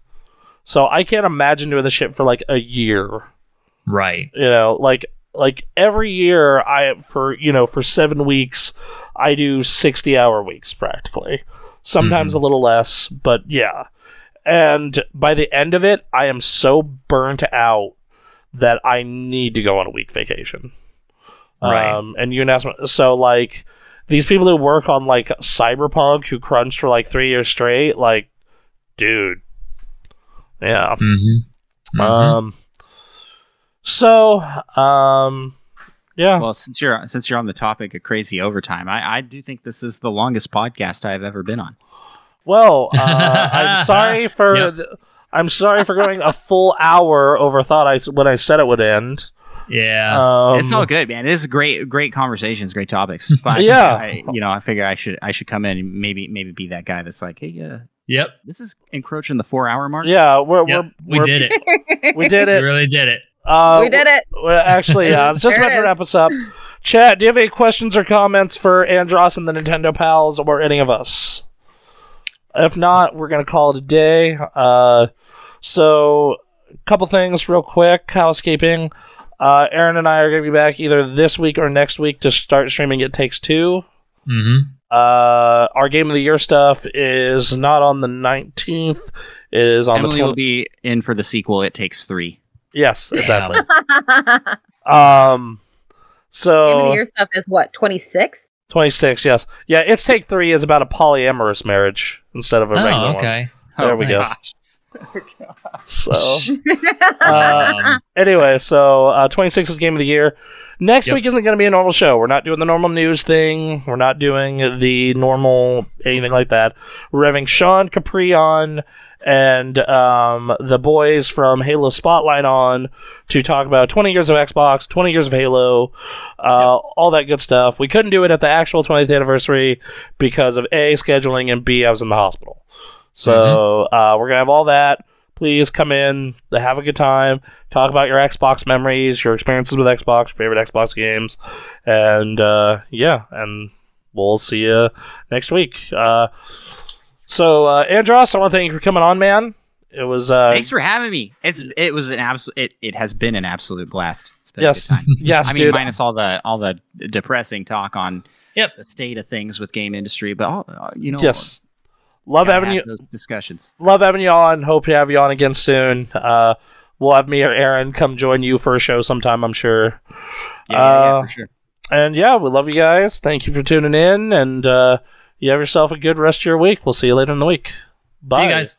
So i can't imagine doing this shit for like a year. Right. you know like like every year i for you know for seven weeks i do 60 hour weeks practically. Sometimes a little less but yeah and by the end of it i am so burnt out that i need to go on a week vacation Right. um and you asked so like these people who work on like cyberpunk who crunched for like three years straight like dude yeah Mm-hmm. um. So, um, yeah. Well, since you're since you're on the topic of crazy overtime, I, I do think this is the longest podcast I've ever been on. Well, uh, I'm sorry for Yep. the, I'm sorry for going a full hour over thought I s- when I said it would end. Yeah. Um, it's all good, man. It is great, great conversations, great topics. But Yeah. I, you know, I figure I should, I should come in and maybe, maybe be that guy that's like, hey, uh, yep. this is encroaching the four hour mark. Yeah, we're, Yep. we're We we're- did it. We did it. We really did it. Uh, we did it. Well, actually, yeah. It's just about to wrap us up. Chat, do you have any questions or comments for Andros and the Nintendo pals or any of us? If not, we're gonna call it a day. Uh, so, a couple things real quick. Housekeeping. Uh, Aaron and I are gonna be back either this week or next week to start streaming. It takes two. hmm Uh, our game of the year stuff is not on the 19th. It is on Emily the 20th. will be in for the sequel. It takes three. yes, exactly. Um, so Game of the year stuff is what twenty six. 26, yes. Yeah, its take three is about a polyamorous marriage instead of a regular Oh, one. okay. There we go. nice. So, uh, Um, anyway, so uh, 26 is game of the year. Next Yep. week isn't going to be a normal show. We're not doing the normal news thing. We're not doing the normal anything like that. We're having Sean Capri on and um, the boys from Halo Spotlight on to talk about 20 years of Xbox, 20 years of Halo, uh, all that good stuff. We couldn't do it at the actual 20th anniversary because of A, scheduling, and B, I was in the hospital. So uh, we're going to have all that. Please come in, have a good time, talk about your Xbox memories, your experiences with Xbox, your favorite Xbox games, and uh, yeah, and we'll see you next week. Uh, so, uh, Andros, I want to thank you for coming on, man. It was uh, Thanks for having me. It's, it was an absolute, it, it has been an absolute blast. It's been yes, a good time. yes, I mean, dude. minus all the all the depressing talk on Yep. the state of things with game industry, but all, uh, you know, yes, love having you. those discussions. Love having you on. Hope to have you on again soon. Uh, we'll have me or Aaron come join you for a show sometime. I'm sure. Yeah, yeah, yeah, Uh, for sure. And yeah, we love you guys. Thank you for tuning in, and uh, you have yourself a good rest of your week. We'll see you later in the week. Bye. See you guys.